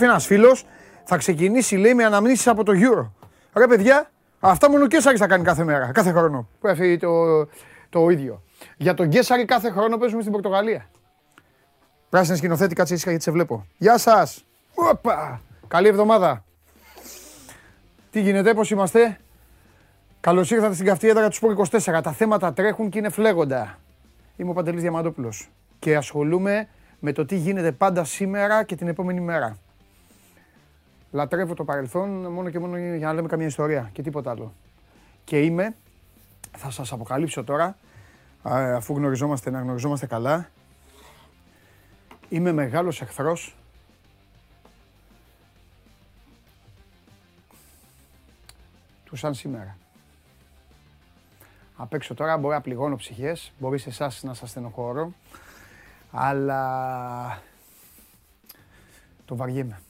Γράφει ένας φίλος, θα ξεκινήσει λέει με αναμνήσεις από το Euro. Ρε παιδιά, αυτά μόνο ο Κέσσαρης θα κάνει κάθε μέρα, κάθε χρόνο. Γράφει το, το ίδιο. Για τον Κέσσαρη κάθε χρόνο παίζουμε στην Πορτογαλία. Πράσινη σκηνοθέτη, κάτσε ήσυχα γιατί σε βλέπω. Γεια σας! Οπα! Καλή εβδομάδα. Τι γίνεται, πώς είμαστε; Καλώς ήρθατε στην καυτή έδρα του Σπορ 24. Τα θέματα τρέχουν και είναι φλέγοντα. Είμαι ο Παντελής Διαμαντόπουλος και ασχολούμαι με το τι γίνεται πάντα σήμερα και την επόμενη μέρα. Λατρεύω το παρελθόν μόνο και μόνο για να λέμε καμία ιστορία και τίποτα άλλο. Και είμαι, θα σας αποκαλύψω τώρα, αφού γνωριζόμαστε να γνωριζόμαστε καλά, είμαι μεγάλος εχθρός του σαν σήμερα. Απ' έξω τώρα μπορεί να πληγώνω ψυχές, μπορεί σε εσάς να σας στενοχωρώ, αλλά το βαριέμαι.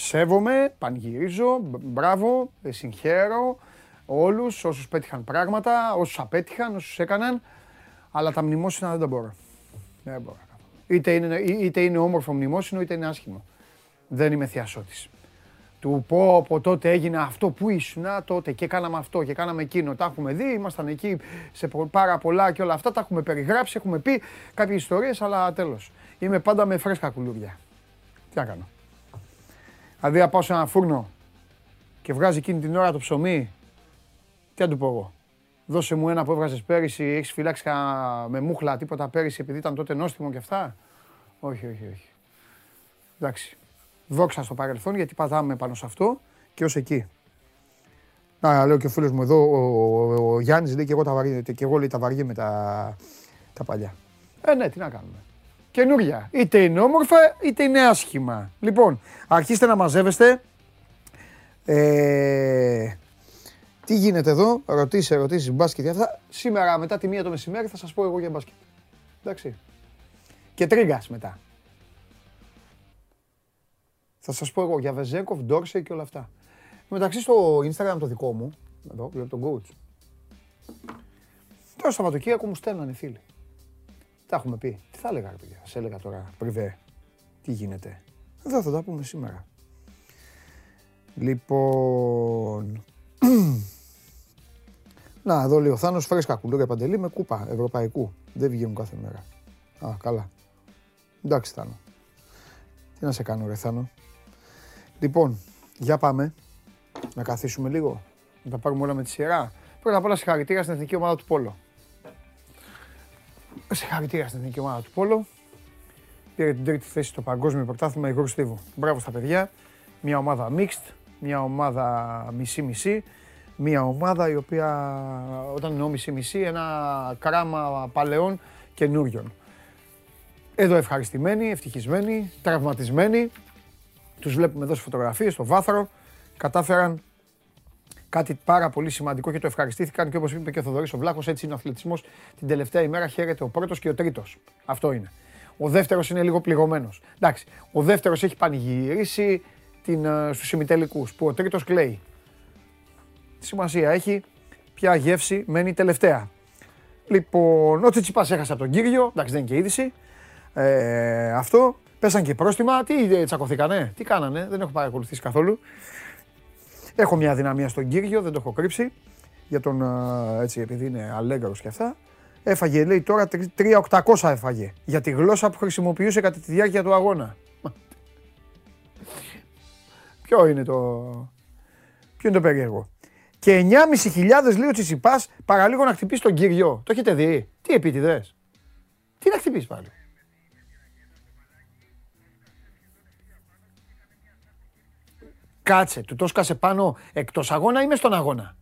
Σέβομαι, πανηγυρίζω, μπράβο, συγχαίρω όλους όσους πέτυχαν πράγματα, όσους απέτυχαν, όσους έκαναν, αλλά τα μνημόσυνα δεν τα μπορώ. Δεν μπορώ. Είτε είναι, είτε είναι όμορφο μνημόσυνο, είτε είναι άσχημο. Δεν είμαι θειασότης του πω από τότε έγινε αυτό που ήσουν τότε και κάναμε αυτό και κάναμε εκείνο. Τα έχουμε δει, ήμασταν εκεί σε πάρα πολλά και όλα αυτά. Τα έχουμε περιγράψει, έχουμε πει κάποιες ιστορίες, αλλά τέλος. Είμαι πάντα με φρέσκα κουλούρια. Τι να κάνω. Δηλαδή, να πάω σε ένα φούρνο και βγάζει εκείνη την ώρα το ψωμί, τι να του πω εγώ. Δώσε μου ένα που έβγαζες πέρυσι, έχεις φυλάξει με μούχλα τίποτα πέρυσι επειδή ήταν τότε νόστιμο και αυτά; Όχι, όχι, όχι. Εντάξει δόξα στο παρελθόν γιατί πατάμε πάνω σε αυτό και ως εκεί. Να, λέω και ο φίλος μου εδώ, ο, ο, ο Γιάννης λέει και εγώ, τα βαρύ, και εγώ λέει, τα βαριέ με τα, τα παλιά. Ε, ναι, τι να κάνουμε. Καινούρια. Είτε είναι όμορφα, είτε είναι άσχημα. Λοιπόν, αρχίστε να μαζεύεστε. Ε, τι γίνεται εδώ, ρωτήσεις, ερωτήσεις, μπάσκετ και αυτά. Σήμερα μετά τη μία το μεσημέρι θα σας πω εγώ για μπάσκετ. Εντάξει. Και τρίγκας μετά. Θα σας πω εγώ για Βεζέκοφ, Ντόρσε και όλα αυτά. Μεταξύ στο Instagram το δικό μου, εδώ βλέπω τον coach. Τώρα Σαββατοκύριακο μου στέλνανε φίλοι. Τα έχουμε πει. Τι θα έλεγα, παιδιά. Σε έλεγα τώρα, πριβέ, τι γίνεται. Εδώ θα τα πούμε σήμερα. Λοιπόν... Να, εδώ λέει ο Θάνος φρέσκα κουλούρια παντελή με κούπα ευρωπαϊκού. Δεν βγαίνουν κάθε μέρα. Α, καλά. Εντάξει Θάνο. Τι να σε κάνω ρε Θάνο. Λοιπόν, για πάμε. Να καθίσουμε λίγο. Να τα πάρουμε όλα με τη σειρά. Πρώτα απ' όλα συγχαρητήρια στην εθνική ομάδα του Πόλο. Συγχαρητήρια στην εθνική ομάδα του Πόλο. Πήρε την τρίτη θέση στο παγκόσμιο πρωτάθλημα Ιγόρου Στίβου. Μπράβο στα παιδιά. Μια ομάδα mixed, μια ομάδα μισή-μισή. Μια ομάδα η οποία, όταν εννοώ μισή-μισή, ένα κράμα παλαιών καινούριων. Εδώ ευχαριστημένοι, ευτυχισμένοι, τραυματισμένοι, τους βλέπουμε εδώ στις φωτογραφίες, στο βάθρο, κατάφεραν κάτι πάρα πολύ σημαντικό και το ευχαριστήθηκαν και όπως είπε και ο Θοδωρής ο Βλάχος, έτσι είναι ο αθλητισμός. Την τελευταία ημέρα χαίρεται ο πρώτος και ο τρίτος. Αυτό είναι. Ο δεύτερος είναι λίγο πληγωμένος. Εντάξει, ο δεύτερος έχει πανηγυρίσει την, ε, στους ημιτελικούς, που ο τρίτος κλαίει. Τι σημασία έχει, ποια γεύση μένει τελευταία. Λοιπόν, ο Τσιτσιπάς έχασε από τον Κύριο, εντάξει δεν είναι και είδηση. Ε, αυτό. Πέσαν και πρόστιμα. Τι ε, τσακωθήκανε, τι κάνανε, δεν έχω παρακολουθήσει καθόλου. Έχω μια δυναμία στον Κύριο, δεν το έχω κρύψει. Για τον, ε, έτσι, επειδή είναι αλέγκαρος και αυτά. Έφαγε, λέει τώρα 3.800 έφαγε. Για τη γλώσσα που χρησιμοποιούσε κατά τη διάρκεια του αγώνα. Ποιο είναι το... Ποιο είναι το περίεργο. Και 9.500 λέει ο Τσιτσιπάς παραλίγο να χτυπήσει τον Κύριο. Το έχετε δει; Τι επίτηδες; Τι να χτυπήσει πάλι; Κάτσε, του το σκάσε πάνω εκτός αγώνα ή μες στον αγώνα.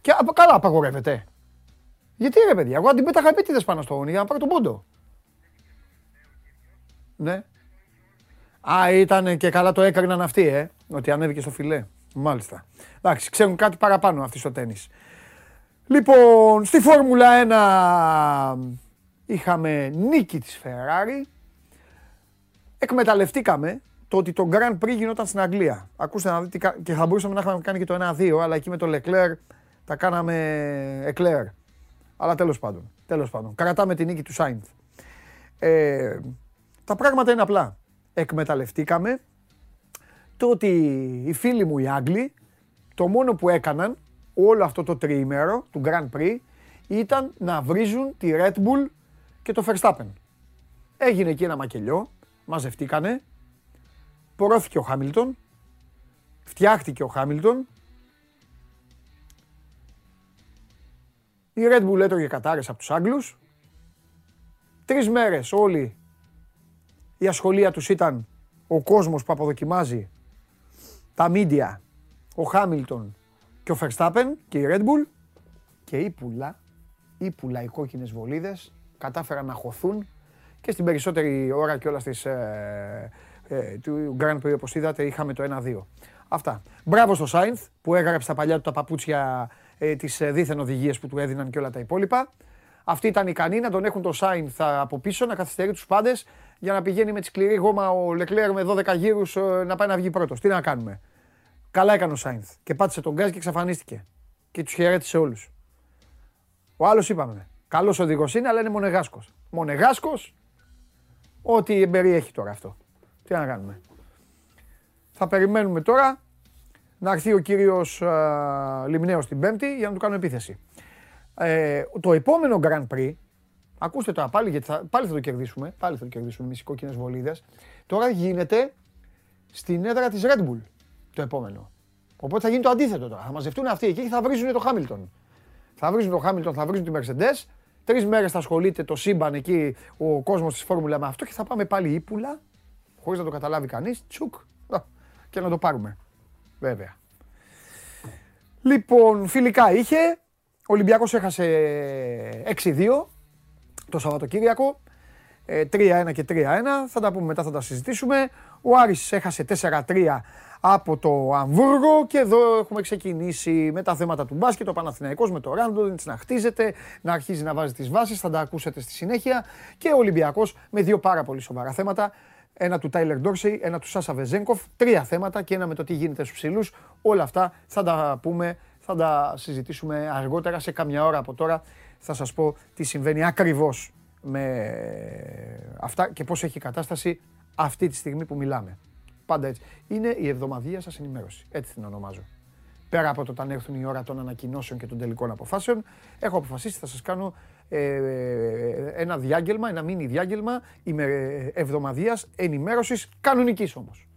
Και καλά απαγορεύεται. Γιατί ρε παιδιά, εγώ την πέταγα επίτηδες πάνω στο για να πάρω τον πόντο. Ναι. Α, ήταν και καλά το έκαναν αυτοί, ε, ότι ανέβηκε στο φιλέ. Μάλιστα. Εντάξει, ξέρουν κάτι παραπάνω αυτοί στο τέννις. Λοιπόν, στη Φόρμουλα 1 είχαμε νίκη της Ferrari. Εκμεταλλευτήκαμε το ότι το Grand Prix γινόταν στην Αγγλία. Ακούστε να δείτε και θα μπορούσαμε να είχαμε κάνει και το 1-2, αλλά εκεί με το Leclerc τα κάναμε Eclair. Αλλά τέλος πάντων, τέλος πάντων. Κρατάμε την νίκη του Σάινθ. Ε, τα πράγματα είναι απλά. εκμεταλλευτήκαμε το ότι οι φίλοι μου οι Άγγλοι το μόνο που έκαναν όλο αυτό το τριήμερο του Grand Prix ήταν να βρίζουν τη Red Bull και το Verstappen. Έγινε εκεί ένα μακελιό, μαζευτήκανε, πορώθηκε ο Χάμιλτον, φτιάχτηκε ο Χάμιλτον, η Red Bull έτρωγε κατάρες από τους Άγγλους, τρεις μέρες όλοι η ασχολία τους ήταν ο κόσμος που αποδοκιμάζει τα μίντια, ο Χάμιλτον και ο Verstappen και η Red Bull. Και η πουλά, η πουλά, οι κόκκινες βολίδες κατάφεραν να χωθούν και στην περισσότερη ώρα και όλα στις, ε, ε, του Grand Prix όπως είδατε είχαμε το 1-2. Αυτά. Μπράβο στο Σάινθ που έγραψε τα παλιά του τα παπούτσια ε, τις ε, δίθεν οδηγίες που του έδιναν και όλα τα υπόλοιπα. Αυτοί ήταν ικανοί να τον έχουν το Σάινθ από πίσω, να καθυστερεί τους πάντες για να πηγαίνει με τη σκληρή γόμα ο Λεκλέρ με 12 γύρους ε, να πάει να βγει πρώτος. Τι να κάνουμε. Καλά έκανε ο Σάινθ και πάτησε τον γκάζ και εξαφανίστηκε. Και τους χαιρέτησε όλους. Ο άλλος είπαμε. Καλός οδηγός είναι, αλλά είναι μονεγάσκος. Μονεγάσκος, ό,τι εμπεριέχει τώρα αυτό. Τι να κάνουμε. Θα περιμένουμε τώρα να έρθει ο κύριος Λιμνέος την Πέμπτη για να του κάνουμε επίθεση. Ε, το επόμενο Grand Prix, ακούστε τώρα πάλι γιατί θα, πάλι θα το κερδίσουμε. Πάλι θα το κερδίσουμε με κόκκινες βολίδες. Τώρα γίνεται στην έδρα της Red Bull το επόμενο. Οπότε θα γίνει το αντίθετο τώρα. Θα μαζευτούν αυτοί εκεί και θα βρίζουν το Χάμιλτον. Θα βρίζουν το Χάμιλτον, θα βρίζουν τη Mercedes. Τρεις μέρες θα ασχολείται το σύμπαν εκεί ο κόσμος της Φόρμουλα με αυτό και θα πάμε πάλι ύπουλα, χωρίς να το καταλάβει κανείς. Τσουκ. Και να το πάρουμε. Βέβαια. Λοιπόν, φιλικά είχε. Ο Ολυμπιακός έχασε 6-2 το Σαββατοκύριακο. 3-1 ε, και 3-1. Θα τα πούμε μετά, θα τα συζητήσουμε. Ο Άρης έχασε 4-3 από το Αμβούργο και εδώ έχουμε ξεκινήσει με τα θέματα του μπάσκετ, ο Παναθηναϊκός με το Ράντο, να χτίζεται, να αρχίζει να βάζει τις βάσεις, θα τα ακούσετε στη συνέχεια και ο Ολυμπιακός με δύο πάρα πολύ σοβαρά θέματα, ένα του Τάιλερ Ντόρσεϊ, ένα του Σάσα Βεζέγκοφ, τρία θέματα και ένα με το τι γίνεται στους ψηλούς, όλα αυτά θα τα πούμε, θα τα συζητήσουμε αργότερα σε καμιά ώρα από τώρα, θα σας πω τι συμβαίνει ακριβώς με αυτά και πώς έχει η κατάσταση αυτή τη στιγμή που μιλάμε. Πάντα έτσι. Είναι η εβδομαδία σας ενημέρωση. Έτσι την ονομάζω. Πέρα από το όταν έρθουν η ώρα των ανακοινώσεων και των τελικών αποφάσεων, έχω αποφασίσει θα σας κάνω ε, ένα διάγγελμα, ένα μίνι διάγγελμα εβδομαδία ενημέρωσης κανονικής όμως.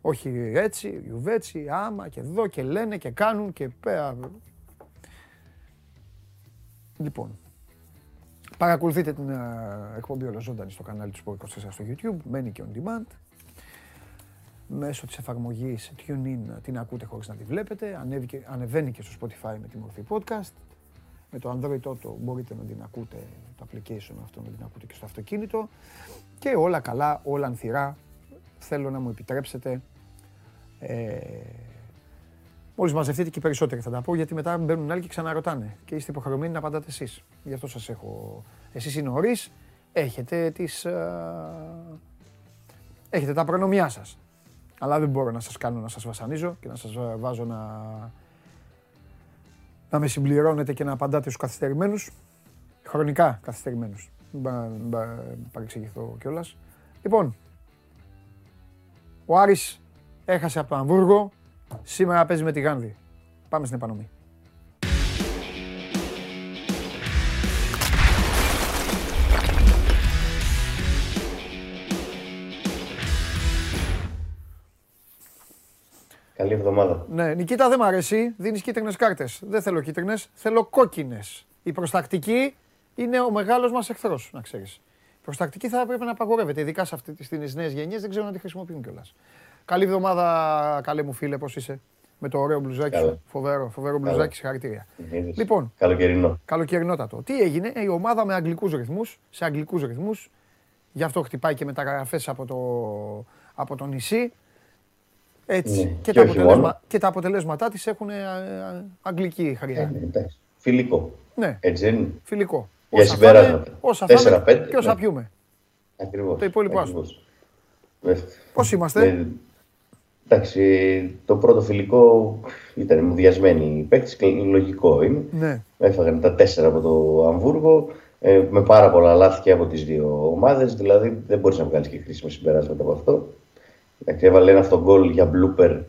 Όχι έτσι, γιουβέτσι, άμα και εδώ και λένε και κάνουν και πέρα. Λοιπόν, παρακολουθείτε την ε, εκπομπή ολοζώντανη στο κανάλι του Sport 24 στο YouTube, μένει και on demand μέσω της εφαρμογής TuneIn την ακούτε χωρίς να τη βλέπετε. Ανέβηκε, ανεβαίνει και στο Spotify με τη μορφή podcast. Με το Android Auto μπορείτε να την ακούτε, το application αυτό να την ακούτε και στο αυτοκίνητο. Και όλα καλά, όλα ανθυρά. Θέλω να μου επιτρέψετε. Ε, Μόλις μαζευτείτε και περισσότεροι θα τα πω, γιατί μετά μπαίνουν άλλοι και ξαναρωτάνε. Και είστε υποχρεωμένοι να απαντάτε εσείς. Γι' αυτό σας έχω. Εσείς είναι νωρί, έχετε, τις, ε, έχετε τα προνομιά σας. Αλλά δεν μπορώ να σας κάνω να σας βασανίζω και να σας βάζω να, να με συμπληρώνετε και να απαντάτε στους καθυστερημένους. Χρονικά καθυστερημένους. Μην παρεξηγηθώ κιόλας. Λοιπόν, ο Άρης έχασε από το Αμβούργο. Σήμερα παίζει με τη Γάνδη. Πάμε στην επανομή. Καλή εβδομάδα. Ναι, Νικήτα δεν μ' αρέσει. Δίνεις κίτρινες κάρτες. Δεν θέλω κίτρινες. Θέλω κόκκινες. Η προστακτική είναι ο μεγάλος μας εχθρός, να ξέρεις. Η προστακτική θα έπρεπε να απαγορεύεται, ειδικά σε στις νέες γενιές. Δεν ξέρω να τη χρησιμοποιούν κιόλας. Καλή εβδομάδα, καλέ μου φίλε, πώς είσαι; Με το ωραίο μπλουζάκι σου. Φοβερό, φοβερό μπλουζάκι, συγχαρητήρια. Λοιπόν, καλοκαιρινό. Καλοκαιρινότατο. Τι έγινε, η ομάδα με αγγλικούς ρυθμούς, σε αγγλικούς ρυθμούς. Γι' αυτό χτυπάει και μεταγραφές από το, από το νησί. Έτσι. Ναι. Και, τα αποτελέσμα, και τα αποτελέσματά της έχουν ε, ε, αγγλική χρειά. Ε, φιλικό. Ναι. Έτσι είναι. Φιλικό. Για συμπεράσματα. Όσα φάμε και όσα ναι. πιούμε. Ακριβώς. Το υπόλοιπο άσπρο. Πώς είμαστε; Ναι. Εντάξει, το πρώτο φιλικό ήταν μουδιασμένοι οι παίκτες, λογικό είναι. Ναι. Έφαγαν τα τέσσερα από το Αμβούργο. ε, με πάρα πολλά λάθη και από τις δύο ομάδες. Δηλαδή δεν μπορείς να βγάλεις και χρήσιμα συμπεράσματα από αυτό. Εντάξει, έβαλε ένα αυτόν γκολ για blooper.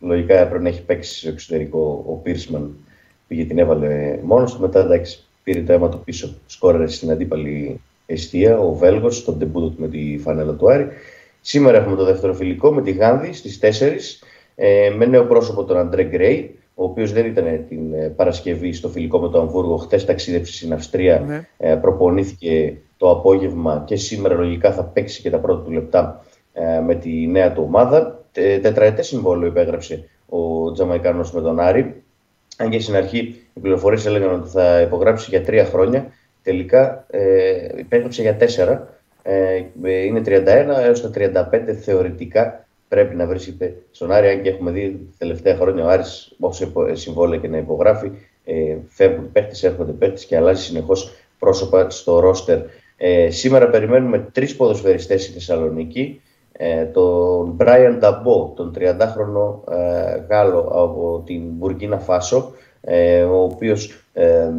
Λογικά έπρεπε να έχει παίξει στο εξωτερικό ο Πίρσμαν. Πήγε την έβαλε μόνος του. Μετά εντάξει, πήρε το αίμα του πίσω. Σκόρερε στην αντίπαλη αιστεία ο Βέλγος, στον τεμπούτο του με τη φανέλα του Άρη. Σήμερα έχουμε το δεύτερο φιλικό με τη Γάνδη στις 4 ε, με νέο πρόσωπο τον Αντρέ Γκρέι, ο οποίος δεν ήταν την ε, Παρασκευή στο φιλικό με το Αμβούργο. Χθε ταξίδευσε στην Αυστρία, ναι. ε, προπονήθηκε το απόγευμα και σήμερα λογικά θα παίξει και τα πρώτα του λεπτά ε, με τη νέα του ομάδα. Τετραετέ συμβόλαιο υπέγραψε ο Τζαμαϊκάνος με τον Άρη. Αν και στην αρχή οι πληροφορίες έλεγαν ότι θα υπογράψει για τρία χρόνια, τελικά ε, υπέγραψε για τέσσερα. Ε, είναι 31 έως τα 35 θεωρητικά πρέπει να βρίσκεται στον Άρη, αν και έχουμε δει τα τελευταία χρόνια ο Άρης όσο συμβόλαια και να υπογράφει, ε, φεύγουν παίχτες, έρχονται παίχτες και αλλάζει συνεχώς πρόσωπα στο ρόστερ. Ε, σήμερα περιμένουμε τρεις ποδοσφαιριστές στη Θεσσαλονίκη, ε, τον Brian Νταμπό, τον 30χρονο ε, Γάλλο από την Μπουργκίνα Φάσο, ε, ο οποίος ε,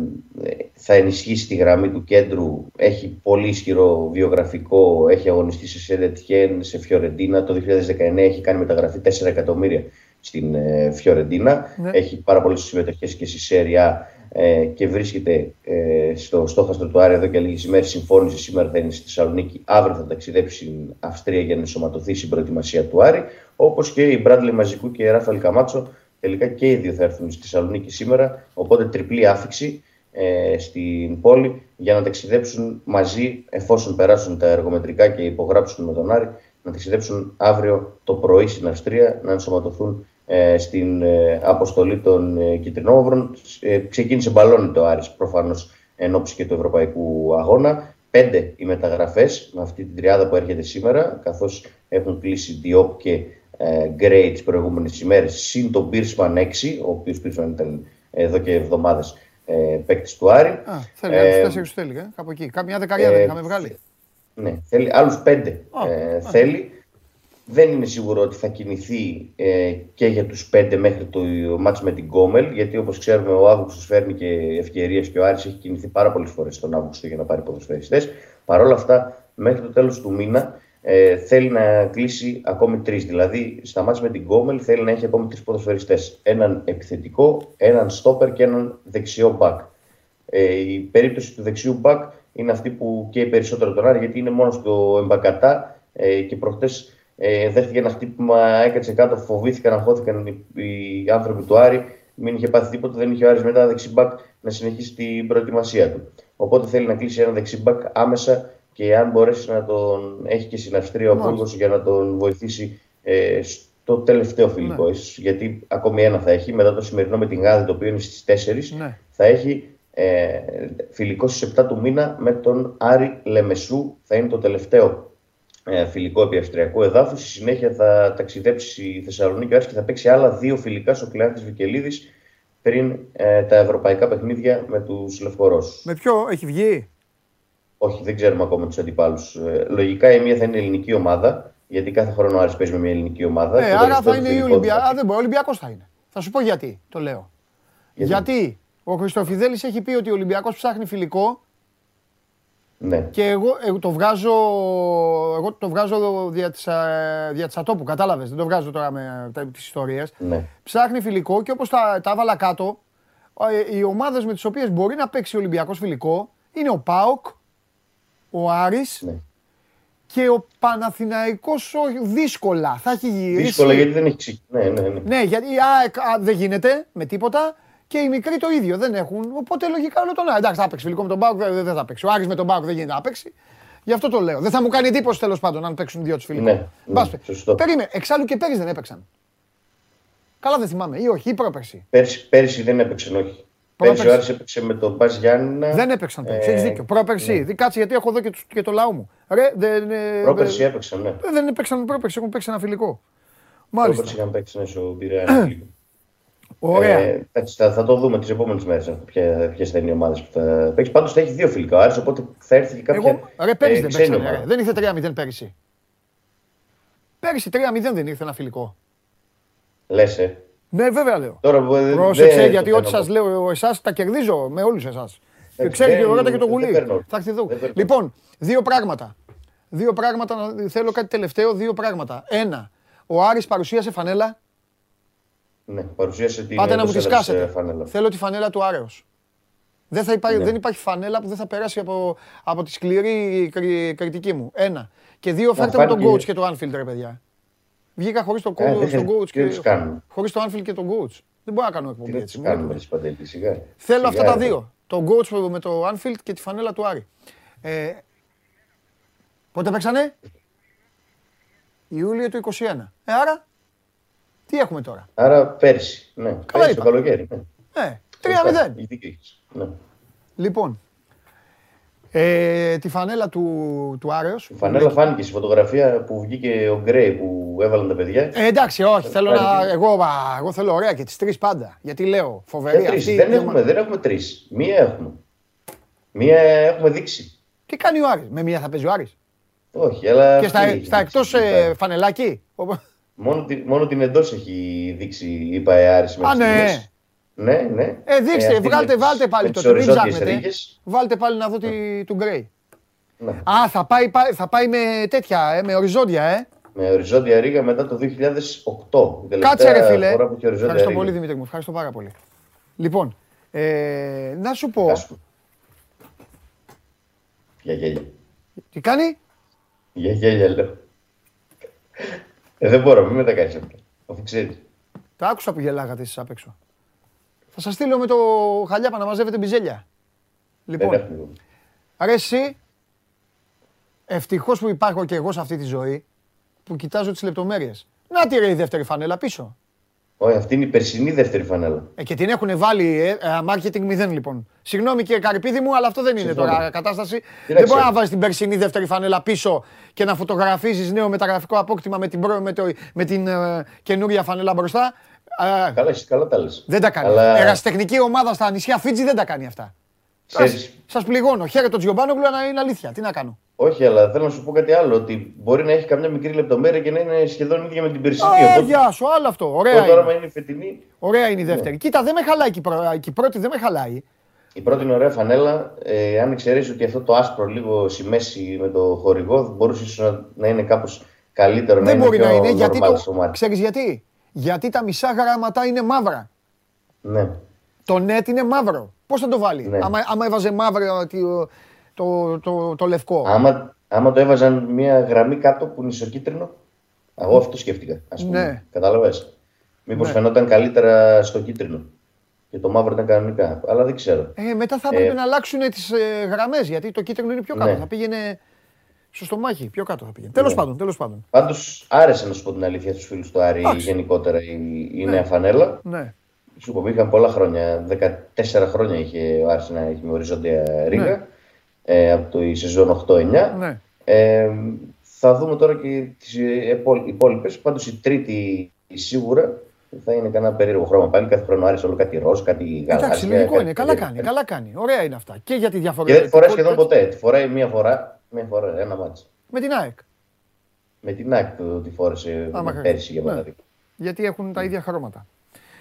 θα ενισχύσει τη γραμμή του κέντρου. Έχει πολύ ισχυρό βιογραφικό, έχει αγωνιστεί σε Σεντετιέν, σε Φιωρεντίνα. Το 2019 έχει κάνει μεταγραφή 4 εκατομμύρια στην ε, Φιωρεντίνα. Ναι. Έχει πάρα πολλές συμμετοχές και στη Σέρια ε, και βρίσκεται ε, στο στόχαστρο του Άρη εδώ και λίγες ημέρες. Συμφώνησε σήμερα θα είναι στη Θεσσαλονίκη. Αύριο θα ταξιδέψει στην Αυστρία για να ενσωματωθεί στην προετοιμασία του Άρη. Όπως και η Μπράντλε Μαζικού και η Ράφαλ Καμάτσο Τελικά και οι δύο θα έρθουν στη Θεσσαλονίκη σήμερα, οπότε τριπλή άφηξη ε, στην πόλη για να ταξιδέψουν μαζί εφόσον περάσουν τα εργομετρικά και υπογράψουν με τον Άρη να ταξιδέψουν αύριο το πρωί στην Αυστρία να ενσωματωθούν ε, στην ε, αποστολή των ε, Κιτρινόμαυρων. Ε, ξεκίνησε μπαλόνι το Άρης προφανώς εν ώψη και του Ευρωπαϊκού Αγώνα. Πέντε οι μεταγραφές με αυτή την τριάδα που έρχεται σήμερα καθώς έχουν κλείσει Διόπ και Γκρέι τις προηγούμενες ημέρες, συν τον Πίρσμαν 6, ο οποίος Πίρσμαν ήταν εδώ και εβδομάδες ε, παίκτης του Άρη. Α, θέλει άλλους τέσσερι θέλει, ε, κάπου εκεί. Κάμια δεκαετία δεν είχαμε βγάλει. Ναι, θέλει άλλους πέντε. ε, θέλει. Δεν είναι σίγουρο ότι θα κινηθεί ε, και για τους πέντε μέχρι το μάτς με την Κόμελ, γιατί όπως ξέρουμε ο Αύγουστος φέρνει και ευκαιρίες και ο Άρης έχει κινηθεί πάρα πολλές φορές τον Αύγουστο για να πάρει ποδοσφαιριστές. Παρ' όλα αυτά, μέχρι το τέλος του μήνα ε, θέλει να κλείσει ακόμη τρεις. Δηλαδή, στα μάτια με την Γκόμελ θέλει να έχει ακόμη τρεις ποδοσφαιριστές. Έναν επιθετικό, έναν στόπερ και έναν δεξιό μπακ. Ε, η περίπτωση του δεξιού μπακ είναι αυτή που καίει περισσότερο τον Άρη, γιατί είναι μόνος στο εμπακατά ε, και προχτές ε, δέχτηκε ένα χτύπημα, έκατσε κάτω, φοβήθηκαν, αγχώθηκαν οι, οι άνθρωποι του Άρη. Μην είχε πάθει τίποτα, δεν είχε ο Άρης μετά δεξιμπάκ να συνεχίσει την προετοιμασία του. Οπότε θέλει να κλείσει ένα δεξιμπάκ άμεσα και αν μπορέσει να τον έχει και στην Αυστρία ο Πούργος για να τον βοηθήσει ε, στο τελευταίο φιλικό. Ναι. γιατί ακόμη ένα θα έχει, μετά το σημερινό με την Γάδη, το οποίο είναι στις 4, ναι. θα έχει ε, φιλικό στις 7 του μήνα με τον Άρη Λεμεσού. Θα είναι το τελευταίο ε, φιλικό επί Αυστριακού εδάφου. Στη συνέχεια θα ταξιδέψει η Θεσσαλονίκη Άρης και θα παίξει άλλα δύο φιλικά στο Κλεάνθης Βικελίδης πριν ε, τα ευρωπαϊκά παιχνίδια με τους Λευκορώσους. Με ποιο έχει βγει; Όχι, δεν ξέρουμε ακόμα τους αντιπάλους. Ε, λογικά η μία θα είναι ελληνική ομάδα, γιατί κάθε χρόνο ο Άρης παίζει με μια ελληνική ομάδα. Ναι, άρα θα είναι η Ολυμπιακή. Α, δεν μπορεί, ο Ολυμπιακός θα είναι. Θα σου πω γιατί το λέω. Γιατί, γιατί ο Χριστοφιδέλης έχει πει ότι ο Ολυμπιακός ψάχνει φιλικό. Ναι. Και εγώ, εγώ το βγάζω, εγώ το βγάζω δια της, δια της ατόπου, κατάλαβες, δεν το βγάζω τώρα με τις ιστορίες. Ναι. Ψάχνει φιλικό και όπως τα, τα έβαλα κάτω, ε, οι ομάδες με τις οποίες μπορεί να παίξει ο Ολυμπιακός φιλικό είναι ο ΠΑΟΚ, ο Άρης ναι. και ο Παναθηναϊκός δύσκολα. Θα έχει γυρίσει. Δύσκολα γιατί δεν έχει ξεκινήσει. Ναι, ναι, ναι. ναι, γιατί α, δεν γίνεται με τίποτα και οι μικροί το ίδιο δεν έχουν. Οπότε λογικά όλο τον Άρη. Εντάξει, θα παίξει φιλικό με τον Πάουκ, δεν, δεν θα παίξει. Ο Άρης με τον Πάουκ δεν γίνεται να παίξει. Γι' αυτό το λέω. Δεν θα μου κάνει εντύπωση τέλος πάντων αν παίξουν δύο τους φιλικού. Ναι, ναι, σωστό. Περίμενε, εξάλλου και πέρυσι δεν έπαιξαν. Καλά δεν θυμάμαι, ή όχι, ή πρόπερσι. Πέρσι, πέρσι δεν έπαιξαν, όχι. Πέρσι ο Άρης έπαιξε με τον Μπάζ Γιάννη. Δεν έπαιξαν πέρσι, έχεις δίκιο. Πρόπερσι, ναι. κάτσε γιατί έχω εδώ και, και το λαό μου. Ρε, δεν, πρόπερσι έπαιξαν, ναι. Δεν έπαιξαν πρόπερσι, έχουν παίξει ένα φιλικό. Μάλιστα. Πρόπερσι είχαν παίξει ένα σου πειραία φιλικό. Ωραία. Ε, θα, θα, το δούμε τις επόμενες μέρες ποιες θα είναι οι ομάδες που θα παίξει. Πάντως θα έχει δύο φιλικά ο Άρης, οπότε θα έρθει και κάποια. Εγώ, ρε, πέρυσι ε, δεν παίξανε, Δεν ήρθε 3-0 πέρυσι. Πέρυσι 3-0 δεν ήρθε ένα φιλικό. Λες, ε. Ναι, βέβαια λέω. Τώρα, Πρόσεξε, γιατί ό,τι σας λέω εσάς τα κερδίζω με όλους εσάς. Ε, Ξέρει και δεν- ο Ρώτα και το δεν γουλί. παίρνω. Θα έρθει εδώ. Δεν παίρνω. Λοιπόν, δύο πράγματα. Δύο πράγματα, να- θέλω κάτι τελευταίο, δύο πράγματα. Ένα, ο Άρης παρουσίασε φανέλα. Ναι, παρουσίασε την Πάτε να μου τη εντός έδρας, σκάσετε. ε, φανέλα. Θέλω τη φανέλα του Άρεος. Δεν, θα υπάρχει, Ναι. δεν υπάρχει φανέλα που δεν θα περάσει από, από τη σκληρή κρι- κριτική μου. Ένα. Και δύο, φέρτε μου τον φάνηκε- coach και το Anfield, ρε παιδιά. Βγήκα χωρίς τον Ε, coach, δεν- τον coach τι να και τους κάνουμε. χωρίς το Anfield και τον coach. Δεν μπορώ να κάνω Τι εκπομπή να έτσι. τους μου κάνουμε, έρχεται. ρε Παντελή, σιγά. Θέλω Σιγά, αυτά τα ρε. δύο. Τον coach με το Anfield και τη φανέλα του Άρη. Ε, πότε παίξανε; Ιούλιο του 21. Ε, άρα, τι έχουμε τώρα; Άρα πέρσι, ναι. πέρσι είπα. το καλοκαίρι. Ναι. Ε, 3-0. Η δίκιο έχεις. Ναι. Λοιπόν, ε, τη φανέλα του, του Άρεος. Η φανέλα φάνηκε στη φωτογραφία που βγήκε ο Γκρέι που έβαλαν τα παιδιά. Ε, εντάξει, όχι, θέλω να, Φάνηκε. εγώ, α, εγώ θέλω ωραία και τις τρεις πάντα. Γιατί λέω, φοβερή Ε, τρεις. αυτή. Δεν η έχουμε, ομάδα. δεν έχουμε τρεις. Μία έχουμε. Μία έχουμε δείξει. Τι κάνει ο Άρης, με μία θα παίζει ο Άρης; Όχι, αλλά. Και στα, αυτή έχει στα δείξει, εκτός είπα. ε, φανελάκι; Μόνο, τη- μόνο την εντός έχει δείξει, είπα, η Άρης Α, μέχρι ναι. στιγμής. Ναι, ναι. Ε, δείξτε, αυτή βγάλτε, με τις- βάλτε πάλι με το τις τι μην οριζόντιες ψάχνετε. ρίγες. Βάλτε πάλι να δω τη, του Γκρέι. Ναι. Α, θα πάει, πά- θα πάει με τέτοια, ε, με οριζόντια, ε. Με οριζόντια ρίγα μετά το 2008. η τελευταία Κάτσε ρε φίλε. φορά που είχε οριζόντια Ευχαριστώ ρίγα. πολύ Δημήτρη μου, ευχαριστώ πάρα πολύ. Λοιπόν, ε, να σου πω, Γεια σου. Για γέλια. τι κάνει, Για γέλια λέω. Ε, δεν μπορώ, μην με τα κάνεις αυτά. Αφού ξέρεις. τα άκουσα που γελάγατε εσείς απ' έξω. Θα σας στείλω με το χαλιάπα να μαζεύετε μπιζέλια. Δεν Λοιπόν, έχουμε. ρε εσύ, ευτυχώς που υπάρχω και εγώ σε αυτή τη ζωή, που κοιτάζω τις λεπτομέρειες. Να τη ρε η δεύτερη φανέλα πίσω. Όχι, αυτή είναι η περσινή δεύτερη φανέλα. Ε, και την έχουν βάλει ε, ε, marketing 0 λοιπόν. Συγγνώμη κύριε Καρυπίδη μου, αλλά αυτό δεν είναι Συμφωνώ. τώρα κατάσταση. να δεν μπορεί ξέρω. να βάζει την περσινή δεύτερη φανέλα πίσω και να φωτογραφίζεις νέο μεταγραφικό απόκτημα με την, προ- με το, με την ε, καινούρια φανέλα μπροστά. Ε, Καλά, εσύ καλά τα λες. δεν τα κάνει. Αλλά Ερασιτεχνική ομάδα στα νησιά Φίτζι δεν τα κάνει αυτά. ξέρεις, Σα πληγώνω. Χαίρετο τον Τζιομπάνογλου, αλλά είναι αλήθεια. Τι να κάνω. Όχι, αλλά θέλω να σου πω κάτι άλλο. Ότι μπορεί να έχει καμιά μικρή λεπτομέρεια και να είναι σχεδόν ίδια με την περσινή. Α, Οπότε, γεια σου, άλλο αυτό. Ωραία τώρα, είναι. άμα είναι η φετινή, Ωραία είναι η Ναι. δεύτερη. Κοίτα, δεν με χαλάει και η πρω- και η πρώτη, δεν με χαλάει. η πρώτη είναι ωραία φανέλα. Ε, αν εξαιρέσει ότι αυτό το άσπρο λίγο στη μέση με το χορηγό, μπορούσε ίσως να, να είναι κάπως καλύτερο. Δεν να μπορεί είναι να πιο είναι γιατί normal το. στο μάτι. Ξέρεις γιατί; Γιατί τα μισά γράμματα είναι μαύρα. Ναι. Το net είναι μαύρο. Πώς θα το βάλει; Ναι. Άμα, άμα έβαζε μαύρο το, το, το, το λευκό. Άμα, άμα το έβαζαν μια γραμμή κάτω που είναι ισοκίτρινο, εγώ αυτό σκέφτηκα. Ας πούμε. Ναι. Κατάλαβες. Μήπως Ναι. φαινόταν καλύτερα στο κίτρινο. Και το μαύρο ήταν κανονικά. Αλλά δεν ξέρω. Ε, μετά θα έπρεπε Ε, να αλλάξουν τις ε, γραμμές γιατί το κίτρινο είναι πιο κάτω. Ναι. Θα πήγαινε στο στομάχι. Πιο κάτω θα πήγαινε. Τέλος πάντων, τέλος πάντων. Πάντως άρεσε να σου πω την αλήθεια στους φίλους του Άρη Εντάξει. γενικότερα η, η Ναι. νέα φανέλα. Ναι. Σου πω, είχαν πολλά χρόνια. 14 χρόνια είχε ο Άρης να έχει με οριζόντια ρίγα. Ναι. Ε, από το η σεζόν 8-9. Ναι. Ε, θα δούμε τώρα και τις υπόλοιπες. Πάντως η τρίτη σίγουρα θα είναι κανένα περίεργο χρώμα. Πάλι κάθε χρόνο Άρης όλο κάτι ροζ, κάτι γαλάζια. Εντάξει, λογικό κάτι είναι. Καλά περίεργο. κάνει, καλά κάνει. Ωραία είναι αυτά. Και για τη Και διαφορετικότητα. δεν τη φοράει σχεδόν ποτέ. Τη φοράει μία φορά, μία φορά, ένα μάτσο. Με την ΑΕΚ. Με την άκρη του τη φόρεσε Άμα πέρσι χρειάζεται. για Ναι. παράδειγμα. Γιατί έχουν τα ίδια χρώματα.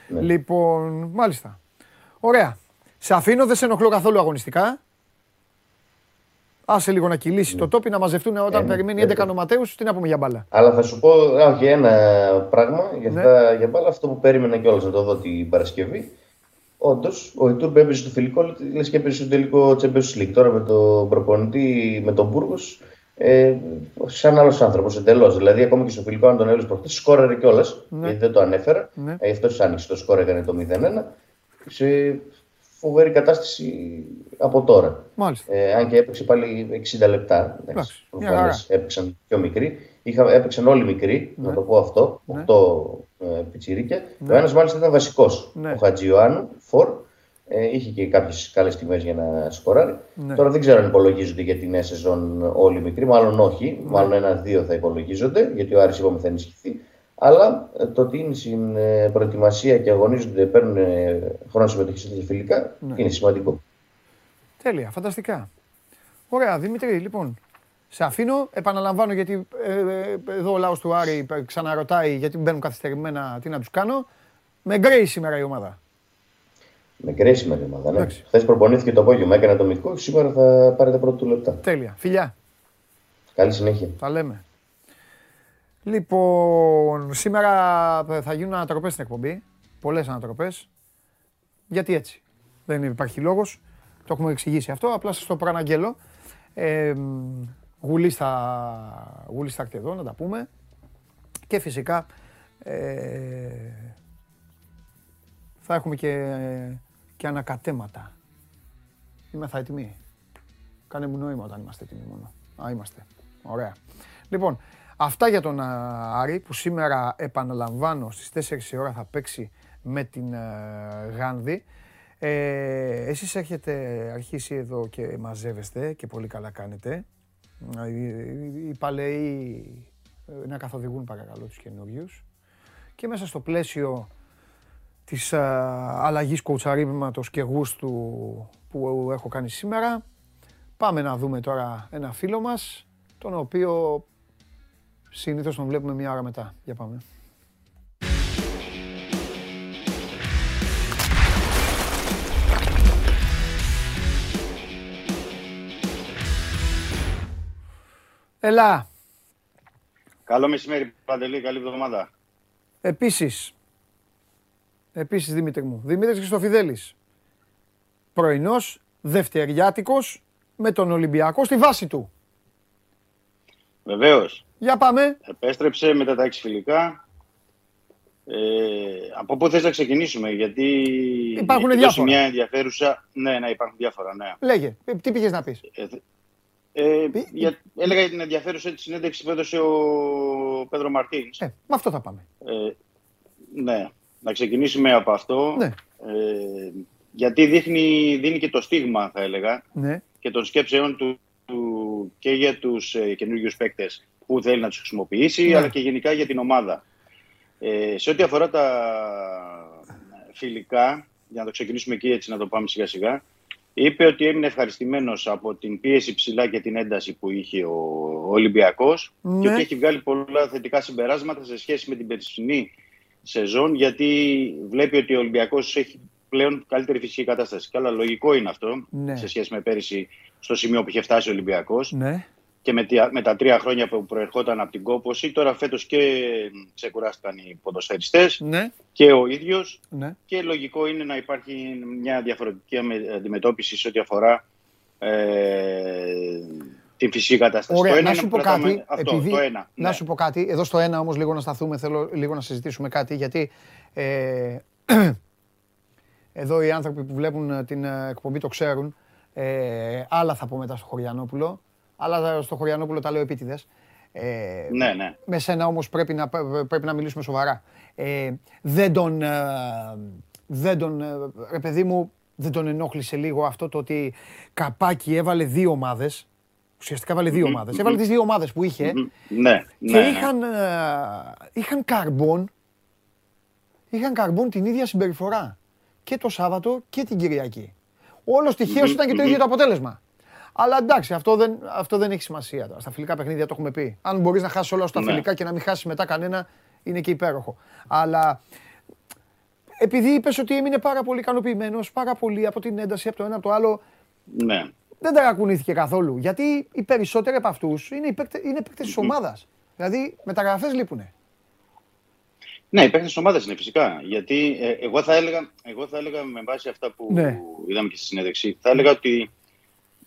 Ναι. Λοιπόν, μάλιστα. Ωραία. Σε αφήνω, δεν σε ενοχλώ καθόλου αγωνιστικά. Άσε λίγο να κυλήσει το τόπι, να μαζευτούν όταν ναι, περιμένει δεν 11 το- νοματέους, τι να πούμε για μπάλα. Αλλά θα σου πω α, όχι, ένα πράγμα για, Ναι. αυτά, για μπάλα, αυτό που περίμενα κιόλας να το δω την Παρασκευή. Όντως, ο Ιτούρμπ έπαιζε στο φιλικό, λες και έπαιζε στο τελικό Champions League. Τώρα με τον προπονητή, με τον Μπούργος, ε, σαν άλλος άνθρωπος εντελώς. Δηλαδή, ακόμα και στο φιλικό, αν τον έβλεπε προχθές, σκόραρε κιόλας. Ναι. Γιατί δεν το ανέφερα. Ναι. Ε, αυτός άνοιξε το σκόρ, έκανε το 0-1. Σε φοβερή κατάσταση από τώρα. Μάλιστα. Ε, αν και έπαιξε πάλι 60 λεπτά. Εντάξει, Εντάξει, μια προφανώς χαρά. έπαιξαν πιο μικροί. Είχα, έπαιξαν όλοι μικροί, Ναι. να το πω αυτό. Ναι. 8 ε, πιτσιρίκια. Ναι. Ο ένας μάλιστα ήταν βασικός. Ναι. Ο Χατζιωάννου, φορ. Ε, είχε και κάποιες καλές τιμές για να σκοράρει. Ναι. Τώρα δεν ξέρω αν υπολογίζονται για τη νέα σεζόν όλοι οι μικροί. Μάλλον όχι. Ναι. Μάλλον ένα-δύο θα υπολογίζονται, γιατί ο Άρης είπαμε θα ενισχυθεί. Αλλά ε, το ότι είναι στην ε, προετοιμασία και αγωνίζονται, παίρνουν ε, χρόνο συμμετοχής σε τέτοια φιλικά, Ναι. είναι σημαντικό. Τέλεια, φανταστικά. Ωραία, Δημήτρη, λοιπόν. Σε αφήνω, επαναλαμβάνω γιατί ε, ε, εδώ ο λαός του Άρη ε, ξαναρωτάει γιατί μπαίνουν καθυστερημένα, τι να τους κάνω. Με γκρέι σήμερα η ομάδα. Με κρίσιμη ομάδα. Ναι. Χθες προπονήθηκε το απόγευμα, έκανε το μυθικό. Σήμερα θα πάρετε πρώτο του λεπτά. Τέλεια. Φιλιά. Καλή συνέχεια. Τα λέμε. Λοιπόν, σήμερα θα γίνουν ανατροπές στην εκπομπή. Πολλές ανατροπές. Γιατί έτσι. Δεν υπάρχει λόγος. Το έχουμε εξηγήσει αυτό. Απλά σας το προαναγγέλω. Ε, Γουλή θα, έρθει εδώ να τα πούμε. Και φυσικά ε, θα έχουμε και, και ανακατέματα. Είμαι θα έτοιμοι. Κάνε μου νόημα όταν είμαστε έτοιμοι μόνο. Α, είμαστε. Ωραία. Λοιπόν, αυτά για τον Άρη που σήμερα επαναλαμβάνω στις 4 η ώρα θα παίξει με την Γάνδη. Ε, εσείς έχετε αρχίσει εδώ και μαζεύεστε και πολύ καλά κάνετε. Οι παλαιοί ε, να καθοδηγούν παρακαλώ τους καινούριους. Και μέσα στο πλαίσιο της α, αλλαγής κοουτσαρίμματος και γούστου που έχω κάνει σήμερα, πάμε να δούμε τώρα ένα φίλο μας, τον οποίο συνήθως τον βλέπουμε μια ώρα μετά. Για πάμε. Ελά. Καλό μεσημέρι, Παντελή. Καλή εβδομάδα. Επίσης, επίσης Δημήτρη μου, Δημήτρης Χριστοφιδέλης. Πρωινός, δευτεριάτικος, με τον Ολυμπιακό στη βάση του. Βεβαίως. Για πάμε. Επέστρεψε μετά τα έξι φιλικά. Ε, από πού θες να ξεκινήσουμε, γιατί υπάρχουν διάφορα. μια ενδιαφέρουσα... Ναι, ναι, υπάρχουν διάφορα, ναι. Λέγε, τι πήγες να πεις; Ε, ε, για, έλεγα για την ενδιαφέρουσα τη συνέντευξη που έδωσε ο Πέδρο Μαρτίν. Ε, με αυτό θα πάμε. Ε, ναι, να ξεκινήσουμε από αυτό. Ναι. Ε, γιατί δείχνει, δίνει και το στίγμα, θα έλεγα, ναι. και των σκέψεων του, και για τους ε, καινούριου παίκτες που θέλει να τους χρησιμοποιήσει, ναι. αλλά και γενικά για την ομάδα. Ε, σε ό,τι αφορά τα φιλικά, για να το ξεκινήσουμε εκεί έτσι να το πάμε σιγά σιγά, είπε ότι έμεινε ευχαριστημένος από την πίεση ψηλά και την ένταση που είχε ο Ολυμπιακός ναι. και ότι έχει βγάλει πολλά θετικά συμπεράσματα σε σχέση με την περσινή σεζόν γιατί βλέπει ότι ο Ολυμπιακός έχει πλέον καλύτερη φυσική κατάσταση. Καλά, λογικό είναι αυτό ναι. σε σχέση με πέρυσι στο σημείο που είχε φτάσει ο Ολυμπιακός. Ναι και με, με τα τρία χρόνια που προερχόταν από την κόπωση. Τώρα φέτος και ξεκουράστηκαν οι ποδοσφαιριστές ναι. και ο ίδιος ναι. και λογικό είναι να υπάρχει μια διαφορετική αντιμετώπιση σε ό,τι αφορά ε, την φυσική κατάσταση. Ωραία, το ένα να σου πω κάτι, αυτό, το ένα, να ναι. σου πω κάτι, εδώ στο ένα όμως λίγο να σταθούμε, θέλω λίγο να συζητήσουμε κάτι, γιατί ε, εδώ οι άνθρωποι που βλέπουν την εκπομπή το ξέρουν, ε, άλλα θα πω μετά στο Χωριανόπουλο, αλλά στο Χωριανόπουλο τα λέω επίτηδες. Ε, ναι, ναι. Με σένα όμως πρέπει να, πρέπει να μιλήσουμε σοβαρά. Ε, δεν τον, ε, δεν τον, ε, ρε παιδί μου, δεν τον ενόχλησε λίγο αυτό το ότι καπάκι έβαλε δύο ομάδες, ουσιαστικά έβαλε δύο ομάδες, έβαλε τις δύο ομάδες που είχε ναι, και ναι, είχαν, ε, είχαν καρμπών, είχαν καρμπών την ίδια συμπεριφορά και το Σάββατο και την Κυριακή. Όλο τυχαίως ήταν και το ίδιο το αποτέλεσμα. Αλλά εντάξει, αυτό δεν, αυτό δεν έχει σημασία τώρα. Στα φιλικά παιχνίδια το έχουμε πει. Αν μπορείς να χάσεις όλα στα ναι. φιλικά και να μην χάσεις μετά κανένα, είναι και υπέροχο. Αλλά επειδή είπες ότι έμεινε πάρα πολύ ικανοποιημένος, πάρα πολύ από την ένταση από το ένα από το άλλο. Ναι. Δεν ταρακουνήθηκε καθόλου. Γιατί οι περισσότεροι από αυτούς είναι, παίκτε είναι της ομάδας. Δηλαδή μεταγραφές λείπουν. Ναι, οι παίκτες της ομάδας είναι φυσικά. Γιατί ε, εγώ, θα έλεγα, εγώ θα έλεγα με βάση αυτά που ναι. είδαμε και στη συνέντευξη, θα έλεγα ότι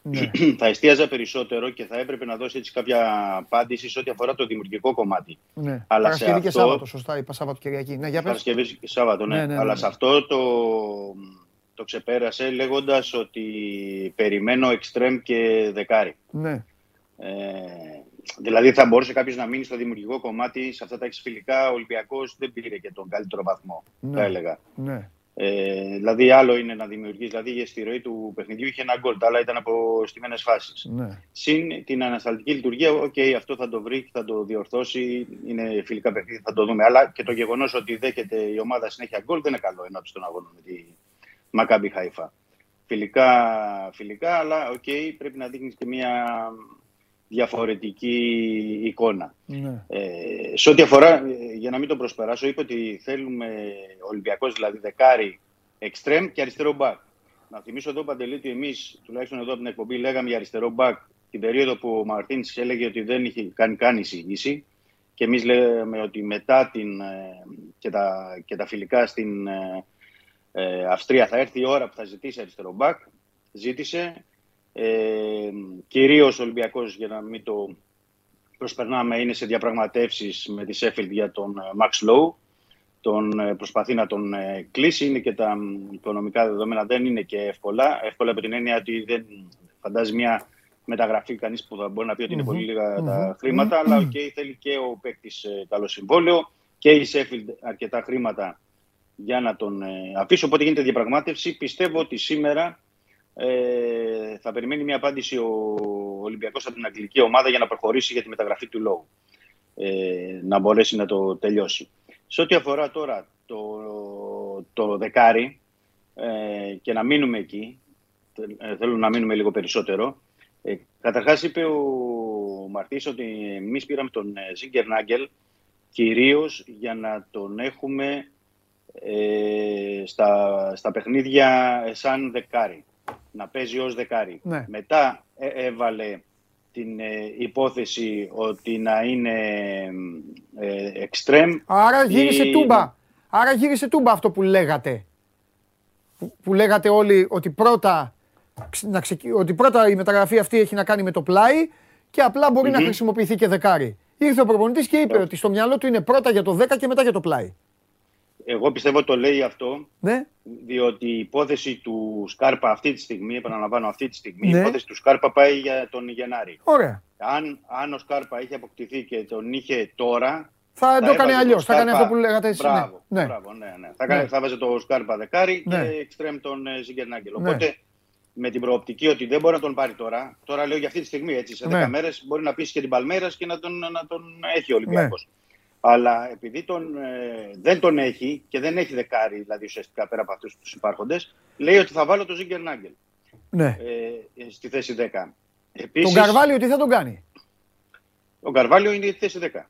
ναι. θα εστίαζα περισσότερο και θα έπρεπε να δώσει έτσι κάποια απάντηση σε ό,τι αφορά το δημιουργικό κομμάτι. Ναι. Αλλά Παρασκευή σε και αυτό... Σάββατο, σωστά, είπα Σάββατο Κυριακή. Ναι, για Παρασκευή και Σάββατο, ναι. ναι, ναι Αλλά ναι, σε αυτό το, το ξεπέρασε λέγοντας ότι περιμένω εξτρέμ και δεκάρι. Ναι. Ε, δηλαδή θα μπορούσε κάποιος να μείνει στο δημιουργικό κομμάτι σε αυτά τα εξφυλικά. Ο Ολυμπιακός δεν πήρε και τον καλύτερο βαθμό, ναι. θα έλεγα. Ναι. Ε, δηλαδή, άλλο είναι να δημιουργήσει. Δηλαδή, στη ροή του παιχνιδιού είχε ένα γκολ, τα άλλα ήταν από στημένες φάσεις. Ναι. Συν την ανασταλτική λειτουργία, OK, okay, αυτό θα το βρει, θα το διορθώσει. Είναι φιλικά παιχνίδια, θα το δούμε. Αλλά και το γεγονός ότι δέχεται η ομάδα συνέχεια γκολ δεν είναι καλό ενόψει των αγώνων με τη Μακάμπι Χαϊφά. Φιλικά, φιλικά, αλλά OK, okay, πρέπει να δείχνεις και μια διαφορετική εικόνα. Ναι. Ε, σε ό,τι αφορά, ε, για να μην το προσπεράσω, είπε ότι θέλουμε Ολυμπιακός δηλαδή δεκάρι εξτρέμ και αριστερό μπακ. Να θυμίσω εδώ, Παντελή, ότι εμείς, τουλάχιστον εδώ από την εκπομπή, λέγαμε για αριστερό μπακ την περίοδο που ο Μαρτίνς έλεγε ότι δεν είχε κάνει καν εισηγήσει. Και εμείς λέμε ότι μετά την, ε, και, τα, και τα φιλικά στην ε, ε, Αυστρία θα έρθει η ώρα που θα ζητήσει αριστερό μπακ. Ζήτησε. Ε, κυρίως ο Ολυμπιακός, για να μην το προσπερνάμε, είναι σε διαπραγματεύσεις με τη Σέφιλντ για τον Max Lowe τον ε, προσπαθεί να τον ε, κλείσει. Είναι και τα οικονομικά δεδομένα δεν είναι και εύκολα. Εύκολα από την έννοια ότι δεν φαντάζει μια μεταγραφή κανείς που θα μπορεί να πει ότι είναι πολύ λίγα τα χρήματα. Αλλά okay, θέλει και ο παίκτης ε, καλό συμβόλαιο και η Σέφιλντ αρκετά χρήματα για να τον αφήσει. Οπότε γίνεται διαπραγμάτευση. Πιστεύω ότι σήμερα ε, θα περιμένει μια απάντηση ο Ολυμπιακός από την αγγλική ομάδα για να προχωρήσει για τη μεταγραφή του λόγου. Ε, να μπορέσει να το τελειώσει. Σε ό,τι αφορά τώρα το, το δεκάρι ε, και να μείνουμε εκεί, ε, θέλω να μείνουμε λίγο περισσότερο. Ε, καταρχάς είπε ο Μαρτής ότι εμείς πήραμε τον Ζίγκερ Νάγκελ κυρίως για να τον έχουμε ε, στα, στα παιχνίδια σαν δεκάρι, να παίζει ως δεκάρι. Ναι. Μετά έβαλε την ε, υπόθεση ότι να είναι εξτρέμ. Άρα γύρισε τούμπα. Άρα γύρισε τούμπα αυτό που λέγατε. Που, λέγατε όλοι ότι πρώτα, να ότι πρώτα η μεταγραφή αυτή έχει να κάνει με το πλάι και απλά να χρησιμοποιηθεί και δεκάρι. Ήρθε ο προπονητής και είπε ότι στο μυαλό του είναι πρώτα για το 10 και μετά για το πλάι. Εγώ πιστεύω το λέει αυτό, ναι. διότι η υπόθεση του Σκάρπα αυτή τη στιγμή, επαναλαμβάνω αυτή τη στιγμή, ναι. η υπόθεση του Σκάρπα πάει για τον Γενάρη. Ωραία. Αν, αν ο Σκάρπα είχε αποκτηθεί και τον είχε τώρα, θα, το έκανε αλλιώς. Θα έκανε αυτό που λέγατε εσεί. Μπράβο, ναι. Μπράβο, ναι, ναι. Θα, ναι. θα βάζει το Σκάρπα δεκάρι ναι. και εξτρέμ τον ε, Ζιγκερνάγκελ. Ναι. Οπότε με την προοπτική ότι δεν μπορεί να τον πάρει τώρα, τώρα λέω για αυτή τη στιγμή έτσι, σε 10 ναι. μέρες μπορεί να πείσει και την Παλμέρας και να τον, να τον έχει ο Ολυμπιακός. Αλλά επειδή τον, ε, δεν τον έχει και δεν έχει δεκάρι, δηλαδή ουσιαστικά πέρα από αυτούς τους υπάρχοντες, λέει ότι θα βάλω τον Ζίγκερ Νάγκελ ναι. ε, στη θέση 10. Επίσης, τον Καρβάλιο τι θα τον κάνει; Ο Καρβάλιο είναι η θέση 10.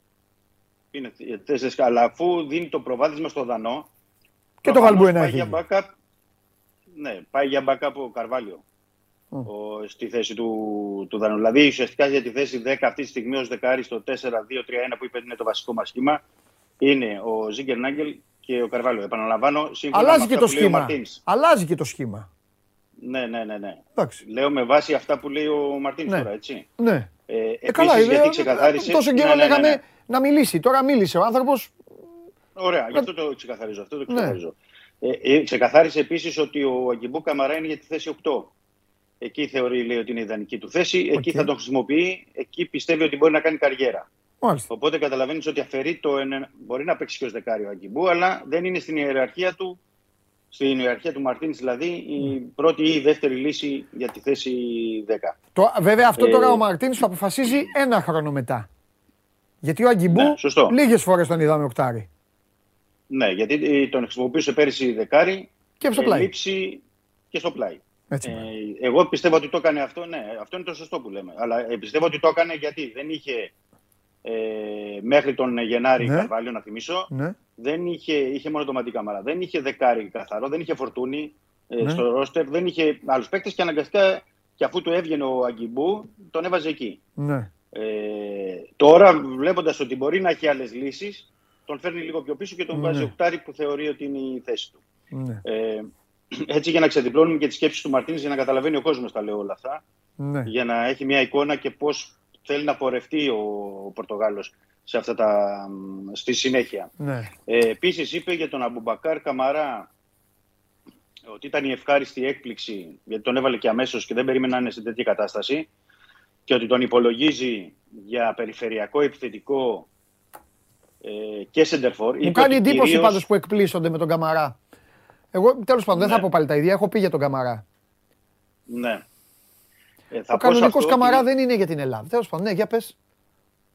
Είναι η θέση 10, αλλά αφού δίνει το προβάδισμα στο Δανό. Και το Βαλμπουένα έχει. Backup, ναι, πάει για backup ο Καρβάλιο στη θέση του, του Δανού. Δηλαδή ουσιαστικά για τη θέση 10 αυτή τη στιγμή ως δεκάρι στο 4-2-3-1 που είπε είναι το βασικό μας σχήμα είναι ο Ζίγκερ Νάγκελ και ο Καρβάλιο. Επαναλαμβάνω, σύμφωνα Αλλάζει με και το σχήμα. Αλλάζει και το σχήμα. Ναι, ναι, ναι. ναι. Λέω με βάση αυτά που λέει ο Μαρτίνς ναι. τώρα, έτσι. Ναι. Ε, ε, καλά, γιατί ξεκαθάρισε. Τόσο καιρό ναι, ναι, λέγαμε ναι, να μιλήσει. Τώρα μίλησε ο άνθρωπος. Ωραία, γι' αυτό το ξεκαθαρίζω. Αυτό το ξεκαθαρίζω. Ε, ε, ξεκαθάρισε επίσης ότι ο Αγκιμπού Καμαρά είναι για τη θέση 8. Εκεί θεωρεί λέει, ότι είναι η ιδανική του θέση. Εκεί θα τον χρησιμοποιεί. Εκεί πιστεύει ότι μπορεί να κάνει καριέρα. Μάλιστα. Οπότε καταλαβαίνεις ότι αφαιρεί το. Μπορεί να παίξει και ως δεκάριο Αγκιμπού, αλλά δεν είναι στην ιεραρχία του. Στην ιεραρχία του Μαρτίν, δηλαδή η πρώτη ή η δεύτερη λύση για τη θέση 10. Το, βέβαια, αυτό τώρα ε, ο Μαρτίν το αποφασίζει ένα χρόνο μετά. Γιατί ο Αγκιμπού ναι, λίγες φορές τον είδαμε οκτάρι. Ναι, γιατί τον χρησιμοποιούσε πέρυσι δεκάρι και στο πλάι. Και στο πλάι. Έτσι, ε, εγώ πιστεύω ότι το έκανε αυτό. Ναι, αυτό είναι το σωστό που λέμε. Αλλά ε, πιστεύω ότι το έκανε γιατί δεν είχε ε, μέχρι τον Γενάρη ναι. Καρβάλιο, να θυμίσω. Ναι. Δεν είχε, είχε μόνο το Μαντί Καμαρά. Δεν είχε δεκάρι καθαρό, δεν είχε φορτούνη ε, ναι. στο ρόστερ, δεν είχε άλλους παίκτες και αναγκαστικά και αφού του έβγαινε ο Αγκιμπού, τον έβαζε εκεί. Ναι. Ε, τώρα βλέποντας ότι μπορεί να έχει άλλες λύσεις, τον φέρνει λίγο πιο πίσω και τον ναι. βάζει οκτάρι που θεωρεί ότι είναι η θέση του. Ναι. Ε, έτσι για να ξεδιπλώνουμε και τις σκέψεις του Μαρτίνς, για να καταλαβαίνει ο κόσμος τα λέω όλα αυτά. Ναι. Για να έχει μια εικόνα και πώς θέλει να πορευτεί ο, ο Πορτογάλος σε αυτά τα, στη συνέχεια. Ναι. Ε, Επίσης είπε για τον Αμπουμπακάρ Καμαρά ότι ήταν η ευχάριστη έκπληξη, γιατί τον έβαλε και αμέσως και δεν περίμενε να είναι σε τέτοια κατάσταση. Και ότι τον υπολογίζει για περιφερειακό επιθετικό ε, και σεντερφόρ. Μου κάνει εντύπωση κυρίως... πάντως που εκπλήσονται με τον Καμαρά. Εγώ τέλος πάντων δεν θα ναι. πω πάλι τα ίδια. Έχω πει για τον Καμαρά. Ναι. Ε, θα ο κανονικός Καμαρά δεν είναι για την Ελλάδα. Τέλος πάντων, ναι, για πες.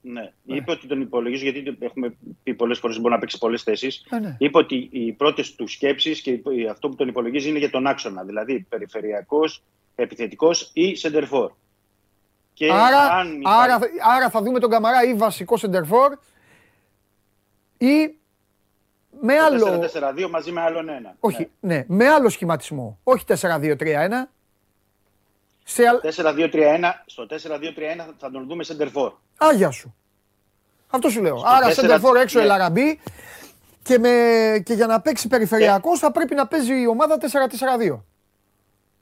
Ναι. ναι. Είπε ότι τον υπολογίζω, γιατί έχουμε πει πολλές φορές μπορεί να παίξει πολλές θέσεις. Ε, ναι. Είπε ότι οι πρώτες του σκέψεις και αυτό που τον υπολογίζει είναι για τον άξονα. Δηλαδή περιφερειακός, επιθετικός ή σεντερφόρ. Και άρα, αν άρα, άρα θα δούμε τον Καμαρά ή βασικό σεντερφόρ ή με άλλο. 4-4-2 μαζί με άλλον ένα. Όχι, ναι. ναι, με άλλο σχηματισμό. Όχι 4-2-3-1. Σε... 4-2-3-1, στο 4-2-3-1 θα τον δούμε σεντερφόρ. Άγια σου. Αυτό σου λέω. Στο Άρα 4... σεντερφόρ έξω ναι. Ελαραμπή και, με... και για να παίξει περιφερειακός θα πρέπει να παίζει η ομάδα 4-4-2.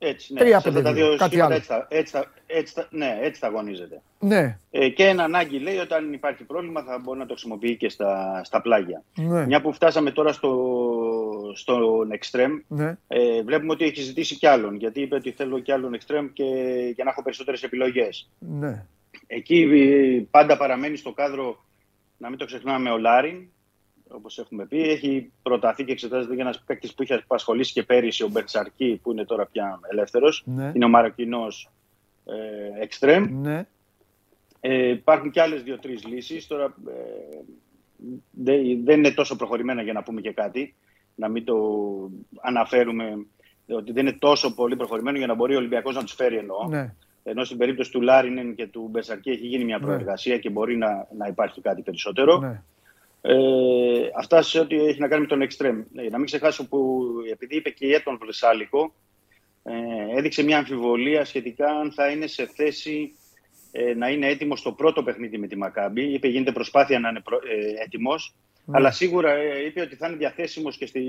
Έτσι, ναι. Τρία πέντε, δύο κάτι άλλο. Έτσι, θα, έτσι, θα, έτσι, θα, ναι, έτσι θα αγωνίζεται. Ναι. Ε, και ένα ανάγκη λέει όταν υπάρχει πρόβλημα θα μπορεί να το χρησιμοποιεί και στα, στα πλάγια. Ναι. Μια που φτάσαμε τώρα στο, στον εξτρέμ, ναι. ε, βλέπουμε ότι έχει ζητήσει κι άλλον. Γιατί είπε ότι θέλω κι άλλον εξτρέμ και για να έχω περισσότερες επιλογές. Ναι. Εκεί ε, πάντα παραμένει στο κάδρο, να μην το ξεχνάμε, ο Λάριν, όπως έχουμε πει. Έχει προταθεί και εξετάζεται για ένας παίκτης που είχε απασχολήσει και πέρυσι, ο Μπερτσαρκή, που είναι τώρα πια ελεύθερος. Ναι. Είναι ο Μαροκινό ε, εξτρέμ. Ναι. Ε, υπάρχουν και άλλες δύο-τρεις λύσεις. Τώρα ε, δεν είναι τόσο προχωρημένα για να πούμε και κάτι. Να μην το αναφέρουμε ότι δεν είναι τόσο πολύ προχωρημένο για να μπορεί ο Ολυμπιακός να τους φέρει εννοώ. Ναι. Ενώ στην περίπτωση του Λάρινεν και του Μπερσαρκή έχει γίνει μια ναι. προεργασία και μπορεί να, να υπάρχει κάτι περισσότερο. Ναι. Ε, αυτά σε ό,τι έχει να κάνει με τον Extreme. Ε, να μην ξεχάσω που επειδή είπε και η τον Βρεσάλικο, ε, έδειξε μια αμφιβολία σχετικά αν θα είναι σε θέση ε, να είναι έτοιμο στο πρώτο παιχνίδι με τη Μακάμπη. Είπε γίνεται προσπάθεια να είναι ε, έτοιμος. Ναι. Αλλά σίγουρα ε, είπε ότι θα είναι διαθέσιμος και στη,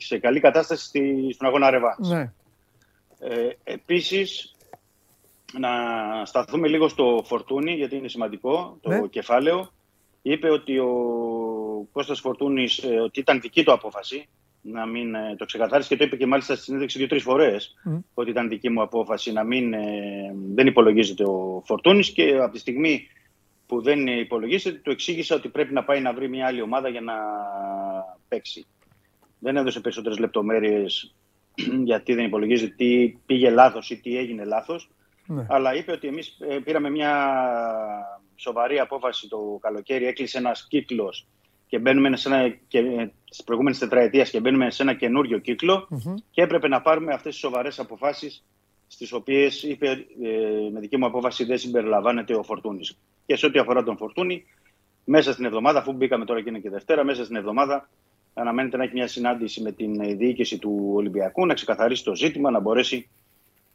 σε καλή κατάσταση στη, στον αγώνα Ρεβά. Ναι. Ε, επίσης, να σταθούμε λίγο στο Φορτούνι, γιατί είναι σημαντικό, το ναι. κεφάλαιο είπε ότι ο Κώστας Φορτούνης ε, ότι ήταν δική του απόφαση να μην ε, το ξεκαθάρισε και το είπε και μάλιστα στη συνέντευξη δύο-τρεις φορές ότι ήταν δική μου απόφαση να μην ε, δεν υπολογίζεται ο Φορτούνης και από τη στιγμή που δεν υπολογίζεται του εξήγησα ότι πρέπει να πάει να βρει μια άλλη ομάδα για να παίξει. Δεν έδωσε περισσότερες λεπτομέρειες γιατί δεν υπολογίζεται τι πήγε λάθος ή τι έγινε λάθος. Ναι. Αλλά είπε ότι εμείς πήραμε μια σοβαρή απόφαση το καλοκαίρι, έκλεισε ένας κύκλος και μπαίνουμε σε ένα, και, στις προηγούμενες τετραετίας και μπαίνουμε σε ένα καινούριο και έπρεπε να πάρουμε αυτές τις σοβαρές αποφάσεις στις οποίες είπε ε, με δική μου απόφαση δεν συμπεριλαμβάνεται ο Φορτούνης. Και σε ό,τι αφορά τον Φορτούνη, μέσα στην εβδομάδα, αφού μπήκαμε τώρα και είναι και Δευτέρα, μέσα στην εβδομάδα αναμένεται να έχει μια συνάντηση με την διοίκηση του Ολυμπιακού, να ξεκαθαρίσει το ζήτημα, να μπορέσει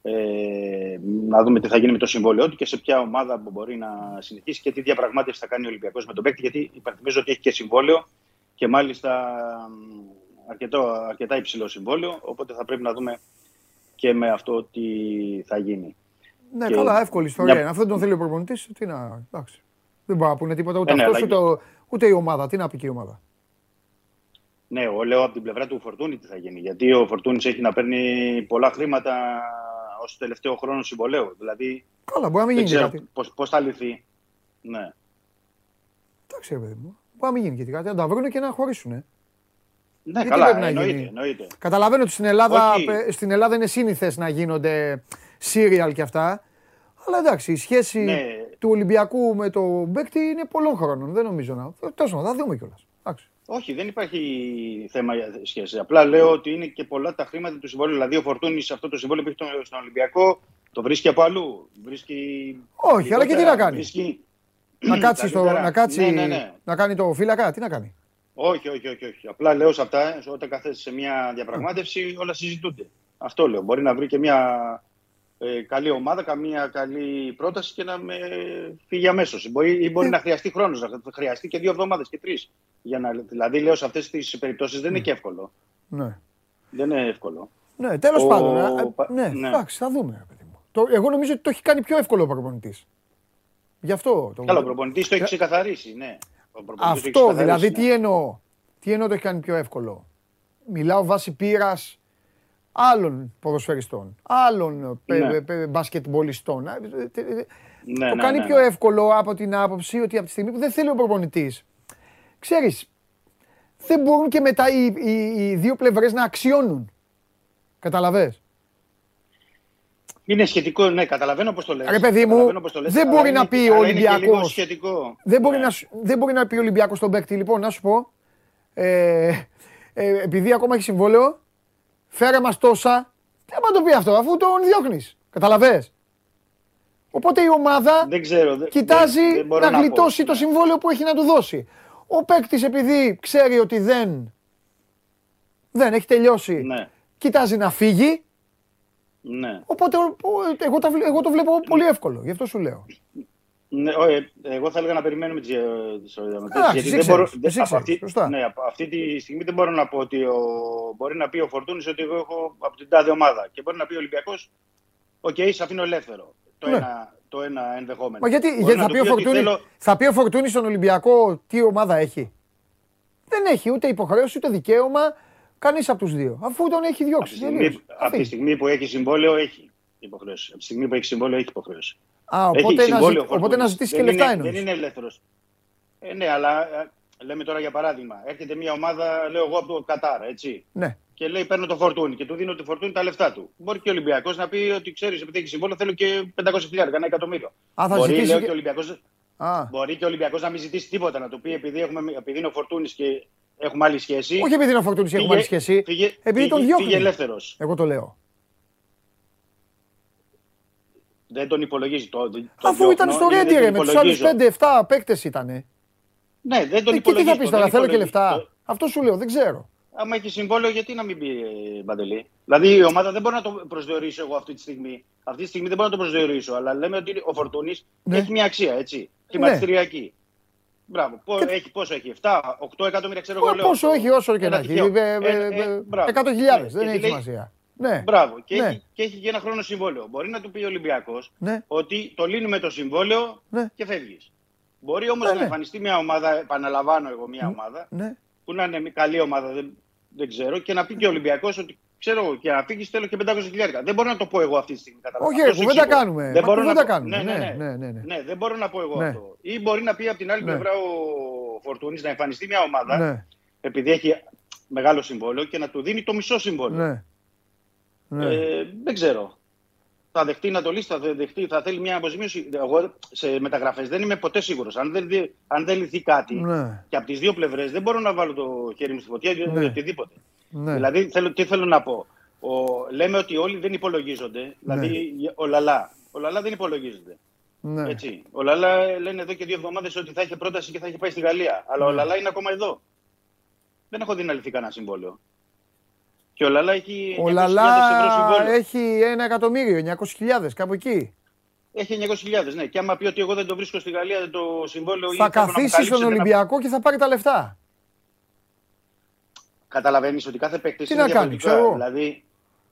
ε, να δούμε τι θα γίνει με το συμβόλαιό του και σε ποια ομάδα μπορεί να συνεχίσει και τι διαπραγμάτευση θα κάνει ο Ολυμπιακός με τον παίκτη. Γιατί υπενθυμίζω ότι έχει και συμβόλαιο και μάλιστα αρκετό, αρκετά υψηλό συμβόλαιο. Οπότε θα πρέπει να δούμε και με αυτό τι θα γίνει. Ναι, και... καλά, εύκολη ιστορία. Μια... Αυτό δεν τον θέλει ο προπονητής. Τι να. Εντάξει. Δεν μπορεί να πούνε τίποτα ούτε ε, ναι, αυτός ούτε, ούτε η ομάδα. Τι να πει και η ομάδα. Ναι, εγώ λέω από την πλευρά του Φορτούνη τι θα γίνει. Γιατί ο Φορτούνης έχει να παίρνει πολλά χρήματα ως τελευταίο χρόνο συμβολέου. Δηλαδή. Καλά, μπορεί να μην γίνει κάτι. Πώς θα λυθεί. Ναι. Εντάξει, παιδί μου. Μπορεί να μην γίνει και κάτι. Να τα βρουν και να χωρίσουν. Ναι, Γιατί καλά, να εννοείται, γίνει. εννοείται. Καταλαβαίνω ότι στην Ελλάδα, στην Ελλάδα είναι σύνηθες να γίνονται σύριαλ και αυτά. Αλλά εντάξει, η σχέση ναι. του Ολυμπιακού με το Μπέκτη είναι πολλών χρόνων. Δεν νομίζω να. Τόσο, θα δούμε κιόλας. Όχι, δεν υπάρχει θέμα σχέση. Απλά λέω ότι είναι και πολλά τα χρήματα του συμβόλαιου. Δηλαδή, ο Φορτούνης σε αυτό το συμβόλαιο που έχει στον Ολυμπιακό το βρίσκει από αλλού. Βρίσκει... Όχι, αλλά και τι να κάνει; Βρίσκει... Να κάτσει, στο, να, κάτσει ναι, ναι, ναι. να κάνει το φύλακα, τι να κάνει; Όχι, όχι, όχι. όχι. Απλά λέω σε αυτά, όταν καθέσει σε μια διαπραγμάτευση, όλα συζητούνται. Αυτό λέω. Μπορεί να βρει και μια ε, καλή ομάδα, καμία καλή πρόταση και να με φύγει αμέσως. Μπορεί, ή μπορεί ε. να χρειαστεί χρόνος, να χρειαστεί και δύο εβδομάδες και τρεις. Να, δηλαδή, λέω σε αυτές τις περιπτώσεις δεν είναι και εύκολο. Ναι. Δεν είναι εύκολο. Ναι, τέλος πάντων. Ε, ναι, ναι, εντάξει, θα δούμε. Το, εγώ νομίζω ότι το έχει κάνει πιο εύκολο ο προπονητής. Γι' αυτό. Το... Καλά, ο προπονητής το έχει ξεκαθαρίσει, ναι. Αυτό, δηλαδή, τι εννοώ. Τι εννοώ το έχει κάνει πιο εύκολο. Μιλάω βάσει πείρας άλλων ποδοσφαιριστών, άλλων ναι. μπασκετμπολιστών. Ε, ναι, το ναι, κάνει ναι, πιο ναι. εύκολο από την άποψη ότι από τη στιγμή που δεν θέλει ο προπονητής, ξέρεις, δεν μπορούν και μετά οι, οι, οι δύο πλευρές να αξιώνουν. Καταλαβες; Είναι σχετικό, ναι, καταλαβαίνω πώς το λες. Ρε παιδί μου, δεν μπορεί να πει ο Ολυμπιακό. Δεν, μπορεί ναι. να, δεν μπορεί να πει ο Ολυμπιακός στον παίκτη. Λοιπόν, να σου πω, ε, ε, επειδή ακόμα έχει συμβόλαιο, φέρε μας τόσα. Τι να το πει αυτό, αφού τον διώχνεις. Καταλαβες; Οπότε η ομάδα δεν ξέρω, κοιτάζει να, γλιτώσει το συμβόλαιο που έχει να του δώσει. Ο παίκτης επειδή ξέρει ότι δεν δεν έχει τελειώσει. Ναι. Κοιτάζει να φύγει. Ναι. Οπότε ο- ο- εγώ, τα βλέ- εγώ το βλέπω πολύ εύκολο. Γι' αυτό σου λέω. Ναι, ω, ε, εγώ θα έλεγα να περιμένουμε τις, ε, τις οριζόντιες, Εντάξει, γιατί εσύ δεν μπορώ, ξέρεις, δεν- εσύ από ξέρεις, αυτή, σωστά. ναι, από αυτή τη στιγμή δεν μπορώ να πω ότι ο, μπορεί να πει ο Φορτούνης ότι εγώ έχω από την τάδε ομάδα και μπορεί να πει ο Ολυμπιακός οκ, σε αφήνω ελεύθερο. Το, Ναι. ένα, το ένα ενδεχόμενο. Μα γιατί, Μπορεί γιατί να θα, του πει ο ότι Φορτούνη, θέλω- θα πει ο Φορτούνης στον Ολυμπιακό τι ομάδα έχει; Δεν έχει ούτε υποχρέωση ούτε δικαίωμα κανείς από τους δύο. Αφού τον έχει από, τη διώξει. στιγμή, τελείωσε. από τη Αφήνει. στιγμή που έχει συμβόλαιο έχει υποχρέωση. Από τη στιγμή που έχει συμβόλαιο έχει υποχρέωση. Α, Έχει οπότε, να, συμβόλαιο ζη- ο οπότε να Φορτούνης. ζητήσει και Δεν λεφτά είναι- εννοείς. Δεν είναι ελεύθερος. Ε, ναι, αλλά ε, λέμε τώρα για παράδειγμα. Έρχεται μια ομάδα, λέω εγώ από το Κατάρ, έτσι. Ναι. Και λέει: Παίρνω το φορτούνι και του δίνω το φορτούνι τα λεφτά του. Μπορεί και ο Ολυμπιακός να πει ότι ξέρεις, επειδή έχει συμβόλαιο, θέλω και 500 χιλιάρια, ένα εκατομμύριο. Α, θα μπορεί, ζητήσει λέω, και- και ο Ολυμπιακός, Α, μπορεί και ο Ολυμπιακός να μην ζητήσει τίποτα, να του πει επειδή, έχουμε, επειδή είναι ο φορτούνι και έχουμε άλλη σχέση. όχι επειδή είναι ο Φορτούνης και έχουμε άλλη σχέση. Φύγε, Επειδή τον φύγε, διώχνει. Φύγε ελεύθερος. Εγώ το λέω. Δεν τον υπολογίζει. Το, το Αφού διώχνω, ήταν στο είναι, δεν Ρέντι τον ρε, με τους άλλους υπολογίζω. 5-7 παίκτες ήτανε. Ναι, δεν τον Ε, και τι υπολογίζει. θα πεις το, τώρα, δεν θέλω και υπολογίζει. λεφτά. Το- Αυτό σου λέω, δεν ξέρω. Άμα έχει συμβόλαιο, γιατί να μην πει ε, Μπαντελή. Δηλαδή η ομάδα δεν μπορεί να το προσδιορίσω εγώ αυτή τη στιγμή. Αυτή τη στιγμή δεν μπορώ να το προσδιορίσω. Αλλά λέμε ότι ο Φορτούνης Ναι. έχει μια αξία, έτσι. Χρηματιστηριακή. Μπράβο. Πό- Και- έχει, πόσο έχει, 7, 8 εκατομμύρια ξέρω εγώ. Ω, λέω. Πόσο έχει, όσο και Ένα να έχει. τυχαίο. Ε, ε, Ε, ε, ε, μπράβο. 100.000, Ναι, δεν και έχει λέει- σημασία. Ναι. Μπράβο. Και, Ναι. έχει, και έχει και ένα χρόνο συμβόλαιο. Μπορεί να του πει ο Ολυμπιακός Ναι. ότι το λύνουμε το συμβόλαιο Ναι. και φεύγεις. Μπορεί όμως Ναι, να ναι. εμφανιστεί μια ομάδα, επαναλαμβάνω εγώ μια ομάδα, Ναι. που να είναι μια καλή ομάδα, δεν, δεν ξέρω, και να πει και ο Ολυμπιακός ότι ξέρω εγώ, και να φύγεις θέλω και 500 χιλιάρικα. Δεν μπορώ να το πω εγώ αυτή τη στιγμή. καταλαβαίνεις. Όχι, Αυτό σου κουβέντα εξηγώ. κάνουμε. Δεν Μα μπορώ να κουβέντα πω- κάνουμε. Ναι, ναι, ναι. Ναι, ναι, ναι. Ναι, δεν μπορώ να πω εγώ Ναι. αυτό. Ή μπορεί να πει από την άλλη Ναι. πλευρά ο Φορτούνης να εμφανιστεί μια ομάδα Ναι, επειδή έχει μεγάλο συμβόλαιο και να του δίνει το μισό συμβόλαιο. ναι. Ναι. Ε, δεν ξέρω. Θα δεχτεί να το λύσει, θα, δεχτεί, θα θέλει μια αποζημίωση. Εγώ σε μεταγραφές δεν είμαι ποτέ σίγουρος. Αν, δεν, δει- αν δεν λυθεί κάτι Ναι. και από τις δύο πλευρές δεν μπορώ να βάλω το χέρι μου στη φωτιά για Ναι. οτιδήποτε. Ναι. Δηλαδή, θέλω, τι θέλω να πω; Ο, λέμε ότι όλοι δεν υπολογίζονται. Δηλαδή, ο Λαλά. Ο Λαλά δεν υπολογίζεται. Ναι. Έτσι. Ο Λαλά λένε εδώ και δύο εβδομάδες ότι θα είχε πρόταση και θα είχε πάει στη Γαλλία. Αλλά Ναι. ο Λαλά είναι ακόμα εδώ. Δεν έχω δει να λυθεί κανένα συμβόλαιο. Και ο Λαλά έχει. Ο 900.000 Λαλά ευρώ συμβόλαιο. έχει ένα εκατομμύριο, 900.000, κάπου εκεί. Έχει 900.000, ναι. Και άμα πει ότι εγώ δεν το βρίσκω στη Γαλλία δεν το συμβόλαιο. ή Θα θέλω να μου καθίσει καλύψετε στον ένα- Ολυμπιακό και θα πάρει τα λεφτά. Καταλαβαίνεις ότι κάθε παίκτης Τι είναι να κάνει, διαφορετικά. ξέρω εγώ. Δηλαδή,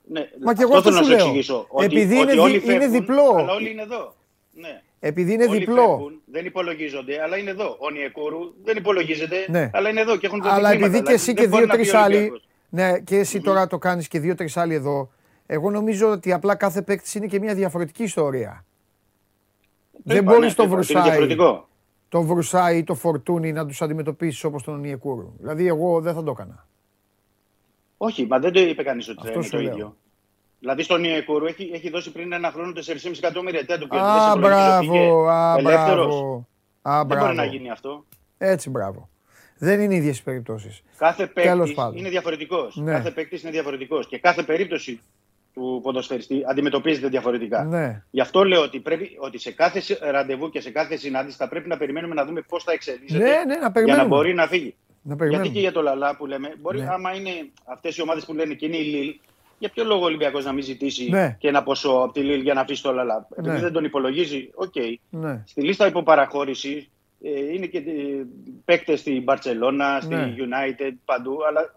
ναι, Μα και αυτό εγώ αυτό θέλω σου να λέω. εξηγήσω. Ότι, Επειδή ότι είναι όλοι δι- είναι φεύγουν, διπλό. Αλλά όλοι είναι εδώ. Ναι. Επειδή είναι όλοι διπλό. Φεύγουν, δεν υπολογίζονται, αλλά είναι εδώ. Ο Νιεκούρου δεν υπολογίζεται, Ναι. αλλά είναι εδώ και έχουν Αλλά δεδειγμένα, επειδή και δηλαδή, εσύ δεν και μπορεί να πει δύο-τρει ο άλλοι. Ολυμπιακός. Ναι, και εσύ τώρα το κάνεις και δύο-τρεις άλλοι εδώ. Εγώ νομίζω ότι απλά κάθε παίκτης είναι και μια διαφορετική ιστορία. Το Δεν είπα, μπορείς ναι, το το είπα, ότι είναι Βρουσάι, διαφορετικό. το Βρουσάι ή το Φορτούνι να τους αντιμετωπίσεις όπως τον Νιεκούρου. Δηλαδή, εγώ δεν θα το έκανα. Όχι, μα δεν το είπε κανείς ότι θα Αυτό είναι σου το λέω. ίδιο. Δηλαδή στον Νιεκούρου έχει, έχει δώσει πριν ένα χρόνο 4,5 εκατομμύρια. Τι να του πει, Α, δεν σε προλογίζω ότι είχε μπράβο, α, ελεύθερος. μπράβο. Α, Δεν μπορεί να μπράβο. γίνει αυτό. Έτσι, μπράβο. Δεν είναι ίδιες οι περιπτώσεις. Κάθε Τέλος παίκτης πάντων. είναι διαφορετικός. Ναι. Κάθε παίκτης είναι διαφορετικός. Και κάθε περίπτωση του ποδοσφαιριστή αντιμετωπίζεται διαφορετικά. Ναι. Γι' αυτό λέω ότι, πρέπει, ότι σε κάθε σε- ραντεβού και σε κάθε συνάντηση θα πρέπει να περιμένουμε να δούμε πώς θα εξελίσσεται Ναι, ναι, να για να περιμένουμε. μπορεί να φύγει. Να Γιατί περιμένουμε. και για το Λαλά που λέμε, μπορεί Ναι. άμα είναι αυτές οι ομάδες που λένε και είναι η Λίλ, για ποιο λόγο ο Ολυμπιακός να μην ζητήσει Ναι. και ένα ποσό από τη Λίλ για να αφήσει το Λαλά. Επειδή Ναι. δεν τον υπολογίζει, οκ. Ναι. Στη λίστα υπό παραχώρησης ε, είναι και παίκτες στη Μπαρσελόνα, στη Ναι. United, παντού. Αλλά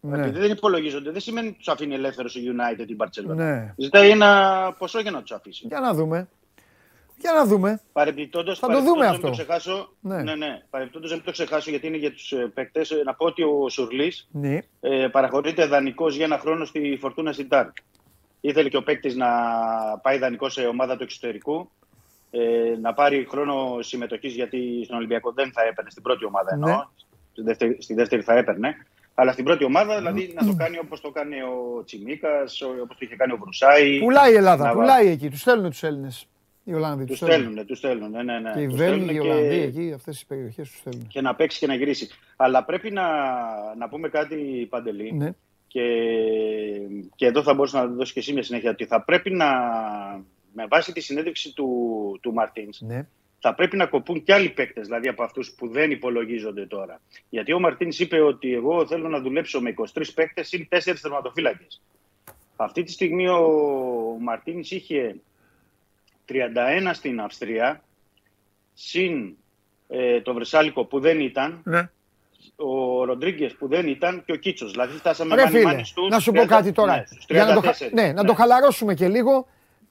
Ναι. επειδή δεν υπολογίζονται, δεν σημαίνει ότι τους αφήνει ελεύθερους η United ή η Barcelona. Ναι. Ζητάει ένα ποσό για να τους αφήσει. Για να δούμε. Για να δούμε. Παρεμπιπτόντως, Θα το δούμε αυτό. Να μην το ξεχάσω, Ναι. ναι. Ναι, Παρεμπιπτόντως, να μην το ξεχάσω γιατί είναι για τους παίκτες. Να πω ότι ο Σουρλής Ναι. ε, παραχωρείται δανεικός για ένα χρόνο στη Φορτούνα Σιντάρ. Ήθελε και ο παίκτης να πάει δανεικός σε ομάδα του εξωτερικού, ε, να πάρει χρόνο συμμετοχής γιατί στον Ολυμπιακό δεν θα έπαιρνε στην πρώτη ομάδα εννοώ. Ναι. Στη, δεύτερη, στη δεύτερη θα έπαιρνε. Αλλά στην πρώτη ομάδα δηλαδή να το κάνει όπως το κάνει ο Τσιμίκας, όπως το είχε κάνει ο Βρουσάη. Πουλάει η Ελλάδα, Να πουλάει εκεί. Τους στέλνουν τους Έλληνες. Οι Ολλανδοί Τους τους στέλνουν. στέλνουν, τους στέλνουν. Ναι, ναι, ναι. Και οι Τους Βέλγοι, στέλνουν οι και- Ολλανδοί εκεί, αυτές τι περιοχές τους στέλνουν. και να παίξει και να γυρίσει. Αλλά πρέπει να, να πούμε κάτι, Παντελή, Ναι. και, και εδώ θα μπορούσα να δώσει και εσύ μια συνέχεια, ότι θα πρέπει να, με βάση τη συνέντευξη του, του Μαρτίνς, Ναι. θα πρέπει να κοπούν και άλλοι παίκτες, δηλαδή από αυτούς που δεν υπολογίζονται τώρα. Γιατί ο Μαρτίνς είπε ότι εγώ θέλω να δουλέψω με 23 παίκτες ή 4 θερματοφύλακες. Αυτή τη στιγμή ο Μαρτίνς είχε 31 στην Αυστρία, συν ε, το Βρεσάλικο που δεν ήταν, Ναι. ο Ροντρίγκες που δεν ήταν και ο Κίτσος. Δηλαδή φτάσαμε Ρε μάνι φίλε, μάνι στους να σου πω 30 κάτι τώρα. Ναι, στους Για να το, χα- 34. ναι, να το χαλαρώσουμε και λίγο,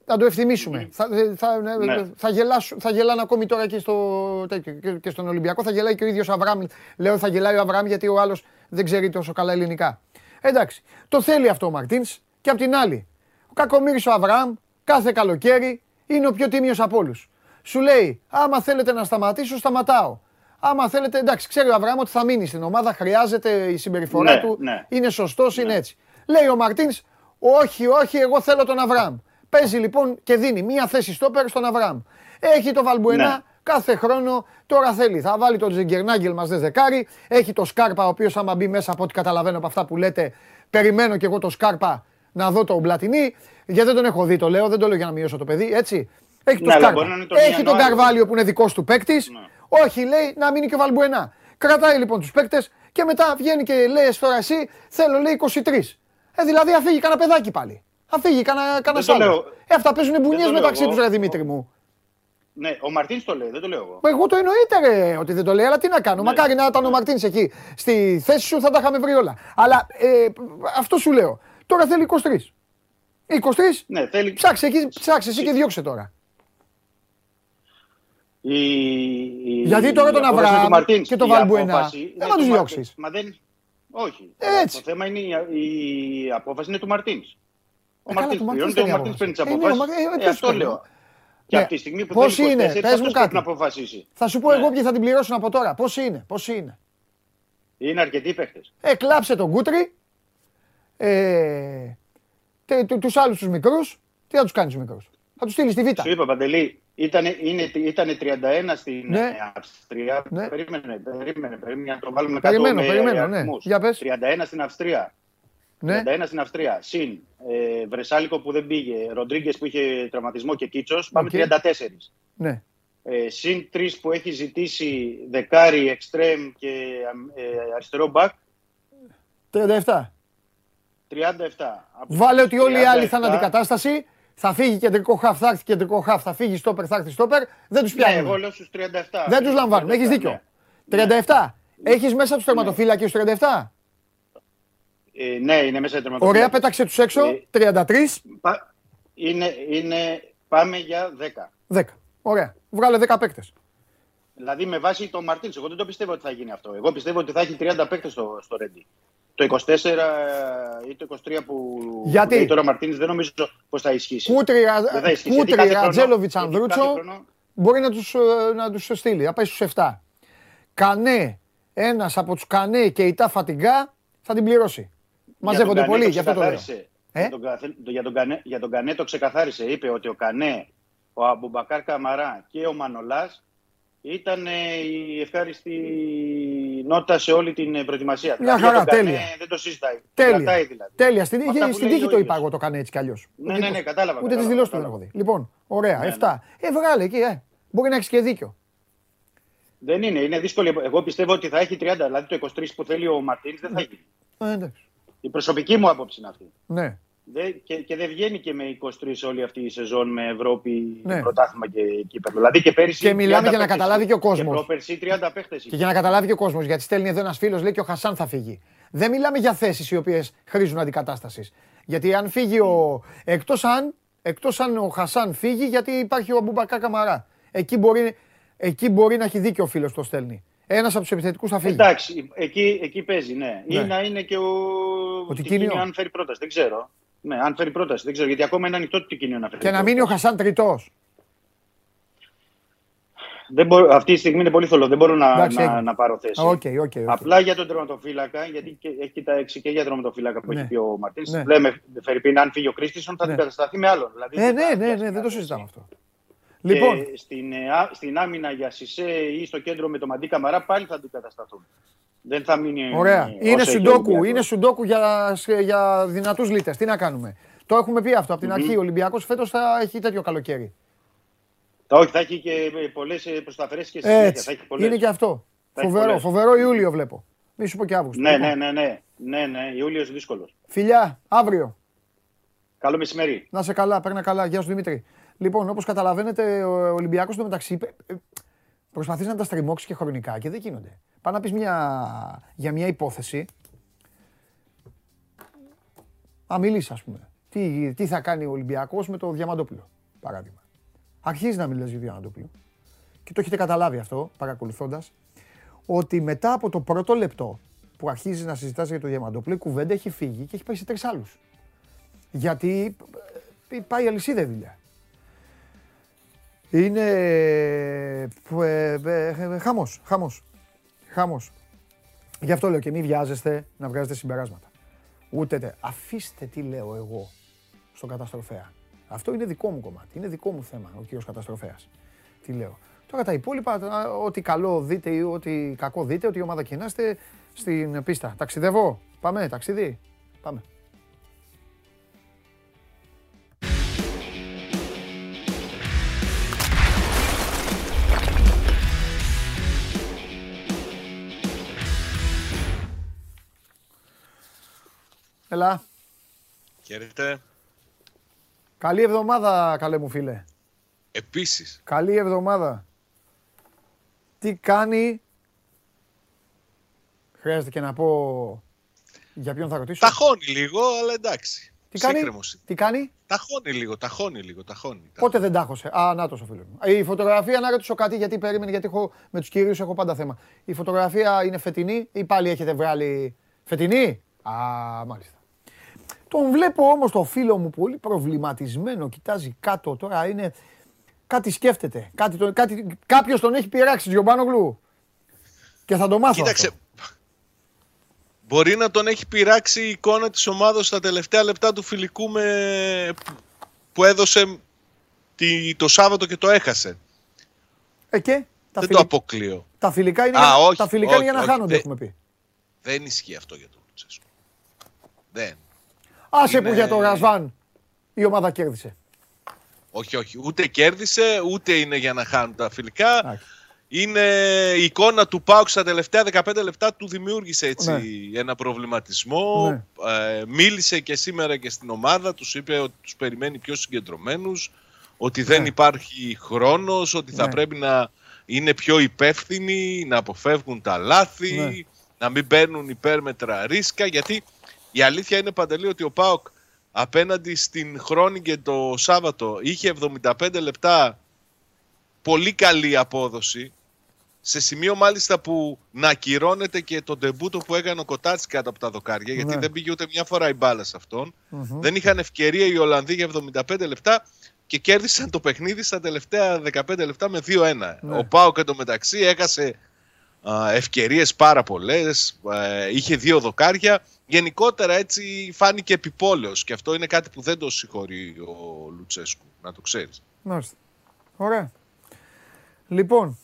να το ευθυμίσουμε. Θα, ε, θα, Ναι. θα, γελάσου- θα γελάνε ακόμη τώρα και, στο, τέτοιο, και- και στον Ολυμπιακό. Θα γελάει και ο ίδιος Αβραμ. Λέω θα γελάει ο Αβραμ γιατί ο άλλος δεν ξέρει τόσο καλά ελληνικά. Εντάξει, το θέλει αυτό ο Μαρτίνς και απ' την άλλη. Ο Κακομύρης ο Αβραμ κάθε καλοκαίρι είναι ο πιο τίμιος από όλους. Σου λέει, άμα θέλετε να σταματήσω, σταματάω. Άμα θέλετε, εντάξει, ξέρει ο Αβραμ ότι θα μείνει στην ομάδα, χρειάζεται η συμπεριφορά Ναι, του, ναι. είναι σωστός, είναι έτσι. Λέει ο Μαρτίνς, όχι, όχι, εγώ θέλω τον Αβραμ. Παίζει λοιπόν και δίνει μία θέση στόπερ στον Αβραμ. Έχει το Βαλμπουενά Ναι. κάθε χρόνο, τώρα θέλει. Θα βάλει τον Τζιγκερνάγκελ μας δεκάρι. Έχει το Σκάρπα, ο οποίος άμα μπει μέσα από ό,τι καταλαβαίνω από αυτά που λέτε, περιμένω κι εγώ το Σκάρπα να δω τον Πλατινί. Γιατί δεν τον έχω δει, το λέω, δεν το λέω για να μειώσω το παιδί, έτσι. Έχει τον Ναι, αλλά Σκάρπα. μπορεί να είναι τον Έχει τον Ιανουάριο. Καρβάλιο που είναι δικός του παίκτης. Ναι. Όχι, λέει, να μείνει και ο Βαλμπουενά. Κρατάει λοιπόν τους παίκτες και μετά βγαίνει και λέει τώρα εσύ, θέλω λέει 23. Ε, δηλαδή αφήγει κανένα παιδάκι πάλι. Αφήγει κανένα κανένα Δεν το άλλος. λέω. Ε, αυτά παίζουν μπουνιέ το λέω μεταξύ εγώ. τους, ρε Δημήτρη μου. Ναι, ο Μαρτίνς το λέει, δεν το λέω εγώ. Μα Εγώ το εννοείται ρε, ότι δεν το λέει, αλλά τι να κάνω. Ναι. Μακάρι να ήταν ο Μαρτίνς εκεί. Στη θέση σου θα τα είχαμε βρει όλα. Αλλά ε, αυτό σου λέω. Τώρα θέλει 23. 23, Ναι, θέλει. ψάξε εκεί, ψάξε εσύ και διώξε τώρα. Η, η, Γιατί τώρα η τον απόφαση Αβραάμ του Μαρτίνς, και τον η Βαλμπουενά, απόφαση δεν είναι θα τους τους Μαρτίνς. διώξεις. Μα δεν... Όχι. Έτσι. Το θέμα είναι η, η απόφαση είναι του Μαρτίνς. Ο Ε, καλά, Μαρτίν του Μαρτίνς πληρώνει και ο δεν Μαρτίν είναι παίρνει τις απόφαση. Ε, ναι, αποφάσεις. ο Μα- ε, ποιος αυτό παίρνει; λέω. Και Ναι. από τη στιγμή που Πώς θέλει 24, είναι, πες μου αυτός κάτι. πρέπει να αποφασίσει. Θα σου πω Ναι. εγώ ποιοι θα την πληρώσουν από τώρα. Πώς είναι, πώς είναι. Είναι αρκετοί παίχτε. Ε, κλάψε τον Κούτρι. Ε, τε- του- τους άλλους τους μικρούς. Τι θα τους κάνεις τους μικρούς. Θα τους στείλεις στη Β. Σου είπα, Παντελή, ήταν, είναι, ήτανε 31 στην Ναι. ε, Αυστρία. Ναι. Περίμενε, περίμενε, περίμενε να το βάλουμε Περιμένω, κάτω με περιμένω, ναι. αριθμούς. Για πες. 31 στην Αυστρία. Ναι, 31 στην Αυστρία. Συν ε, Βρσάλικο που δεν πήγε, Ροντρίγκες που είχε τραυματισμό και Κίτσος. Πάμε Οκ. 34. ναι. Ε, συν τρεις που έχει ζητήσει δεκάρι, εξτρέμ και ε, αριστερό μπακ. 37. 37. Από Βάλε ότι όλοι οι άλλοι θα είναι 37, αντικατάσταση. Θα φύγει κεντρικό χαφ, θα έρθει κεντρικό χαφ, θα φύγει στόπερ, θα έρθει στόπερ. Δεν τους Ναι, εγώ πιάνουν. λέω στους 37. Δεν τους λαμβάνουν. Έχεις 37, δίκιο. ναι. 37. Έχεις μέσα τους τερματοφύλακες τους 37. Ε, ναι, είναι μέσα η τερματοφύλακα. Ωραία, πέταξε τους έξω. Ε, 33. Πα- Είναι, είναι, πάμε για 10. 10. Ωραία. Βγάλε 10 παίκτες. Δηλαδή με βάση τον Μαρτίνς. Εγώ δεν το πιστεύω ότι θα γίνει αυτό. Εγώ πιστεύω ότι θα έχει 30 παίκτες στο, στο Ρέντι. Το 24 ή το 23 που Γιατί; που λέει τώρα ο Μαρτίνς δεν νομίζω πως θα ισχύσει. Κούτρι, Ρα- Δεν θα ισχύσει, γιατί Κούτρι κάθε χρόνο- Ρατζέλοβιτς, γιατί Ανδρούτσο. κάθε χρόνο- μπορεί να τους, ε, να τους στείλει. Θα πάει στους 7. Κανέ, ένας από τους Κανέ και η Τάφα Τιγκά θα την πληρώσει. Μαζεύονται Για τον πολύ, Κανέ γι' αυτό το λέω. ξεκαθάρισε. Ε; Για, τον, καθε- για, τον Κανέ, για τον Κανέ το ξεκαθάρισε. Είπε ότι ο Κανέ, ο Αμπουμπακάρ Καμαρά και ο Μανολάς ήταν ε, η ευχάριστη νότα σε όλη την ε, προετοιμασία. Μια για χαρά, τον Κανέ τέλεια. Δεν το συζητάει. Το Τέλεια. κρατάει δηλαδή. Τέλεια. Στην, Αυτά που στην λέει τύχη ο το ίδιος. είπα εγώ το έκανε έτσι κι αλλιώς. Ναι, ναι, ναι, κατάλαβα, Ούτε τις κατάλαβα, δηλώσεις του κατάλαβα. έχω δει. Λοιπόν, ωραία, Ναι, 7. Ε, βγάλε εκεί, ε. Μπορεί να έχεις και δίκιο. Δεν είναι, είναι δύσκολο. Εγώ πιστεύω ότι θα έχει 30. Δηλαδή το 23 που θέλει ο Μαρτίνς δεν θα γίνει. Ε, εντάξει. Η προσωπική μου άποψη είναι αυτή. Ναι. Δεν- και, και δεν βγαίνει και με 23 όλη αυτή η σεζόν με Ευρώπη, Ναι. πρωτάθλημα και κύπελο. Δηλαδή και πέρυσι. Και μιλάμε 30 για να παίκτες καταλάβει και ο κόσμος. Και πρόπερσι 30 παίχτε. Και για να καταλάβει και ο κόσμος, γιατί στέλνει εδώ ένας φίλος, λέει και ο Χασάν θα φύγει. Δεν μιλάμε για θέσεις οι οποίες χρήζουν αντικατάστασης. Γιατί αν φύγει ο. Εκτός αν, εκτός αν ο Χασάν φύγει, γιατί υπάρχει ο Αμπουμπακά Καμαρά. Εκεί μπορεί, εκεί μπορεί να έχει δίκιο ο φίλος που το στέλνει. Ένας από τους επιθετικούς θα φύγει. Εντάξει, εκεί, εκεί παίζει, ναι. Ναι. Ή να είναι και ο. Ο Τικίνιο, Τικίνιο. αν φέρει πρόταση. Δεν ξέρω. Ναι, αν φέρει πρόταση. Δεν ξέρω. Γιατί ακόμα είναι ανοιχτό το Τικίνιο να φέρει. Και να μείνει ο πρόταση. Χασάν τρίτος. Δεν μπορώ, αυτή τη στιγμή είναι πολύ θολό. Δεν μπορώ να, Εντάξει, να, έγινε. να πάρω θέση. OK, OK, OK. Απλά για τον τερματοφύλακα, γιατί και, έχει κοιτάξει και για τερματοφύλακα που Ναι. έχει πει ο Μαρτίνς. Ναι. Λέμε, φερειπείν, αν φύγει ο Κρίστινσον, θα Ναι. αντικατασταθεί με άλλον. Δηλαδή, Ε, δεν ναι, θα ναι, πιάσει ναι, δεν το θέση. συζητάμε αυτό. Και Λοιπόν, στην, ε, α- στην άμυνα για Σισε ή στο κέντρο με το Μαντί Καμαρά πάλι θα αντικατασταθούν. Δεν θα μείνει. ωραία. ε, Είναι όσο έχει ο σουντόκου, Ολυμπιακός. είναι σουντόκου για, για δυνατούς λίτε. Τι να κάνουμε. Το έχουμε πει αυτό από την αρχή. Ο Ολυμπιακός φέτος θα έχει τέτοιο καλοκαίρι. όχι, θα έχει και πολλές προσταφέ και συνέχεια. Είναι και αυτό. φοβερό, φοβερό Ιούλιο βλέπω. Μη σου πω και Αύγουστο. Ναι, ναι, ναι, ναι, ναι, ναι. Ιούλιος δύσκολος. Φιλιά, αύριο. Καλό μεσημέρι. Να σε καλά, παίρνει καλά. Γεια σου Δημήτρη. Λοιπόν, όπως καταλαβαίνετε, ο Ολυμπιακός στο μεταξύ ε, προσπαθείς να τα στριμώξεις και χρονικά και δεν γίνονται. Πάει να πεις για μια υπόθεση. Α, μιλήσεις, ας πούμε. Τι, τι θα κάνει ο Ολυμπιακός με το Διαμαντόπουλο, παράδειγμα. Αρχίζει να μιλάει για το Διαμαντόπουλο. Και το έχετε καταλάβει αυτό, παρακολουθώντας, ότι μετά από το πρώτο λεπτό που αρχίζεις να συζητάς για το Διαμαντόπουλο, η κουβέντα έχει φύγει και έχει πάει σε τρεις άλλους. Γιατί ε, πάει αλυσίδα δουλειά. Είναι ε, ε, χαμός, χαμός, χαμός. Γι' αυτό λέω και μην βιάζεστε να βγάζετε συμπεράσματα. Ούτε αφήστε τι λέω εγώ στον καταστροφέα. Αυτό είναι δικό μου κομμάτι, είναι δικό μου θέμα ο κύριος καταστροφέας. Τι λέω. Τώρα τα υπόλοιπα, ό,τι καλό δείτε ή ό,τι κακό δείτε, ό,τι ομάδα και στην πίστα. Ταξιδεύω; Πάμε, ταξίδι; Πάμε. Έλα. Χαίρετε. Καλή εβδομάδα, καλέ μου φίλε. Επίσης. Καλή εβδομάδα. Τι κάνει... Χρειάζεται και να πω για ποιον θα ρωτήσω. Ταχώνει λίγο, αλλά εντάξει. Τι κάνει, τι κάνει; Ταχώνει λίγο, ταχώνει λίγο, ταχώνει. Πότε δεν τάχωσε; Α, να το φίλο μου. Η φωτογραφία, να ρωτήσω κάτι, γιατί περίμενε, γιατί έχω, με τους κυρίους έχω πάντα θέμα. Η φωτογραφία είναι φετινή ή πάλι έχετε βγάλει φετινή; Α, μάλιστα. Τον βλέπω όμως το φίλο μου πολύ προβληματισμένο, κοιτάζει κάτω τώρα, είναι... Κάτι σκέφτεται, κάτι, κάτι, κάποιος τον έχει πειράξει, Τζιομπάνογλου. Και θα το μάθω Κοίταξε, αυτό. μπορεί να τον έχει πειράξει η εικόνα της ομάδας στα τελευταία λεπτά του φιλικού με... που έδωσε το Σάββατο και το έχασε. Ε, και, τα δεν φιλ... το αποκλείω. Τα φιλικά είναι, Α, για... τα φιλικά είναι για να χάνονται, έχουμε πει. Δεν ισχύει αυτό για τον Λουτσέσκο. Δεν. Άσε είναι... που για το Ρασβάν η ομάδα κέρδισε. Όχι, όχι. Ούτε κέρδισε, ούτε είναι για να χάνουν τα φιλικά. Είναι η εικόνα του Πάουξ στα τελευταία 15 λεπτά του δημιούργησε έτσι ναι. ένα προβληματισμό. Ναι. Ε, μίλησε και σήμερα και στην ομάδα, τους είπε ότι τους περιμένει πιο συγκεντρωμένους, ότι δεν ναι. υπάρχει χρόνος, ότι θα πρέπει να είναι πιο υπεύθυνοι, να αποφεύγουν τα λάθη, να μην παίρνουν υπέρμετρα ρίσκα, γιατί η αλήθεια είναι παντελή ότι ο Πάοκ απέναντι στην και το Σάββατο είχε 75 λεπτά πολύ καλή απόδοση σε σημείο μάλιστα που να ακυρώνεται και το ντεμπούτο που έκανε ο Κοτάτση κάτω από τα δοκάρια, γιατί ναι. δεν πήγε ούτε μια φορά η μπάλα σε αυτον Δεν είχαν ευκαιρία οι Ολλανδοί για 75 λεπτά και κέρδισαν το παιχνίδι στα τελευταία 15 λεπτά με 2-1. Ναι. Ο Πάοκ εντωμεταξύ έκασε ευκαιρίες πάρα πολλές, είχε δύο δοκάρια γενικότερα έτσι φάνηκε επιπόλαιος και αυτό είναι κάτι που δεν το συγχωρεί ο Λουτσέσκου, να το ξέρεις. Μάλιστα. Ωραία. Λοιπόν,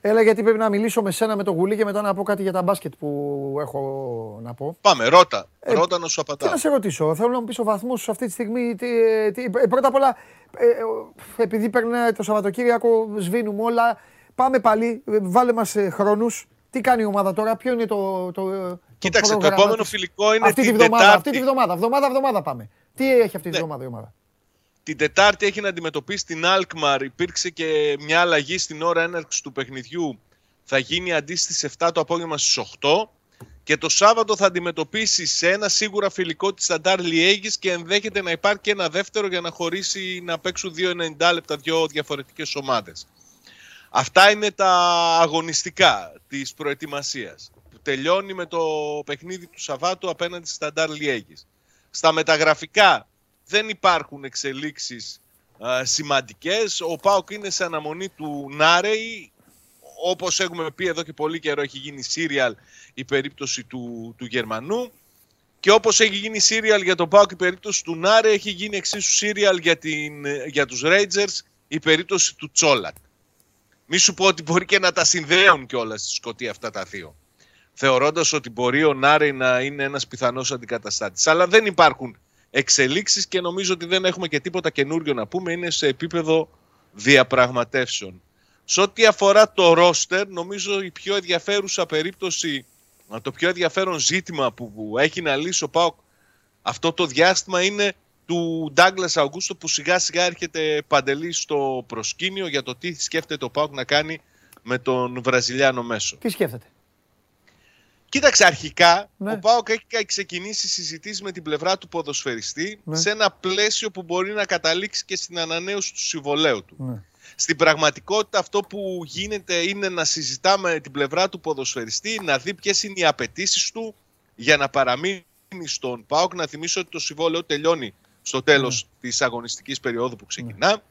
έλα γιατί πρέπει να μιλήσω με σένα με το γουλί και μετά να πω κάτι για τα μπάσκετ που έχω να πω. Πάμε, ρώτα. Ε, ρώτα να σου απαντάω. Τι να σε ρωτήσω, θέλω να μου πεις ο βαθμός αυτή τη στιγμή. Τι, τι, ε, πρώτα απ' όλα, ε, ε, επειδή παίρνει το Σαββατοκύριακο, σβήνουμε όλα. Πάμε πάλι, βάλε μας χρόνους. Τι κάνει η ομάδα τώρα, ποιο είναι το, το, Κοίταξε, το επόμενο φιλικό είναι αυτή την τη βδομάδα, Αυτή τη βδομάδα, βδομάδα, βδομάδα πάμε. Τι έχει αυτή τη ναι. βδομάδα η ομάδα; Την Τετάρτη έχει να αντιμετωπίσει την Alkmaar. Υπήρξε και μια αλλαγή στην ώρα έναρξης του παιχνιδιού. Θα γίνει αντί στις 7 το απόγευμα στις 8. Και το Σάββατο θα αντιμετωπίσει σε ένα σίγουρα φιλικό της Σταντάρ Λιέγης και ενδέχεται να υπάρχει και ένα δεύτερο για να χωρίσει να παίξουν 2-90 λεπτά δύο διαφορετικές ομάδες. Αυτά είναι τα αγωνιστικά της προετοιμασίας τελειώνει με το παιχνίδι του Σαββάτου απέναντι στη Σταντάρ Λιέγης. Στα μεταγραφικά δεν υπάρχουν εξελίξεις α, σημαντικές. Ο Πάοκ είναι σε αναμονή του Νάρεϊ. Όπως έχουμε πει εδώ και πολύ καιρό έχει γίνει σύριαλ η περίπτωση του, του Γερμανού. Και όπως έχει γίνει σύριαλ για τον Πάοκ η περίπτωση του Νάρε, έχει γίνει εξίσου σύριαλ για, την, για τους Rangers η περίπτωση του Τσόλακ. Μη σου πω ότι μπορεί και να τα συνδέουν κιόλας στη Σκωτία αυτά τα δύο θεωρώντας ότι μπορεί ο Νάρη να είναι ένας πιθανός αντικαταστάτης. Αλλά δεν υπάρχουν εξελίξεις και νομίζω ότι δεν έχουμε και τίποτα καινούριο να πούμε. Είναι σε επίπεδο διαπραγματεύσεων. Σε ό,τι αφορά το ρόστερ, νομίζω η πιο ενδιαφέρουσα περίπτωση, το πιο ενδιαφέρον ζήτημα που έχει να λύσει ο ΠΑΟΚ αυτό το διάστημα είναι του Ντάγκλας Αουγκούστο που σιγά σιγά έρχεται παντελή στο προσκήνιο για το τι σκέφτεται ο ΠΑΟΚ να κάνει με τον Βραζιλιάνο μέσο. Τι σκέφτεται; Κοίταξε, αρχικά ναι. ο Πάοκ έχει ξεκινήσει συζητήσεις με την πλευρά του ποδοσφαιριστή ναι. σε ένα πλαίσιο που μπορεί να καταλήξει και στην ανανέωση του συμβολέου του. Ναι. Στην πραγματικότητα αυτό που γίνεται είναι να συζητάμε την πλευρά του ποδοσφαιριστή, να δει ποιες είναι οι απαιτήσεις του για να παραμείνει στον ΠΑΟΚ. Να θυμίσω ότι το συμβόλαιο τελειώνει στο τέλος ναι. της αγωνιστικής περίοδου που ξεκινά.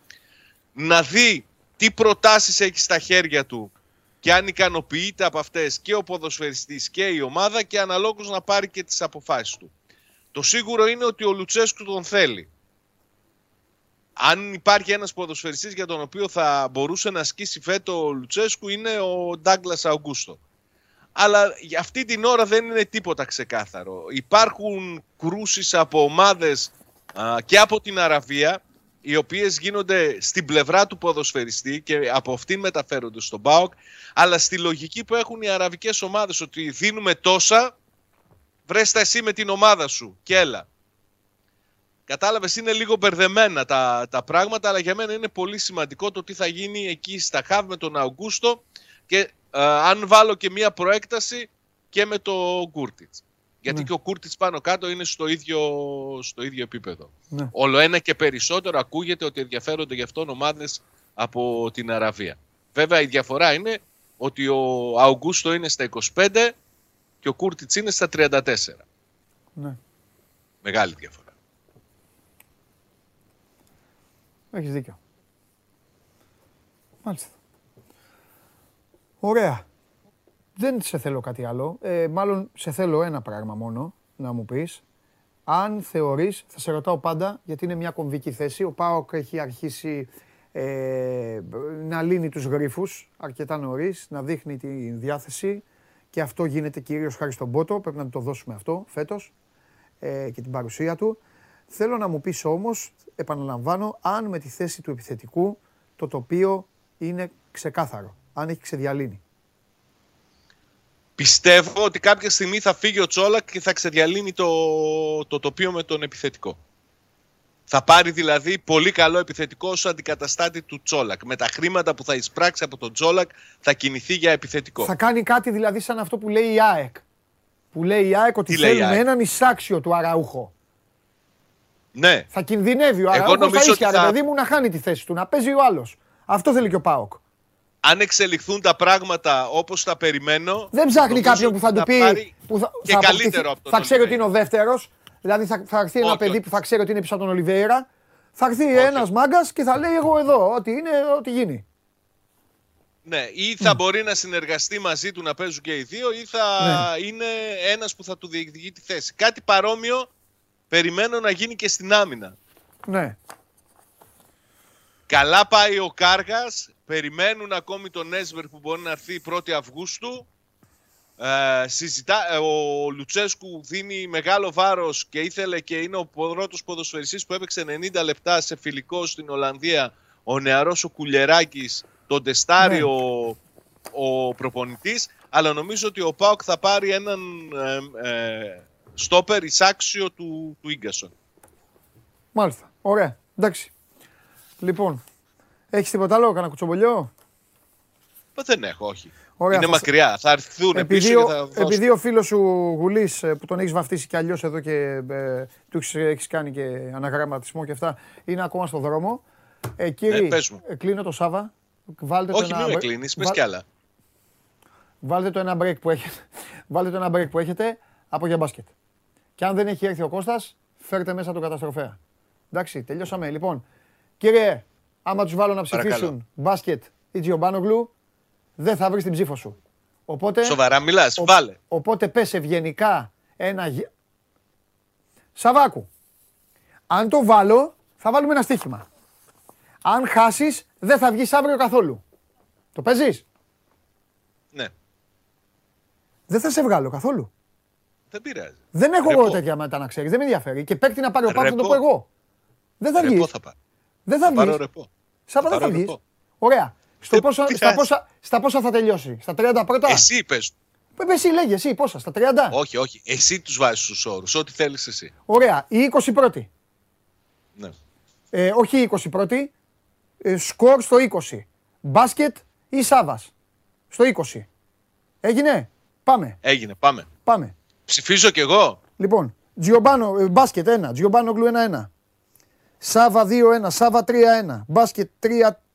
Να δει τι προτάσεις έχει στα χέρια του και αν ικανοποιείται από αυτές και ο ποδοσφαιριστής και η ομάδα και αναλόγως να πάρει και τις αποφάσεις του. Το σίγουρο είναι ότι ο Λουτσέσκου τον θέλει. Αν υπάρχει ένας ποδοσφαιριστής για τον οποίο θα μπορούσε να ασκήσει φέτο ο Λουτσέσκου είναι ο Ντάγκλας Αουγκούστο. Αλλά για αυτή την ώρα δεν είναι τίποτα ξεκάθαρο. Υπάρχουν κρούσεις από ομάδες και από την Αραβία οι οποίες γίνονται στην πλευρά του ποδοσφαιριστή και από αυτήν μεταφέρονται στον ΠΑΟΚ, αλλά στη λογική που έχουν οι αραβικές ομάδες ότι δίνουμε τόσα, βρες τα εσύ με την ομάδα σου και έλα. Κατάλαβες, είναι λίγο μπερδεμένα τα, τα πράγματα, αλλά για μένα είναι πολύ σημαντικό το τι θα γίνει εκεί στα ΧΑΒ με τον Αουγκούστο και αν βάλω και μία προέκταση και με το Γκούρτιτς. Γιατί ναι. και ο Κούρτιτ πάνω κάτω είναι στο ίδιο, στο ίδιο επίπεδο. Ναι. Όλο ένα και περισσότερο ακούγεται ότι ενδιαφέρονται γι' αυτόν ομάδε από την Αραβία. Βέβαια η διαφορά είναι ότι ο Αουγκούστο είναι στα 25 και ο Κούρτιτ είναι στα 34. Ναι. Μεγάλη διαφορά. Έχεις δίκιο. Μάλιστα. Ωραία. Δεν σε θέλω κάτι άλλο. Ε, μάλλον σε θέλω ένα πράγμα μόνο να μου πεις. Αν θεωρείς, θα σε ρωτάω πάντα, γιατί είναι μια κομβική θέση. Ο Πάοκ έχει αρχίσει ε, να λύνει τους γρίφους αρκετά νωρίς, να δείχνει τη διάθεση και αυτό γίνεται κυρίως χάρη στον Πότο. Πρέπει να το δώσουμε αυτό φέτος ε, και την παρουσία του. Θέλω να μου πεις όμως, επαναλαμβάνω, αν με τη θέση του επιθετικού το τοπίο είναι ξεκάθαρο, αν έχει ξεδιαλύνει. Πιστεύω ότι κάποια στιγμή θα φύγει ο Τσόλακ και θα ξεδιαλύνει το, το τοπίο με τον επιθετικό. Θα πάρει δηλαδή πολύ καλό επιθετικό ως αντικαταστάτη του Τσόλακ. Με τα χρήματα που θα εισπράξει από τον Τσόλακ θα κινηθεί για επιθετικό. Θα κάνει κάτι δηλαδή σαν αυτό που λέει η ΑΕΚ. Που λέει η ΑΕΚ ότι θέλουμε έναν εισάξιο του Αραούχο. Ναι. Θα κινδυνεύει ο Αραούχος. Θα ίσια, θα... παιδί μου, να χάνει τη θέση του, να παίζει ο άλλος. Αυτό θέλει και ο Πάοκ αν εξελιχθούν τα πράγματα όπως τα περιμένω. Δεν ψάχνει κάποιον που θα του πει. Που θα, και θα καλύτερο από τον Θα ξέρει ότι είναι ο δεύτερος. Δηλαδή θα, θα έρθει ένα παιδί που θα ξέρει ότι είναι πίσω από τον Ολιβέηρα. Θα έρθει ένας μάγκας και θα λέει: Εγώ εδώ, ό,τι είναι, ό,τι γίνει. Ναι, ή θα μπορεί να συνεργαστεί μαζί του να παίζουν και οι δύο, ή θα ναι. είναι ένας που θα του διεκδικεί τη θέση. Κάτι παρόμοιο περιμένω να γίνει και στην άμυνα. Ναι. Καλά πάει ο Κάργας, περιμένουν ακόμη τον Έσβερ που μπορεί να έρθει 1η Αυγούστου. Ε, συζητά, ε, ο Λουτσέσκου δίνει μεγάλο βάρος και ήθελε και είναι ο πρώτος ποδοσφαιριστής που έπαιξε 90 λεπτά σε φιλικό στην Ολλανδία ο νεαρός ο Κουλεράκης, τον τεστάρι ναι. ο, ο προπονητής αλλά νομίζω ότι ο Πάοκ θα πάρει έναν ε, ε, στόπερ εισάξιο του, του Ίγκασον. Μάλιστα. Ωραία. Εντάξει. Λοιπόν, έχεις τίποτα άλλο, κανένα κουτσομπολιό; Δεν έχω, όχι. Ωραία, είναι θα... μακριά. Θα έρθουν επειδή, πίσω και θα δώσουν. Επειδή ο φίλος σου Γουλής ε, που τον έχεις βαφτίσει κι αλλιώς εδώ και ε, του έχεις κάνει και αναγραμματισμό και αυτά, είναι ακόμα στο δρόμο. Ε, κύριε, ναι, ε, κλείνω το Σάβα. Βάλτε όχι, το ένα... μην με κλείνεις, πες κι άλλα. Βάλτε το ένα break που έχετε, βάλτε το ένα break που έχετε από για μπάσκετ. Και αν δεν έχει έρθει ο Κώστας, φέρτε μέσα τον καταστροφέα. Εντάξει, τελειώσαμε. Λοιπόν, κύριε, άμα τους βάλω να ψηφίσουν μπάσκετ ή Τζιομπάνογλου, δεν θα βρεις την ψήφο σου. Οπότε, Σοβαρά μιλάς, βάλε. Οπότε πες ευγενικά ένα... Σαβάκου, αν το βάλω, θα βάλουμε ένα στοίχημα. Αν χάσεις, δεν θα βγεις αύριο καθόλου. Το παίζεις; Ναι. Δεν θα σε βγάλω καθόλου. Δεν πειράζει. Δεν έχω εγώ τέτοια μετά να ξέρεις, δεν με ενδιαφέρει. Και παίκτη να πάρει ο Πάπος να το πω εγώ. Δεν θα βγεις. Θα δεν θα, θα βγεις. Σάββατο θα βγεις. Ωραία. Στο πόσα, στα, πόσα, στα πόσα θα τελειώσει, στα 30 πρώτα; Εσύ πες. Εσύ λέγε, εσύ πόσα, στα 30. Όχι, όχι. Εσύ τους βάζεις του όρους. Ό,τι θέλεις εσύ. Ωραία. Η 21η. Ναι. Ε, όχι η 21η. Ε, σκορ στο 20. Μπάσκετ ή Σάβα. Στο 20. Έγινε; Πάμε. Έγινε. Πάμε. Πάμε. Ψηφίζω κι εγώ. Λοιπόν, Τζιομπάνο, ε, μπάσκετ 1, Τζιομπάνο γλου 1-1. Σάβα 2-1, Σάβα 3-1, μπάσκετ 3-2,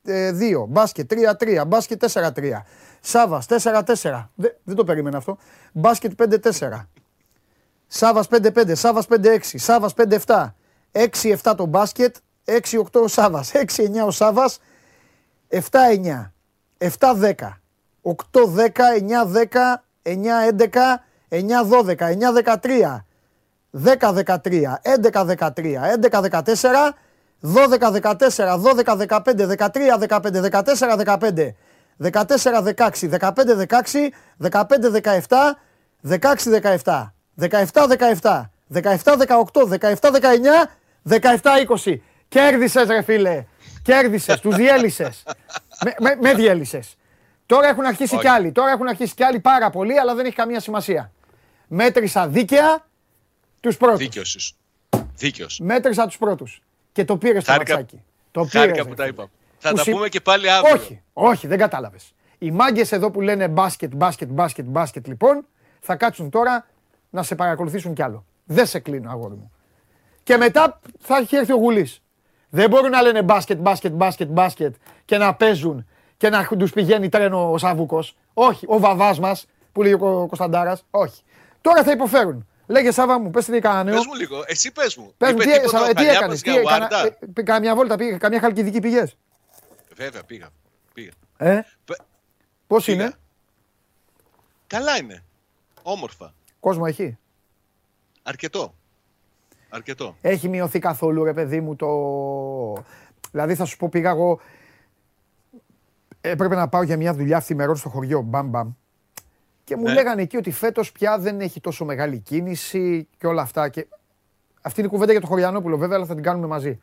ε, μπάσκετ 3-3, μπάσκετ 4-3. Σάβας 4-4. Δεν, δεν το περίμενα αυτό. Μπάσκετ 5-4. Σάβας 5-5, Σάβας 5-6, Σάβας 5-7. 6-7 το μπάσκετ, 6-8 ο Σάβας, 6-9 ο Σάβας, 7-9, 7-10, 8-10, 9-10, 9-11, 9-12, 9-13, 10-13, 11-13, 11-14, 12-14, 12-15, 13-15, 14-15, 14-16, 15-16, 15-17, 16-17, 17-17, 17-18, 17-19, 17-20. Κέρδισες, ρε φίλε. Κέρδισες, τους διέλυσες. με, με, με διέλυσες. Τώρα έχουν αρχίσει κι άλλοι. Τώρα έχουν αρχίσει κι άλλοι πάρα πολύ, αλλά δεν έχει καμία σημασία. Μέτρησα δίκαια τους πρώτους. Δίκαιος. Δίκαιος. Μέτρησα τους πρώτους. Και το πήρες στο ματσάκι. Το πήρες. που τα είπα. Θα τα πούμε και πάλι αύριο. Όχι, όχι, δεν κατάλαβες. Οι μάγκες εδώ που λένε μπάσκετ, μπάσκετ, μπάσκετ, μπάσκετ, λοιπόν, θα κάτσουν τώρα να σε παρακολουθήσουν κι άλλο. Δεν σε κλείνω, αγόρι μου. Και μετά θα έχει έρθει ο Γουλής. Δεν μπορούν να λένε μπάσκετ, μπάσκετ, μπάσκετ, μπάσκετ και να παίζουν και να τους πηγαίνει τρένο ο Σαβούκος. Όχι, ο βαβάς μας που λέει ο Κωνσταντάρας. Όχι. Τώρα θα υποφέρουν. Λέγε Σάβα μου, πες τι έκανα νέο. Πες μου λίγο, εσύ πες μου. Πες μου, τι, τι, τι έκανες, τι έκανα, ε, καμιά βόλτα πήγε, καμιά χαλκιδική πηγέ. Βέβαια, πήγα. πήγα. Ε, πώς είναι; Καλά είναι. Όμορφα. Κόσμο έχει; Αρκετό. Αρκετό. Έχει μειωθεί καθόλου ρε παιδί μου το... Δηλαδή θα σου πω πήγα εγώ... Έπρεπε να πάω για μια δουλειά αυθημερών στο χωριό, μπαμ μπαμ. Και μου ναι. λέγανε εκεί ότι φέτος πια δεν έχει τόσο μεγάλη κίνηση και όλα αυτά. Και... Αυτή είναι η κουβέντα για το Χωριανόπουλο βέβαια, αλλά θα την κάνουμε μαζί.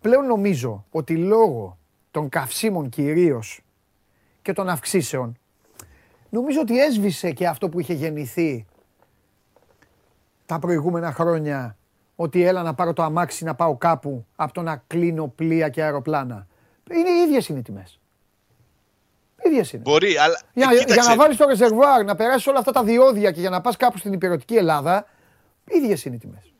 Πλέον νομίζω ότι λόγω των καυσίμων κυρίως και των αυξήσεων, νομίζω ότι έσβησε και αυτό που είχε γεννηθεί τα προηγούμενα χρόνια ότι έλα να πάρω το αμάξι να πάω κάπου από το να κλείνω πλοία και αεροπλάνα. Είναι οι ίδιες είναι οι τιμές. Ίδιες είναι. Μπορεί, αλλά. Για, για να βάλεις το ρεζερβουάρ, να περάσει όλα αυτά τα διόδια και για να πας κάπου στην υπηρετική Ελλάδα, ίδιες είναι οι τιμές.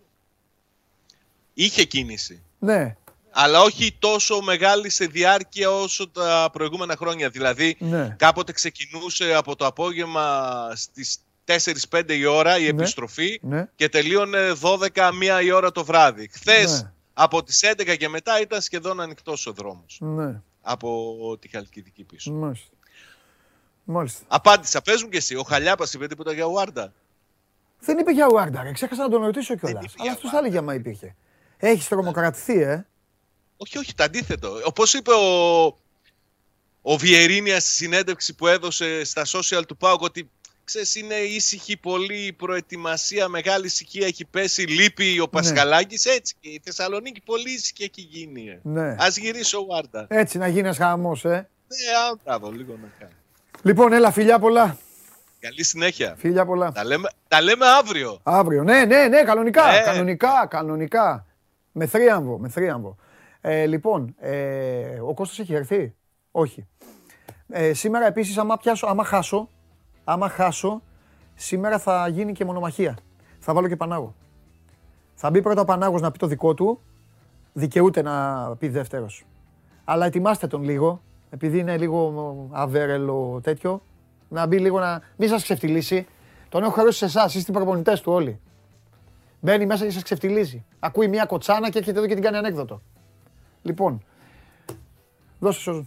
Είχε κίνηση. Ναι. Αλλά όχι τόσο μεγάλη σε διάρκεια όσο τα προηγούμενα χρόνια. Δηλαδή, ναι. κάποτε ξεκινούσε από το απόγευμα στις 4-5 η ώρα η ναι. επιστροφή ναι. και τελείωνε 12-1 η ώρα το βράδυ. Χθες ναι. από τις 11 και μετά ήταν σχεδόν ανοιχτός ο δρόμος. Ναι από τη Χαλκιδική πίσω. Μάλιστα. Μάλιστα. Απάντησα, πες μου και εσύ. Ο Χαλιάπας είπε τίποτα για Ουάρντα. Δεν είπε για Ουάρντα, ρε. Ξέχασα να τον ρωτήσω κιόλας. Αλλά αυτός θα έλεγε άμα υπήρχε. Έχεις τρομοκρατηθεί, ε. Όχι, όχι, το αντίθετο. Όπω είπε ο, ο Βιερίνια στη συνέντευξη που έδωσε στα social του Πάουκ ότι ξέρεις, είναι ήσυχη πολύ η προετοιμασία, μεγάλη ησυχία έχει πέσει, λείπει ο ναι. Πασχαλάκης, έτσι και η Θεσσαλονίκη πολύ ήσυχη έχει γίνει. Ε. Ναι. Ας γυρίσει ο Βάρτα. Έτσι να γίνει χαμός, ε. Ναι, μπράβο, λίγο να κάνει. Λοιπόν, έλα, φιλιά πολλά. Καλή συνέχεια. Φιλιά πολλά. Τα λέμε, τα λέμε αύριο. Αύριο, ναι, ναι, ναι, κανονικά, ναι. κανονικά, κανονικά. Με θρίαμβο, με θρίαμβο. Ε, λοιπόν, ε, ο Κώστας έχει έρθει; Όχι. Ε, σήμερα επίσης, άμα, πιάσω, άμα χάσω, άμα χάσω, σήμερα θα γίνει και μονομαχία. Θα βάλω και Πανάγο. Θα μπει πρώτα ο Πανάγος να πει το δικό του, δικαιούται να πει δεύτερος. Αλλά ετοιμάστε τον λίγο, επειδή είναι λίγο αβέρελο τέτοιο, να μπει λίγο να μην σας ξεφτυλίσει. Τον έχω χαρώσει σε εσάς, είστε οι προπονητές του όλοι. Μπαίνει μέσα και σας ξεφτυλίζει. Ακούει μια κοτσάνα και έρχεται εδώ και την κάνει ανέκδοτο. Λοιπόν, δώσε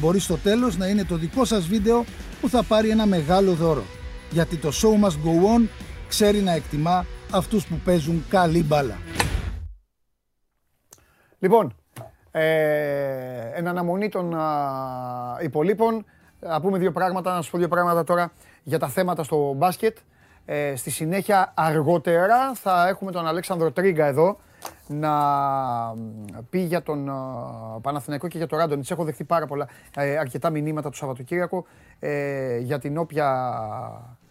Μπορεί στο τέλος να είναι το δικό σας βίντεο που θα πάρει ένα μεγάλο δώρο. Γιατί το show must go on ξέρει να εκτιμά αυτούς που παίζουν καλή μπάλα. Λοιπόν, ε, εν αναμονή των α, υπολείπων, να πούμε δύο πράγματα, να σας πω δύο πράγματα τώρα για τα θέματα στο μπάσκετ. Ε, στη συνέχεια αργότερα θα έχουμε τον Αλέξανδρο Τρίγκα εδώ να πει για τον Παναθηναϊκό και για τον Ράντονιτς. Έχω δεχτεί πάρα πολλά, ε, αρκετά μηνύματα το Σαββατοκύριακο ε, για την όποια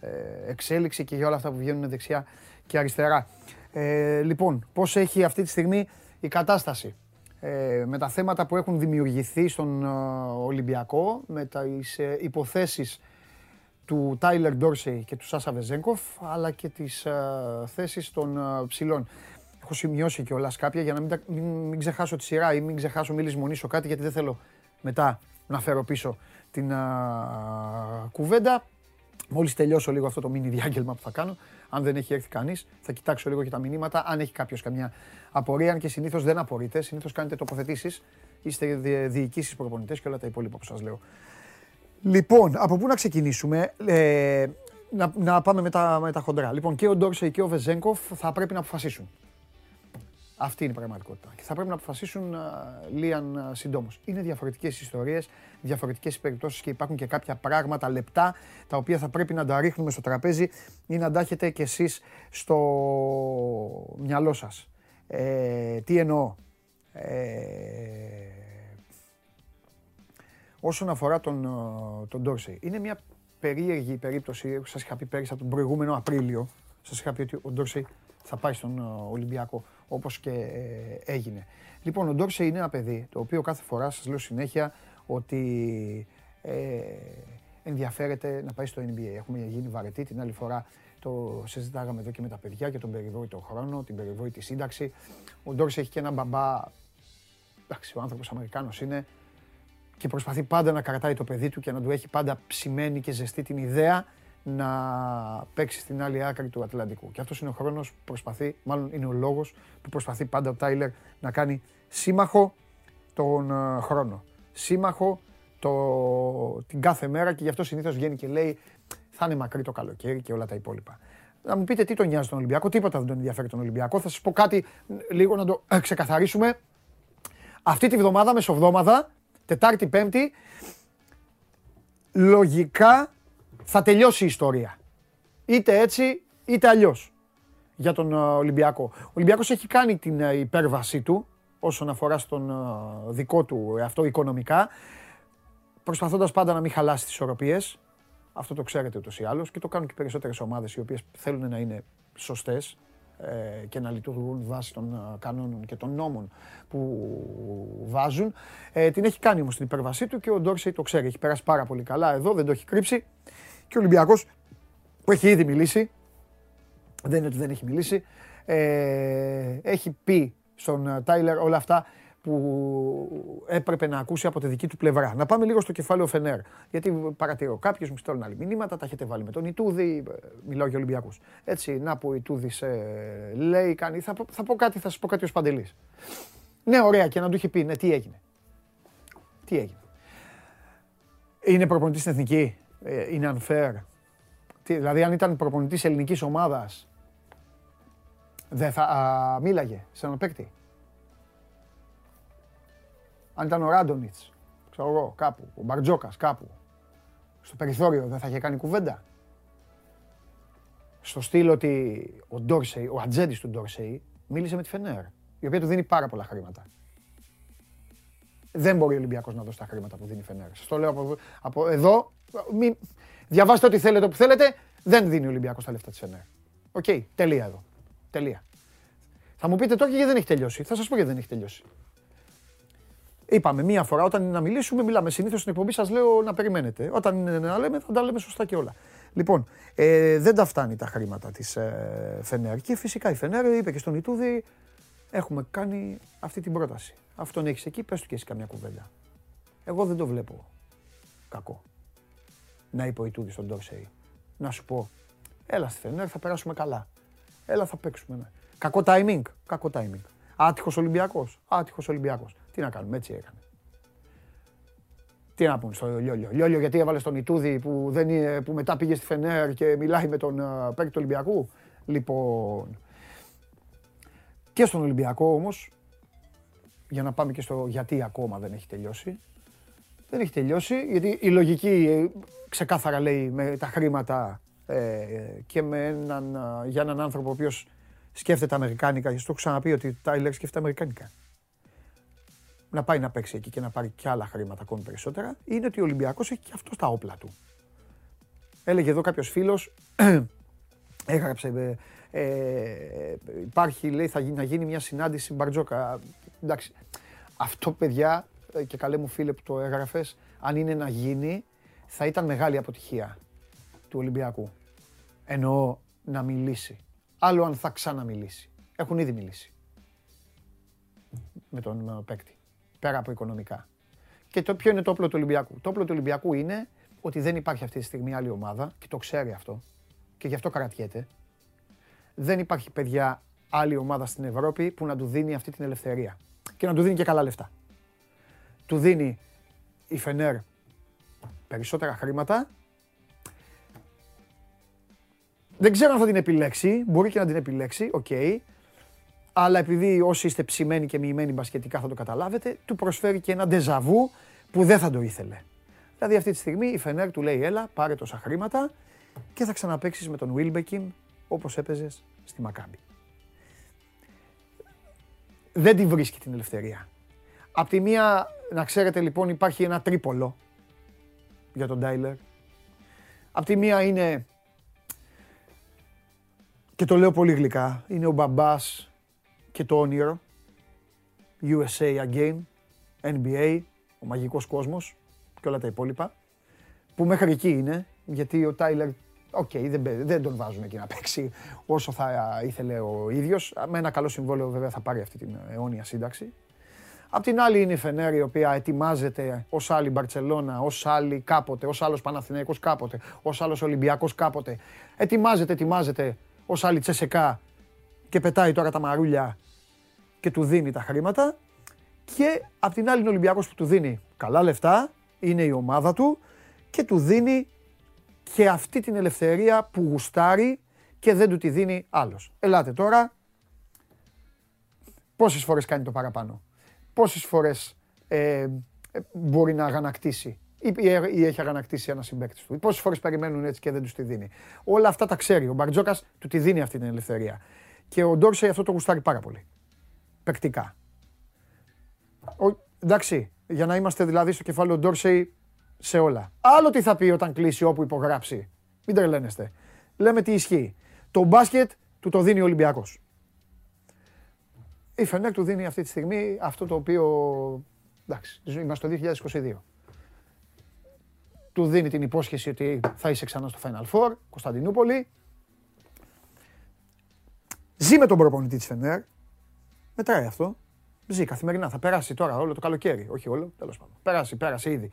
ε, εξέλιξη και για όλα αυτά που βγαίνουν δεξιά και αριστερά. Ε, λοιπόν, πώς έχει αυτή τη στιγμή η κατάσταση ε, με τα θέματα που έχουν δημιουργηθεί στον Ολυμπιακό, με τις ε, υποθέσεις του Τάιλερ Ντόρσεϊ και του Σάσα Βεζέγκοφ, αλλά και τις ε, θέσεις των ψηλών. Έχω σημειώσει κιόλας κάποια για να μην, μην, μην, ξεχάσω τη σειρά ή μην ξεχάσω, μην λησμονήσω κάτι, γιατί δεν θέλω μετά να φέρω πίσω την κουβέντα. Μόλις τελειώσω λίγο αυτό το μίνι διάγγελμα που θα κάνω, αν δεν έχει έρθει κανείς, θα κοιτάξω λίγο και τα μηνύματα. Αν έχει κάποιος καμιά απορία, αν και συνήθως δεν απορείτε, συνήθως κάνετε τοποθετήσεις, είστε διοικήσεις προπονητές και όλα τα υπόλοιπα που σας λέω. Λοιπόν, από πού να ξεκινήσουμε, ε, να, να πάμε με τα, με τα χοντρά. Λοιπόν, και ο Ντόρσεϊ και ο Βεζέγκοφ θα πρέπει να αποφασίσουν. Αυτή είναι η πραγματικότητα. Και θα πρέπει να αποφασίσουν λίγαν συντόμως. Είναι διαφορετικές ιστορίες, διαφορετικές περιπτώσεις και υπάρχουν και κάποια πράγματα λεπτά τα οποία θα πρέπει να τα ρίχνουμε στο τραπέζι ή να τα έχετε κι εσείς στο μυαλό σας. Ε, τι εννοώ; Ε, όσον αφορά τον, τον Ντόρσεϊ, είναι μια περίεργη περίπτωση. Σας είχα πει πέρυσι από τον προηγούμενο Απρίλιο. Σας είχα πει ότι ο Ντόρσεϊ θα πάει στον Ολυμπιακό όπως και ε, έγινε. Λοιπόν, ο Ντόρσε είναι ένα παιδί το οποίο κάθε φορά σας λέω συνέχεια ότι ε, ενδιαφέρεται να πάει στο NBA. Έχουμε γίνει βαρετοί την άλλη φορά το συζητάγαμε εδώ και με τα παιδιά και τον περιβόητο χρόνο, την περιβόητη σύνταξη. Ο Ντόρσε έχει και ένα μπαμπά, εντάξει ο άνθρωπος Αμερικάνος είναι και προσπαθεί πάντα να κρατάει το παιδί του και να του έχει πάντα ψημένη και ζεστή την ιδέα να παίξει στην άλλη άκρη του Ατλαντικού. Και αυτός είναι ο χρόνος που προσπαθεί, μάλλον είναι ο λόγος που προσπαθεί πάντα ο Τάιλερ να κάνει σύμμαχο τον ε, χρόνο. Σύμμαχο το, την κάθε μέρα και γι' αυτό συνήθως βγαίνει και λέει θα είναι μακρύ το καλοκαίρι και όλα τα υπόλοιπα. Να μου πείτε τι τον νοιάζει τον Ολυμπιακό, τίποτα δεν τον ενδιαφέρει τον Ολυμπιακό. Θα σας πω κάτι λίγο να το ε, ξεκαθαρίσουμε. Αυτή τη βδομάδα, μεσοβδόμαδα, Τετάρτη, Πέμπτη, λογικά θα τελειώσει η ιστορία. Είτε έτσι, είτε αλλιώς για τον ε, Ολυμπιακό. Ο Ολυμπιακός έχει κάνει την ε, υπέρβασή του όσον αφορά στον ε, δικό του αυτό οικονομικά, προσπαθώντας πάντα να μην χαλάσει τις ισορροπίες. Αυτό το ξέρετε ούτως ή άλλως και το κάνουν και περισσότερες ομάδες οι οποίες θέλουν να είναι σωστές και να λειτουργούν βάσει των κανόνων και των νόμων που βάζουν. την έχει κάνει όμως την υπέρβασή του και ο Ντόρσεϊ το ξέρει. Έχει περάσει πάρα πολύ καλά εδώ, δεν το έχει κρύψει. Και ο Ολυμπιακός που έχει ήδη μιλήσει, δεν είναι ότι δεν έχει μιλήσει, ε, έχει πει στον ε, Τάιλερ όλα αυτά που έπρεπε να ακούσει από τη δική του πλευρά. Να πάμε λίγο στο κεφάλαιο Φενέρ. Γιατί παρατηρώ, κάποιου μου στέλνουν άλλη μηνύματα, τα έχετε βάλει με τον Ιτούδη. Ε, μιλάω για Ολυμπιακούς. Έτσι, να που ο Ιτούδης ε, λέει, κάνει. Θα, θα πω κάτι, θα σας πω κάτι ως Παντελής. Ναι, ωραία, και να του έχει πει, ναι, τι έγινε. Τι έγινε. Είναι προπονητής στην εθνική; Ε, είναι unfair. Τι, δηλαδή αν ήταν προπονητής ελληνικής ομάδας δεν θα α, μίλαγε σε έναν παίκτη. Αν ήταν ο Ράντονιτς, ξέρω εγώ, κάπου, ο Μπαρτζόκας κάπου, στο περιθώριο δεν θα είχε κάνει κουβέντα. Στο στυλ ότι ο Ντόρσεϊ, ο ατζέντης του Ντόρσεϊ, μίλησε με τη Φενέρ, η οποία του δίνει πάρα πολλά χρήματα. Δεν μπορεί ο Ολυμπιακός να δώσει τα χρήματα που δίνει η Φενέρ. Σας το λέω από, από εδώ, μη, Διαβάστε ό,τι θέλετε όπου θέλετε. Δεν δίνει ο Ολυμπιακός τα λεφτά της Φενέρ. Οκ, τελεία εδώ. Τελεία. Θα μου πείτε τώρα γιατί δεν έχει τελειώσει. Θα σας πω γιατί δεν έχει τελειώσει. Είπαμε μία φορά όταν είναι να μιλήσουμε, μιλάμε. Συνήθως στην εκπομπή σας λέω να περιμένετε. Όταν είναι να λέμε, θα τα λέμε σωστά και όλα. Λοιπόν, ε, δεν τα φτάνει τα χρήματα της ε, Φενέρ. Και φυσικά η Φενέρ είπε και στον Ιτούδη, έχουμε κάνει αυτή την πρόταση. Αυτόν έχεις εκεί, πες του και εσύ καμιά κουβέντα. Εγώ δεν το βλέπω κακό να είπε ο Ιτούδης στον Ντόρσεϊ. Να σου πω, έλα στη Φενέρ, θα περάσουμε καλά. Έλα, θα παίξουμε. Ναι. Κακό timing. Κακό timing. Άτυχος Ολυμπιακός. Άτυχος Ολυμπιακός. Τι να κάνουμε, έτσι έκανε. Τι να πούμε στο Λιόλιο. Λιόλιο γιατί έβαλε στον Ιτούδη που, δεν είναι, που μετά πήγε στη Φενέρ και μιλάει με τον uh, παίκτη του Ολυμπιακού; Λοιπόν. Και στον Ολυμπιακό όμως, για να πάμε και στο γιατί ακόμα δεν έχει τελειώσει. Δεν έχει τελειώσει, γιατί η λογική ε, ξεκάθαρα λέει με τα χρήματα ε, και με έναν, ε, για έναν άνθρωπο ο οποίος σκέφτεται αμερικάνικα, και το έχω ξαναπεί ότι Τάιλερ σκέφτεται αμερικάνικα να πάει να παίξει εκεί και να πάρει και άλλα χρήματα ακόμη περισσότερα, είναι ότι ο Ολυμπιακός έχει και αυτό τα όπλα του. Έλεγε εδώ κάποιος φίλος, έγραψε. Ε, ε, υπάρχει, λέει, θα γίνει, να γίνει μια συνάντηση Μπαρτζόκα. Εντάξει. Αυτό, παιδιά, ε, και καλέ μου φίλε που το έγραφες, αν είναι να γίνει, θα ήταν μεγάλη αποτυχία του Ολυμπιακού. Εννοώ να μιλήσει. Άλλο αν θα ξαναμιλήσει. Έχουν ήδη μιλήσει με τον ε, παίκτη πέρα από οικονομικά. Και το, ποιο είναι το όπλο του Ολυμπιακού. Το όπλο του Ολυμπιακού είναι ότι δεν υπάρχει αυτή τη στιγμή άλλη ομάδα και το ξέρει αυτό και γι' αυτό κρατιέται. Δεν υπάρχει παιδιά άλλη ομάδα στην Ευρώπη που να του δίνει αυτή την ελευθερία και να του δίνει και καλά λεφτά. Του δίνει η Φενέρ περισσότερα χρήματα. Δεν ξέρω αν θα την επιλέξει, μπορεί και να την επιλέξει, οκ αλλά επειδή όσοι είστε ψημένοι και μοιημένοι μπασκετικά θα το καταλάβετε, του προσφέρει και ένα ντεζαβού που δεν θα το ήθελε. Δηλαδή αυτή τη στιγμή η Φενέρ του λέει έλα πάρε τόσα χρήματα και θα ξαναπαίξεις με τον Βίλμπεκιν όπως έπαιζες στη Μακάμπη. Δεν τη βρίσκει την ελευθερία. Απ' τη μία, να ξέρετε λοιπόν, υπάρχει ένα τρίπολο για τον Τάιλερ. Απ' τη μία είναι, και το λέω πολύ γλυκά, είναι ο μπαμπάς και το όνειρο. USA again, NBA, ο μαγικός κόσμος και όλα τα υπόλοιπα. Που μέχρι εκεί είναι, γιατί ο Τάιλερ, οκ, δεν, δεν τον βάζουν εκεί να παίξει όσο θα ήθελε ο ίδιος. Με ένα καλό συμβόλαιο βέβαια θα πάρει αυτή την αιώνια σύνταξη. Απ' την άλλη είναι η Φενέρ η οποία ετοιμάζεται ως άλλη Μπαρτσελόνα, ως άλλη κάποτε, ως άλλος Παναθηναϊκός κάποτε, ως άλλος Ολυμπιακός κάποτε. Ετοιμάζεται, ετοιμάζεται ως άλλη Τσεσεκά και πετάει τώρα τα μαρούλια και του δίνει τα χρήματα. Και απ' την άλλη είναι ο Ολυμπιακός που του δίνει καλά λεφτά, είναι η ομάδα του και του δίνει και αυτή την ελευθερία που γουστάρει και δεν του τη δίνει άλλος. Ελάτε τώρα, πόσες φορές κάνει το παραπάνω, πόσες φορές ε, ε μπορεί να αγανακτήσει ή, ή έχει αγανακτήσει ένας συμπέκτη του. Πόσες φορές περιμένουν έτσι και δεν τους τη δίνει. Όλα αυτά τα ξέρει. Ο Μπαρτζόκας του τη δίνει αυτή την ελευθερία. Και ο Ντόρσεϊ αυτό το γουστάρει πάρα πολύ παικτικά. Ο, εντάξει, για να είμαστε δηλαδή στο κεφάλαιο Ντόρσεϊ σε όλα. Άλλο τι θα πει όταν κλείσει όπου υπογράψει. Μην τρελαίνεστε. Λέμε τι ισχύει. Το μπάσκετ του το δίνει ο Ολυμπιακός. Η Φενέρ του δίνει αυτή τη στιγμή αυτό το οποίο. Εντάξει, είμαστε το 2022. Του δίνει την υπόσχεση ότι θα είσαι ξανά στο Final Four, Κωνσταντινούπολη. Ζει με τον προπονητή της Φενέρ, Μετράει αυτό. Ζει καθημερινά. Θα περάσει τώρα όλο το καλοκαίρι. Όχι όλο, τέλος πάντων. Πέρασε, πέρασε ήδη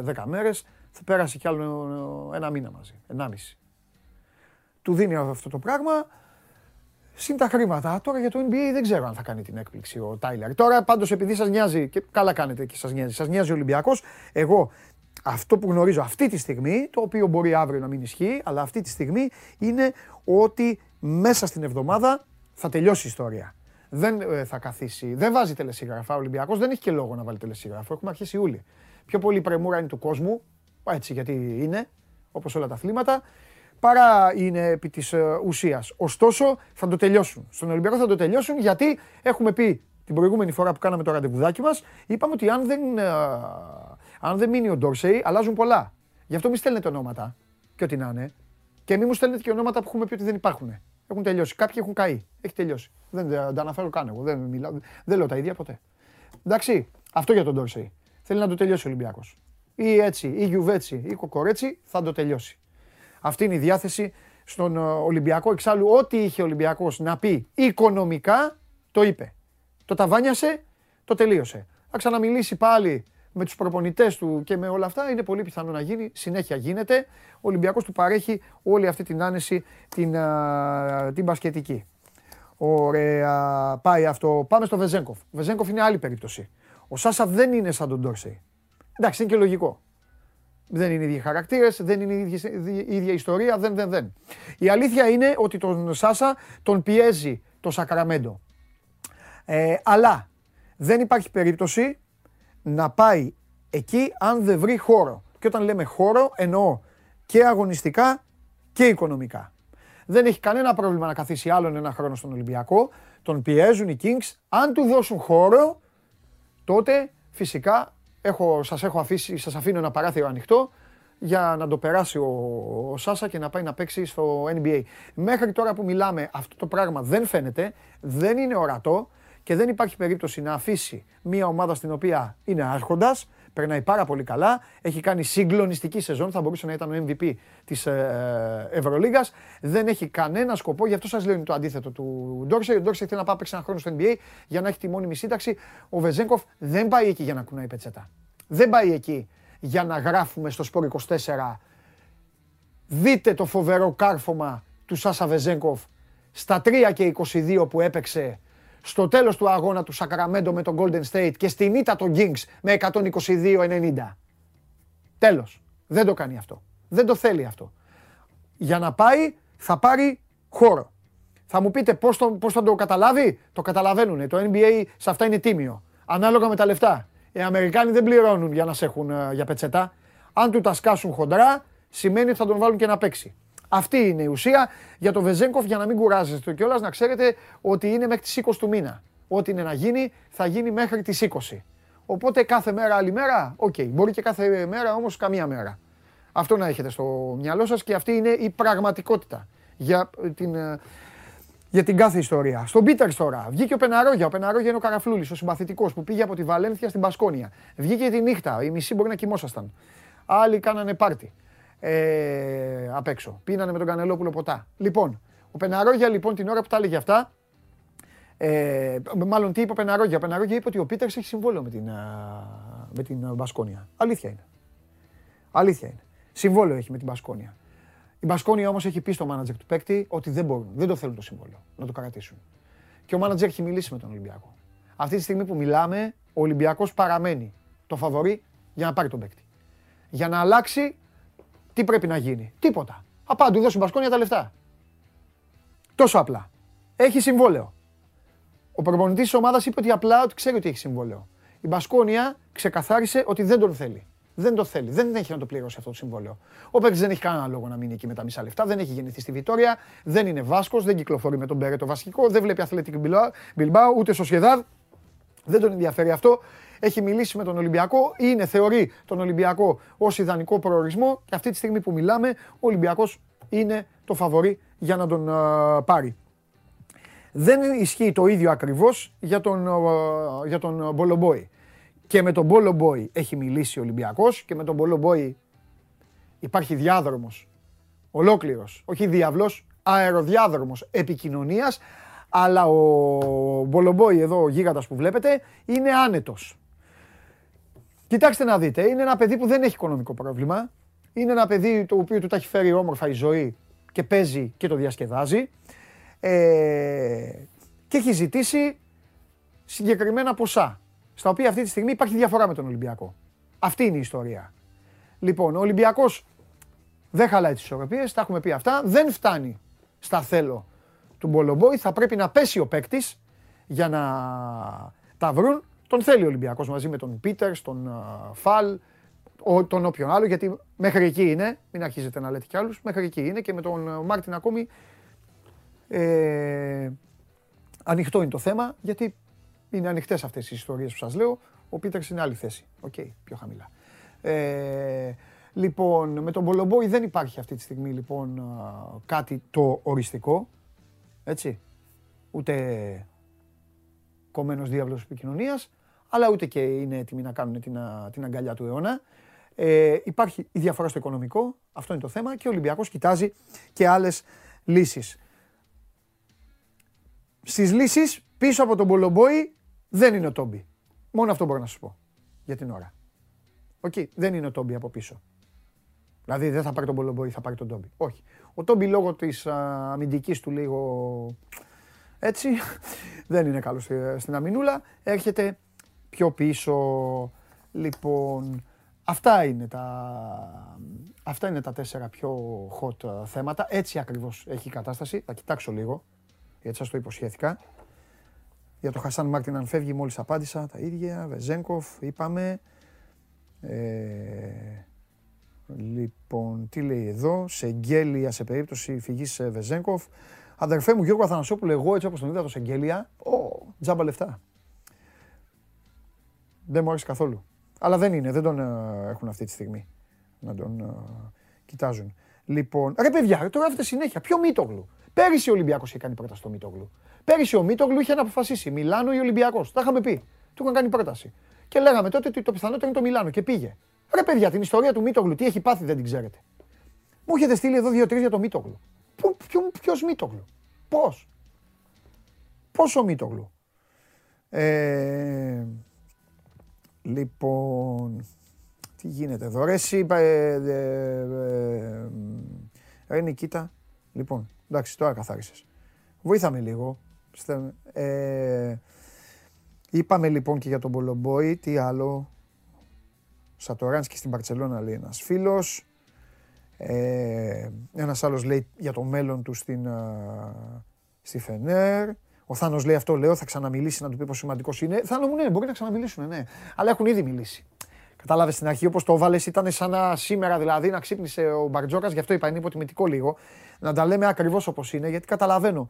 δέκα μέρες. Θα πέρασε κι άλλο ένα μήνα μαζί. Ενάμιση. Του δίνει αυτό το πράγμα. Συν τα χρήματα. Τώρα για το NBA δεν ξέρω αν θα κάνει την έκπληξη ο Τάιλερ. Τώρα πάντως επειδή σας νοιάζει και καλά κάνετε και σας νοιάζει, σας νοιάζει ο Ολυμπιακός. Εγώ αυτό που γνωρίζω αυτή τη στιγμή, το οποίο μπορεί αύριο να μην ισχύει, αλλά αυτή τη στιγμή είναι ότι μέσα στην εβδομάδα θα τελειώσει η ιστορία δεν ε, θα καθίσει, δεν βάζει τελεσίγραφα. Ο Ολυμπιακός δεν έχει και λόγο να βάλει τελεσίγραφο. Έχουμε αρχίσει Ιούλη. Πιο πολύ πρεμούρα είναι του κόσμου, έτσι γιατί είναι, όπως όλα τα αθλήματα, παρά είναι επί της ε, ουσίας. Ωστόσο, θα το τελειώσουν. Στον Ολυμπιακό θα το τελειώσουν γιατί έχουμε πει την προηγούμενη φορά που κάναμε το ραντεβουδάκι μας, είπαμε ότι αν δεν, ε, αν δεν μείνει ο Ντόρσεϊ, αλλάζουν πολλά. Γι' αυτό μη στέλνετε ονόματα και ό,τι να είναι. Και μη μου στέλνετε και ονόματα που έχουμε πει ότι δεν υπάρχουν. Έχουν τελειώσει. Κάποιοι έχουν καεί. Έχει τελειώσει. Δεν τα αναφέρω καν εγώ. Δεν, μιλάω, δεν λέω τα ίδια ποτέ. Εντάξει, αυτό για τον Ντόρσεϊ. Θέλει να το τελειώσει ο Ολυμπιακός. Ή έτσι, ή Γιουβέτσι, ή Κοκορέτσι θα το τελειώσει. Αυτή είναι η διάθεση στον ε, Ολυμπιακό. Εξάλλου, ό,τι είχε ο Ολυμπιακός να πει οικονομικά, το είπε. Το ταβάνιασε, το τελείωσε. Θα ξαναμιλήσει πάλι με τους προπονητές του και με όλα αυτά είναι πολύ πιθανό να γίνει, συνέχεια γίνεται. Ο Ολυμπιακός του παρέχει όλη αυτή την άνεση την, την μπασκετική. Ωραία, πάει αυτό. Πάμε στο Βεζέγκοφ. Ο Βεζέγκοφ είναι άλλη περίπτωση. Ο Σάσα δεν είναι σαν τον Ντόρσεϊ. Εντάξει, είναι και λογικό. Δεν είναι οι ίδιοι χαρακτήρες, δεν είναι η ίδια, ιστορία, δεν, δεν, δεν. Η αλήθεια είναι ότι τον Σάσα τον πιέζει το Σακραμέντο. Ε, αλλά δεν υπάρχει περίπτωση να πάει εκεί αν δεν βρει χώρο. Και όταν λέμε χώρο εννοώ και αγωνιστικά και οικονομικά. Δεν έχει κανένα πρόβλημα να καθίσει άλλον ένα χρόνο στον Ολυμπιακό. Τον πιέζουν οι Kings. Αν του δώσουν χώρο, τότε φυσικά έχω, σας έχω αφήσει, σας αφήνω ένα παράθυρο ανοιχτό για να το περάσει ο, ο Σάσα και να πάει να παίξει στο NBA. Μέχρι τώρα που μιλάμε αυτό το πράγμα δεν φαίνεται, δεν είναι ορατό και δεν υπάρχει περίπτωση να αφήσει μια ομάδα στην οποία είναι άρχοντας, περνάει πάρα πολύ καλά, έχει κάνει συγκλονιστική σεζόν, θα μπορούσε να ήταν ο MVP της ε, Ευρωλίγας, δεν έχει κανένα σκοπό, γι' αυτό σας λέω είναι το αντίθετο του Ντόρσεϊ. Ο Ντόρσεϊ θέλει να πάει παίξει ένα χρόνο στο NBA για να έχει τη μόνιμη σύνταξη. Ο Βεζέγκοφ δεν πάει εκεί για να κουνάει πετσέτα. Δεν πάει εκεί για να γράφουμε στο Σπόρ 24 δείτε το φοβερό κάρφωμα του Σάσα Βεζέγκοφ στα 3 και 22 που έπαιξε στο τέλος του αγώνα του Σακραμέντο με τον Golden State και στην ήττα των Kings με 122-90. Τέλος. Δεν το κάνει αυτό. Δεν το θέλει αυτό. Για να πάει θα πάρει χώρο. Θα μου πείτε πώς, το, πώς θα το καταλάβει; Το καταλαβαίνουν. Το NBA σε αυτά είναι τίμιο. Ανάλογα με τα λεφτά. Οι Αμερικάνοι δεν πληρώνουν για να σε έχουν ε, για πετσετά. Αν του τα σκάσουν χοντρά, σημαίνει ότι θα τον βάλουν και να παίξει. Αυτή είναι η ουσία. Για το Βεζένκοφ, για να μην κουράζεστε κιόλας, να ξέρετε ότι είναι μέχρι τις 20 του μήνα. Ό,τι είναι να γίνει, θα γίνει μέχρι τις 20. Οπότε κάθε μέρα άλλη μέρα, OK. Okay. Μπορεί και κάθε μέρα όμως καμία μέρα. Αυτό να έχετε στο μυαλό σας και αυτή είναι η πραγματικότητα για την, ε, για την κάθε ιστορία. Στον Πίτερ τώρα. Βγήκε ο Πεναρόγια. Ο Πεναρόγια είναι ο Καραφλούλης, ο συμπαθητικός που πήγε από τη Βαλένθια στην Μπασκόνια. Βγήκε τη νύχτα. Οι μισοί μπορεί να κοιμόσασταν. Άλλοι κάνανε πάρτι ε, απ' έξω. Πίνανε με τον Κανελόπουλο ποτά. Λοιπόν, ο Πεναρόγια λοιπόν την ώρα που τα έλεγε αυτά, ε, μάλλον τι είπε ο Πεναρόγια. Ο Πεναρόγια είπε ότι ο Πίτερς έχει συμβόλαιο με την, με την Μπασκόνια. Αλήθεια είναι. Αλήθεια είναι. Συμβόλαιο έχει με την Μπασκόνια. Η Μπασκόνια όμως έχει πει στο μάνατζερ του παίκτη ότι δεν μπορούν, δεν το θέλουν το συμβόλαιο να το κρατήσουν. Και ο μάνατζερ έχει μιλήσει με τον Ολυμπιακό. Αυτή τη στιγμή που μιλάμε, ο Ολυμπιακός παραμένει το φαβορή για να πάρει τον παίκτη. Για να αλλάξει τι πρέπει να γίνει; Τίποτα. Απάντου δώσει Μπασκόνια τα λεφτά. Τόσο απλά. Έχει συμβόλαιο. Ο προπονητής της ομάδας είπε ότι απλά ότι ξέρει ότι έχει συμβόλαιο. Η Μπασκόνια ξεκαθάρισε ότι δεν τον θέλει. Δεν το θέλει. Δεν έχει να το πληρώσει αυτό το συμβόλαιο. Ο παίκτης δεν έχει κανένα λόγο να μείνει εκεί με τα μισά λεφτά. Δεν έχει γεννηθεί στη Βιτόρια. Δεν είναι Βάσκος. Δεν κυκλοφορεί με τον Μπέρετο βασικό. Δεν βλέπει Αθλητική Μπιλμπάου ούτε Σοσιεδάδ. Δεν τον ενδιαφέρει αυτό έχει μιλήσει με τον Ολυμπιακό, είναι, θεωρεί τον Ολυμπιακό ως ιδανικό προορισμό και αυτή τη στιγμή που μιλάμε, ο Ολυμπιακός είναι το φαβορή για να τον πάρει. Δεν ισχύει το ίδιο ακριβώς για τον, για τον Μπολομπόη. Και με τον Μπολομπόη έχει μιλήσει ο Ολυμπιακός και με τον Μπολομπόη υπάρχει διάδρομος ολόκληρος, όχι διάβλος, αεροδιάδρομος επικοινωνίας. Αλλά ο Μπολομπόη εδώ, ο γίγαντας που βλέπετε, είναι άνετος. Κοιτάξτε να δείτε, είναι ένα παιδί που δεν έχει οικονομικό πρόβλημα. Είναι ένα παιδί το οποίο του τα έχει φέρει όμορφα η ζωή και παίζει και το διασκεδάζει. Ε, και έχει ζητήσει συγκεκριμένα ποσά, στα οποία αυτή τη στιγμή υπάρχει διαφορά με τον Ολυμπιακό. Αυτή είναι η ιστορία. Λοιπόν, ο Ολυμπιακός δεν χαλάει τις ισορροπίες, τα έχουμε πει αυτά, δεν φτάνει στα θέλω του Μπολομπόι, θα πρέπει να πέσει ο παίκτης για να τα βρουν τον θέλει ο Ολυμπιακός μαζί με τον Πίτερ, τον Φαλ, τον όποιον άλλο, γιατί μέχρι εκεί είναι, μην αρχίζετε να λέτε κι άλλους, μέχρι εκεί είναι και με τον Μάρτιν ακόμη ε, ανοιχτό είναι το θέμα, γιατί είναι ανοιχτές αυτές οι ιστορίες που σας λέω. Ο Πίτερς είναι άλλη θέση. OK, okay, πιο χαμηλά. Ε, λοιπόν, με τον Μπολομπόη δεν υπάρχει αυτή τη στιγμή λοιπόν κάτι το οριστικό. Έτσι. Ούτε κομμένος διάβλος επικοινωνίας αλλά ούτε και είναι έτοιμοι να κάνουν την, την αγκαλιά του αιώνα. Ε, υπάρχει η διαφορά στο οικονομικό, αυτό είναι το θέμα και ο Ολυμπιακός κοιτάζει και άλλες λύσεις. Στις λύσεις πίσω από τον Πολομπόη δεν είναι ο Τόμπι. Μόνο αυτό μπορώ να σου πω για την ώρα. Οκ, δεν είναι ο Τόμπι από πίσω. Δηλαδή δεν θα πάρει τον Μπολομπόι, θα πάρει τον Τόμπι. Όχι. Ο Τόμπι λόγω της αμυντικής του λίγο έτσι, δεν είναι καλός στην αμυνούλα. Έρχεται πιο πίσω. Λοιπόν, Αυτά είναι τα, αυτά είναι τα τέσσερα πιο hot ε, θέματα. Έτσι ακριβώς έχει η κατάσταση. Θα κοιτάξω λίγο, γιατί σας το υποσχέθηκα. Για το Χασάν Μάρτιν αν φεύγει μόλις απάντησα τα ίδια. Βεζέγκοφ είπαμε. Ε, λοιπόν, τι λέει εδώ; Σεγγέλια σε περίπτωση φυγής Βεζέγκοφ. Αδερφέ μου Γιώργο Αθανασόπουλο, εγώ έτσι όπως τον είδα το Σεγγέλια, ο, τζάμπα λεφτά. Δεν μου άρεσε καθόλου. Αλλά δεν είναι, δεν τον ε, έχουν αυτή τη στιγμή. Να τον ε, κοιτάζουν. Λοιπόν, ρε παιδιά, το γράφετε συνέχεια. Ποιο Μίτογλου. Πέρυσι ο Ολυμπιακός είχε κάνει πρόταση στο Μίτογλου. Πέρυσι ο Μίτογλου είχε να αποφασίσει Μιλάνο ή Ολυμπιακός. Τα είχαμε πει. Του είχαν κάνει πρόταση. Και λέγαμε τότε ότι το πιθανότερο είναι το Μιλάνο και πήγε. Ρε παιδιά, την ιστορία του Μίτογλου, τι έχει πάθει δεν την ξέρετε. Μου έχετε στείλει εδώ δύο-τρεις για το Μίτογλου. Ποιος Μίτογλου; Πώς; Πόσο Μίτογλου; Ε, Λοιπόν, τι γίνεται εδώ. Ρε εσύ, ε, ε, ε, ρε Νικήτα. Λοιπόν, εντάξει, τώρα καθάρισες. Βοήθαμε λίγο. Ε, είπαμε λοιπόν και για τον Πολομπόη, τι άλλο. Σατοράνσκι στην Παρτσελώνα λέει ένας φίλος. Ε, ένας άλλος λέει για το μέλλον του στην, στη Φενέρ. Ο Θάνος λέει αυτό, λέω, θα ξαναμιλήσει να του πει πόσο σημαντικός είναι. Θάνο μου, ναι, μπορεί να ξαναμιλήσουν, ναι. Αλλά έχουν ήδη μιλήσει. Κατάλαβες στην αρχή όπως το βάλε, ήταν σαν να σήμερα δηλαδή να ξύπνησε ο Μπαρτζόκας, γι' αυτό είπα είναι υποτιμητικό λίγο. Να τα λέμε ακριβώς όπως είναι, γιατί καταλαβαίνω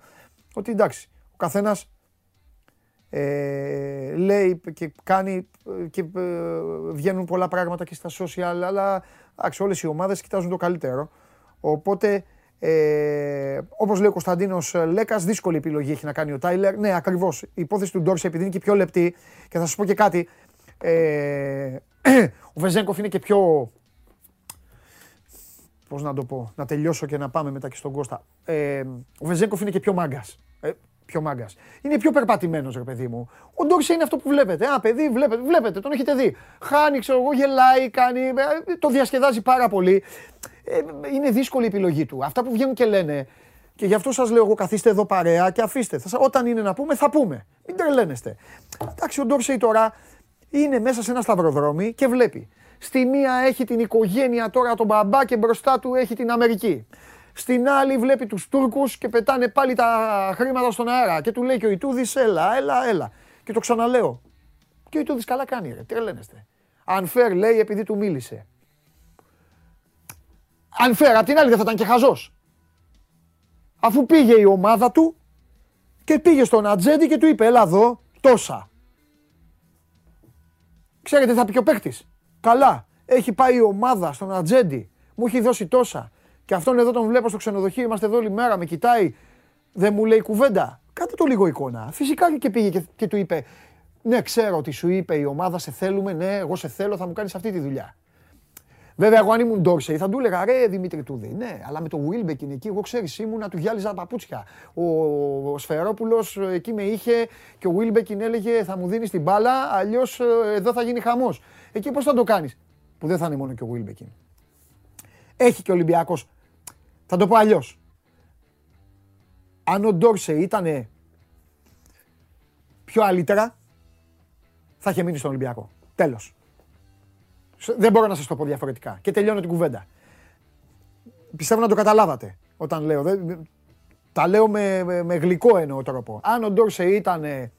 ότι εντάξει, ο καθένας ε, λέει και κάνει και ε, βγαίνουν πολλά πράγματα και στα social, αλλά όλες οι ομάδες κοιτάζουν το καλύτερο. Οπότε ε, Όπως λέει ο Κωνσταντίνος Λέκας, δύσκολη επιλογή έχει να κάνει ο Τάιλερ. Ναι, ακριβώς. Η υπόθεση του Ντόρσε επειδή είναι και πιο λεπτή και θα σας πω και κάτι. Ε, ο Βεζέγκοφ είναι και πιο. Πώς να το πω, να τελειώσω και να πάμε μετά και στον Κώστα. Ε, ο Βεζέγκοφ είναι και πιο μάγκας. Ε, πιο μάγκας. Είναι πιο περπατημένος, ρε παιδί μου. Ο Ντόρσε είναι αυτό που βλέπετε. Α, παιδί, βλέπετε, βλέπετε, τον έχετε δει. Χάνει, ξέρω εγώ, γελάει, κάνει. Ε, το διασκεδάζει πάρα πολύ ε, είναι δύσκολη η επιλογή του. Αυτά που βγαίνουν και λένε. Και γι' αυτό σας λέω εγώ καθίστε εδώ παρέα και αφήστε. Θα, όταν είναι να πούμε θα πούμε. Μην τρελαίνεστε. Εντάξει ο Ντόρσεϊ τώρα είναι μέσα σε ένα σταυροδρόμι και βλέπει. Στη μία έχει την οικογένεια τώρα τον μπαμπά και μπροστά του έχει την Αμερική. Στην άλλη βλέπει τους Τούρκους και πετάνε πάλι τα χρήματα στον αέρα. Και του λέει και ο Ιτούδης έλα, έλα, έλα. Και το ξαναλέω. Και ο Ιτούδης καλά κάνει ρε, τρελαίνεστε. Unfair λέει επειδή του μίλησε. Αν φέρα, απ' την άλλη δεν θα ήταν και χαζός. Αφού πήγε η ομάδα του και πήγε στον Ατζέντη και του είπε έλα εδώ τόσα. Ξέρετε θα πει και ο παίκτης. Καλά, έχει πάει η ομάδα στον Ατζέντη, μου έχει δώσει τόσα. Και αυτόν εδώ τον βλέπω στο ξενοδοχείο, είμαστε εδώ όλη μέρα, με κοιτάει, δεν μου λέει κουβέντα. Κάτε το λίγο εικόνα. Φυσικά και πήγε και, και του είπε, ναι ξέρω ότι σου είπε η ομάδα σε θέλουμε, ναι εγώ σε θέλω, θα μου κάνεις αυτή τη δουλειά. Βέβαια, εγώ αν ήμουν Ντόρσεϊ θα του έλεγα ρε Δημήτρη Ιτούδη. Ναι, αλλά με το Βίλμπεκιν εκεί. Εγώ ξέρεις, ήμουν να του γυάλιζα τα παπούτσια. Ο, ο Σφερόπουλος εκεί με είχε και ο Βίλμπεκιν έλεγε θα μου δίνεις την μπάλα, αλλιώς ε, εδώ θα γίνει χαμός. Εκεί πώς θα το κάνεις. Που δεν θα είναι μόνο και ο Βίλμπεκιν. Έχει και ο Ολυμπιακός. Θα το πω αλλιώς. Αν ο Ντόρσεϊ ήταν πιο αλύτερα, θα είχε μείνει στον Ολυμπιακό. Τέλος. Δεν μπορώ να σας το πω διαφορετικά. Και τελειώνω την κουβέντα. Πιστεύω να το καταλάβατε όταν λέω. τα λέω με, με, γλυκό εννοώ τρόπο. Αν ο Ντόρσε ήταν ε,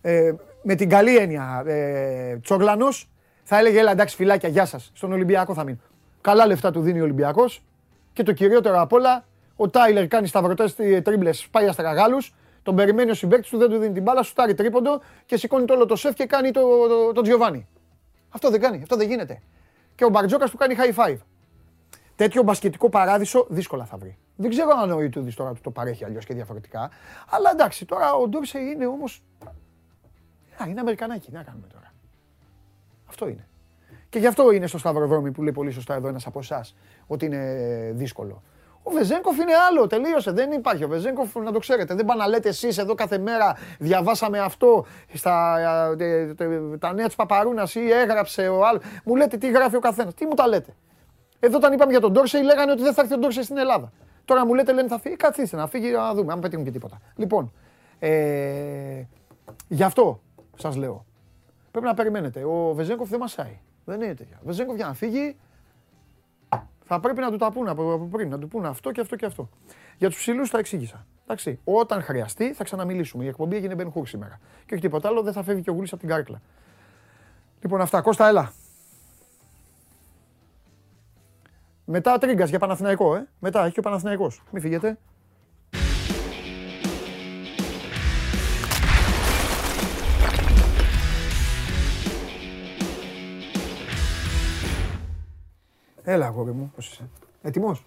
ε, με την καλή έννοια ε, τσογλανός, θα έλεγε Ελά, εντάξει, φυλάκια, γεια σας. Στον Ολυμπιακό θα μείνει. Καλά λεφτά του δίνει ο Ολυμπιακός. Και το κυριότερο απ' όλα, ο Τάιλερ κάνει σταυρωτές τρίμπλες, πάει αστραγάλου. Τον περιμένει ο συμπέκτη του, δεν του δίνει την μπάλα, σου τάρει τρίποντο και σηκώνει το όλο το σεφ και κάνει το, το, το, Τζιοβάνι. Αυτό δεν κάνει, αυτό δεν γίνεται. Και ο Μπαρτζόκας του κάνει high five. Τέτοιο μπασκετικό παράδεισο δύσκολα θα βρει. Δεν ξέρω αν ο Ιτούδης τώρα του το παρέχει αλλιώς και διαφορετικά. Αλλά εντάξει, τώρα ο Ντόρσε είναι όμω. Α, είναι Αμερικανάκι, τι να κάνουμε τώρα. Αυτό είναι. Και γι' αυτό είναι στο Σταυροδρόμι που λέει πολύ σωστά εδώ ένας από εσάς ότι είναι δύσκολο. Ο Βεζέγκοφ είναι άλλο, τελείωσε. Δεν υπάρχει. Ο Βεζέγκοφ, να το ξέρετε, δεν πάνε να λέτε εσείς εδώ κάθε μέρα διαβάσαμε αυτό στα ε, τα νέα της Παπαρούνας ή έγραψε ο άλλος. Μου λέτε τι γράφει ο καθένας. Τι μου τα λέτε. Εδώ όταν είπαμε για τον Ντόρσεϊ λέγανε ότι δεν θα έρθει ο Ντόρσεϊ στην Ελλάδα. Τώρα μου λέτε λένε θα φύγει. Καθίστε να φύγει να δούμε αν πετύχουν και τίποτα. Λοιπόν, ε, γι' αυτό σας λέω. Πρέπει να περιμένετε. Ο Βεζέγκοφ δεν μασάει. Δεν είναι τέτοια. Ο Βεζέγκοφ για να φύγει θα πρέπει να του τα πούνε από πριν, να του πούνε αυτό και αυτό και αυτό. Για τους ψηλούς τα εξήγησα. Εντάξει, όταν χρειαστεί θα ξαναμιλήσουμε. Η εκπομπή έγινε Ben Hur σήμερα. Και όχι τίποτα άλλο, δεν θα φεύγει και ο Γουλής από την κάρκλα. Λοιπόν, αυτά. Κώστα, έλα. Μετά τρίγκας για Παναθηναϊκό, ε. Μετά έχει και ο Παναθηναϊκός. Μην φύγετε. Έλα, αγόρι μου, πώς είσαι; Έτοιμος;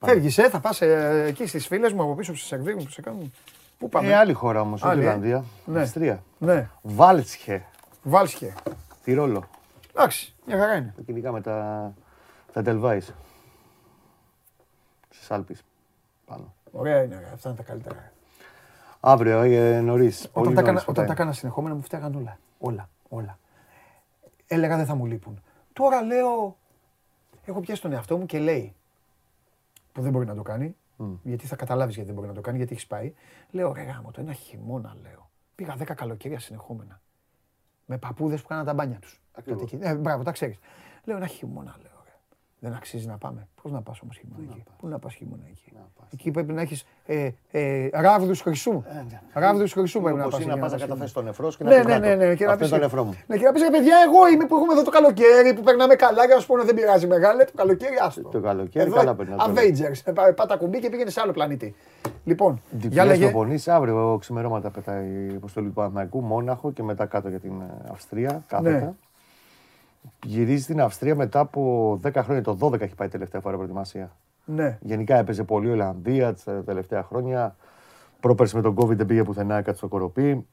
Φεύγεις, ε, θα πας ε, εκεί στις φίλες μου από πίσω που σε σερβίρουν, που σε κάνουν. Πού πάμε; Ε, άλλη χώρα όμως, η Άλλη, ε. Ιρλανδία. Ναι. Αυστρία. Ναι, Βάλτσχε. Βάλσχε. Τυρόλο. Εντάξει, μια χαρά είναι. Ειδικά με τα, τα Delvais. Στις Άλπεις. Πάνω. Ωραία είναι, ρε. αυτά είναι τα καλύτερα. Αύριο, ε, νωρίς. Όταν Πολύ τα, έκανα, νωρίς όταν τα φωτάει. έκανα συνεχόμενα μου φταίγαν όλα. Όλα, όλα. Έλεγα δεν θα μου λείπουν. Τώρα λέω, έχω πιάσει τον εαυτό μου και λέει, που δεν μπορεί να το κάνει, γιατί θα καταλάβεις γιατί δεν μπορεί να το κάνει, γιατί έχεις πάει. Λέω, ρε γάμο, το ένα χειμώνα λέω. Πήγα 10 καλοκαίρια συνεχόμενα. Με παππούδες που κάναν τα μπάνια τους. Ακριβώς. Τότε εκεί. Ε, μπράβο, τα ξέρεις. Λέω ένα χειμώνα, λέω. Ρε. Δεν αξίζει να πάμε. Πώς να πας όμως χειμώνα εκεί; Πού να πας χειμώνα εκεί; πας. Εκεί πρέπει να έχεις ε, ε, ράβδους χρυσού. ναι. Ράβδους χρυσού πρέπει να Όπως πας. είναι να εκεί πας να χειμώνα. καταθέσεις τον νεφρό σου και να Ναι, πεις ναι, να ναι, το. ναι. Και να Αυτό πεις, είναι το νεφρό μου. Ναι, και να πεις ρε παιδιά, εγώ είμαι που έχουμε εδώ το καλοκαίρι που περνάμε καλά. Και να σου πω δεν πειράζει μεγάλε, το καλοκαίρι άστο. Το καλοκαίρι Εδώ, καλά περνάς, βέβαια. Avengers. Ε, πά- Πάτα κουμπί και πήγαινε σε άλλο πλανήτη. Λοιπόν, για Διπλές λέγε. προπονήσεις, αύριο ξημερώματα πετάει η αποστολή του Παναθηναϊκού, Μόναχο και μετά κάτω για την ε, Αυστρία, κάθετα. Ναι. Γυρίζει στην Αυστρία μετά από 10 χρόνια, το 12 έχει πάει τελευταία φορά προετοιμασία. Ναι, Γενικά έπαιζε πολύ η Ολλανδία τα τελευταία χρόνια. Πρόπερση με τον COVID δεν πήγε πουθενά, έκατσε στο κοροπή.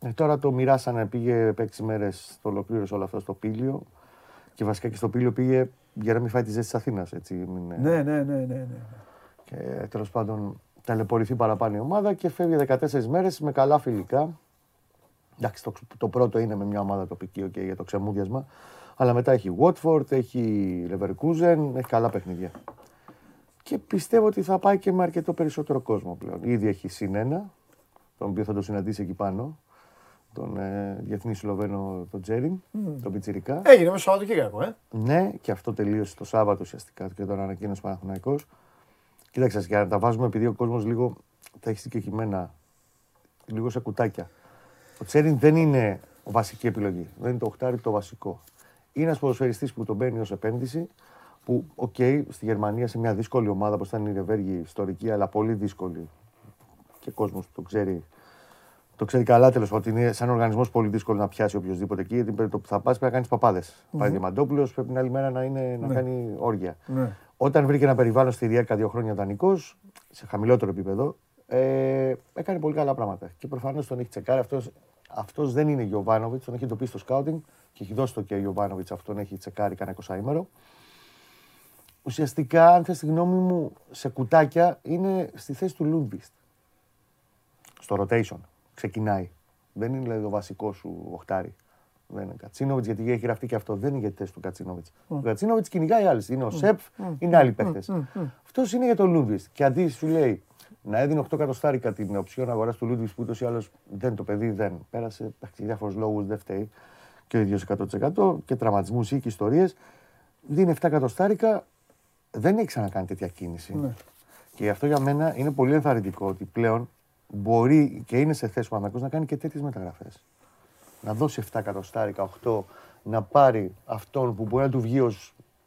Ε, τώρα το μοιράσανε, πήγε 6 μέρες, το ολοκλήρωσε όλο αυτό στο Πήλιο. Και βασικά και στο Πήλιο πήγε για να μην φάει τη ζέστη της Αθήνας. ναι, ναι, ναι, ναι, ναι. Και τέλος πάντων ταλαιπωρηθεί παραπάνω η ομάδα και φεύγει 14 μέρες με καλά φιλικά. Εντάξει, το, το πρώτο είναι με μια ομάδα τοπική okay, για το ξεμούδιασμα. Αλλά μετά έχει Watford, έχει Leverkusen, έχει καλά παιχνίδια. Και πιστεύω ότι θα πάει και με αρκετό περισσότερο κόσμο πλέον. Ήδη έχει συν ένα, τον οποίο θα το συναντήσει εκεί πάνω. Τον ε, διεθνή Σλοβαίνο, τον Τζέριν, τον Πιτσιρικά. Έγινε μέσα στο Σαββατοκύριακο, ε. Ναι, και αυτό τελείωσε το Σάββατο ουσιαστικά και τον ανακοίνωσε ο Παναθηναϊκός. Κοίταξε, για να τα βάζουμε επειδή ο κόσμος λίγο τα έχει συγκεχυμένα, λίγο σε κουτάκια. Ο Τσέριν δεν είναι βασική επιλογή. Δεν είναι το οχτάρι το βασικό. Είναι ένας ποδοσφαιριστής που τον παίρνει ως επένδυση. Που, οκ, στη Γερμανία σε μια δύσκολη ομάδα όπως ήταν η Νυρεμβέργη ιστορική, αλλά πολύ δύσκολη και ο κόσμος το ξέρει. Το ξέρει καλά τέλος ότι είναι σαν οργανισμός πολύ δύσκολο να πιάσει οποιοδήποτε εκεί. Γιατί πρέπει- το που θα πας πρέπει να κάνεις παπάδες. Πάει Διαμαντόπουλος, πρέπει την άλλη μέρα να, είναι, να κάνει όργια. Ναι. Όταν βρήκε ένα περιβάλλον στη Ριέκα δύο χρόνια δανεικός, σε χαμηλότερο επίπεδο, ε, έκανε πολύ καλά πράγματα. Και προφανώς τον έχει τσεκάρει. Αυτός αυτός δεν είναι Γιωβάνοβιτς, τον έχει εντοπίσει στο σκάουτινγκ και έχει δώσει το και ο Γιωβάνοβιτ αυτόν έχει τσεκάρει κανένα 20 ημέρο. Ουσιαστικά, αν θες τη γνώμη μου, σε κουτάκια είναι στη θέση του Λούντβιστ. Στο rotation. Ξεκινάει. Δεν είναι δηλαδή το βασικό σου οχτάρι. Δεν είναι Κατσίνοβιτς, γιατί έχει γραφτεί και αυτό. Δεν είναι γιατί του Κατσίνοβιτς. Ο Κατσίνοβιτς κυνηγάει άλλες. Είναι ο Σεφ, είναι άλλοι παίχτε. Αυτός είναι για τον Λούντβιστ. Και αντί σου λέει να έδινε 8 εκατοστάρικα την οψιόν αγοράς του Λούντβιστ που ούτως ή άλλως δεν το παιδί δεν πέρασε. εντάξει, Για διάφορους λόγους δεν φταίει και ο ίδιος 100% και τραυματισμούς ή και ιστορίες. Δίνει 7 εκατοστάρικα, δεν έχει ξανακάνει τέτοια κίνηση. Και γι' αυτό για μένα είναι πολύ ενθαρρυντικό ότι πλέον μπορεί και είναι σε θέση ο Παναθηναϊκός να κάνει και τέτοιες μεταγραφές. Να δώσει 7 εκατοστάρικα, 8, να πάρει αυτόν που μπορεί να του βγει ω.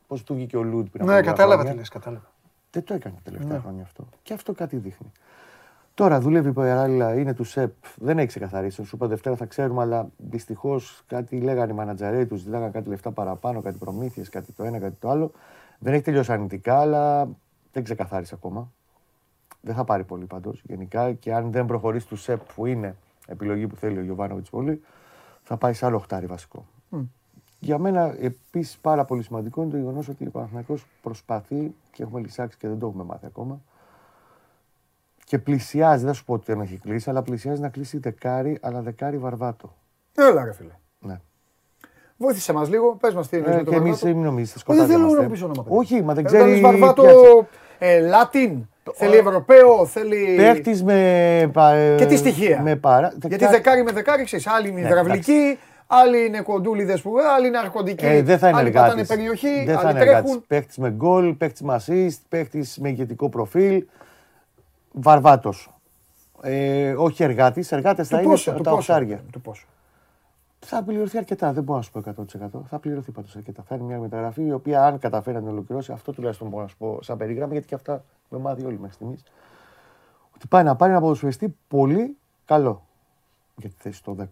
Πώς του βγήκε ο Λούντ πριν από Ναι, λίγα κατάλαβα τι χρόνια. λες, κατάλαβα. Δεν το έκανε τα τελευταία χρόνια αυτό. Και αυτό κάτι δείχνει. Τώρα δουλεύει παράλληλα, είναι του ΣΕΠ, δεν έχει ξεκαθαρίσει. Σου είπα Δευτέρα θα ξέρουμε, αλλά δυστυχώς κάτι λέγανε οι μανατζαρέοι τους, ζητάγανε κάτι λεφτά παραπάνω, κάτι προμήθειες, κάτι το ένα, κάτι το άλλο. Δεν έχει τελειώσει αρνητικά, αλλά δεν ξεκαθάρισε ακόμα. Δεν θα πάρει πολύ πάντως γενικά και αν δεν προχωρήσει του ΣΕΠ που είναι επιλογή που θέλει ο Γιωβάνοβιτς πολύ, θα πάει σε άλλο οχτάρι βασικό. Για μένα επίσης πάρα πολύ σημαντικό είναι το γεγονός ότι ο Παναθηναϊκός προσπαθεί και έχουμε λησάξει και δεν το έχουμε μάθει ακόμα. Και πλησιάζει, δεν θα σου πω ότι δεν έχει κλείσει, αλλά πλησιάζει να κλείσει δεκάρι, αλλά δεκάρι βαρβάτο. Έλα, ρε φίλε. Ναι. Βοήθησε μας λίγο, πες μας τι είναι. Ε, και εμείς μην νομίζετε Δεν σκοτάδια. θέλω είμαστε. να πεις όνομα. παιδί. Όχι, μα δεν Θέλω να ξέρει. πεις Βαρβάτο ε, Λάτιν. Θέλει Ευρωπαίο, θέλει. Παίχτης με. πα- Και τι στοιχεία. Με παρά... Γιατί δεκάρι με δεκάρι ξέρεις. Άλλοι είναι Ναι, υδραυλικοί, Άλλοι είναι κοντούλιδες που. Άλλοι είναι αρχοντικοί. Ε, δεν θα είναι άλλοι εργάτης. πατάνε περιοχή. Δεν θα άλλοι είναι εργάτης. τρέχουν. Παίχτης με γκολ, παίχτης με assist, παίχτης με ηγετικό προφίλ. Βαρβάτος. Ε, όχι εργάτης, εργάτες θα Του είναι πόσο, τα του τα πόσο, οχτάρια. του πόσο. Θα πληρωθεί αρκετά, δεν μπορώ να σου πω 100%. Θα πληρωθεί πάντως αρκετά. Θα είναι μια μεταγραφή η οποία, αν καταφέρει να την ολοκληρώσει, αυτό τουλάχιστον μπορώ να σου πω σαν περίγραμμα, γιατί και αυτά με μάθει όλοι μέχρι στιγμής. Ότι πάει να πάρει ένα ποδοσφαιριστή πολύ καλό για τη θέση στο 10.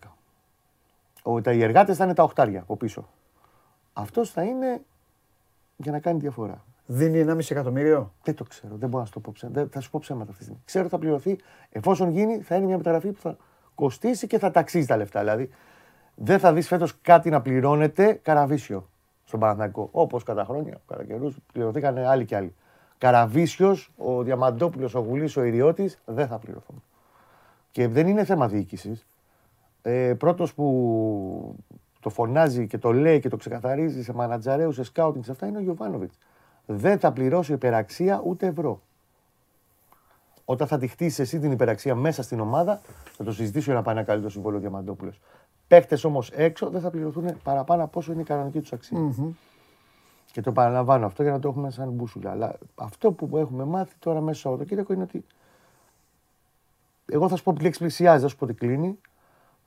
Ότι οι εργάτες θα είναι τα οχτάρια από πίσω. Αυτός θα είναι για να κάνει διαφορά. Δίνει 1,5 εκατομμύριο; Δεν το ξέρω, δεν μπορώ να σου το πω ψέματα. Δεν- Θα σου πω ψέματα αυτή τη στιγμή. Ξέρω ότι θα πληρωθεί. Εφόσον γίνει, θα είναι μια μεταγραφή που θα κοστίσει και θα ταξίζει τα λεφτά. Δηλαδή, δεν θα δεις φέτος κάτι να πληρώνεται καραβίσιο στον Παναθηναϊκό. Όπως κατά χρόνια, κατά καιρούς πληρωθήκαν άλλοι και άλλοι. Καραβίσιος, ο Διαμαντόπουλος, ο Γουλής, ο Ιριώτη δεν θα πληρωθούν. Και δεν είναι θέμα διοίκησης. Ε, Πρώτος που το φωνάζει και το λέει και το ξεκαθαρίζει σε μανατζαρέους, σε σκάουτινγκ, σε αυτά είναι ο Γιωβάνοβιτς. Δεν θα πληρώσει υπεραξία ούτε ευρώ. Όταν θα τη χτίσει εσύ την υπεραξία μέσα στην ομάδα, θα το συζητήσω για να πάει ένα καλύτερο συμβόλαιο Διαμαντόπουλος. Παίχτες όμως έξω δεν θα πληρωθούν παραπάνω από όσο είναι η κανονική τους αξια Και το παραλαμβάνω αυτό για να το έχουμε σαν μπούσουλα. Αλλά αυτό που έχουμε μάθει τώρα μέσα στο Σαββατοκύριακο είναι ότι. Εγώ θα σου πω τη λέξη πλησιάζει, θα σου πω ότι κλείνει.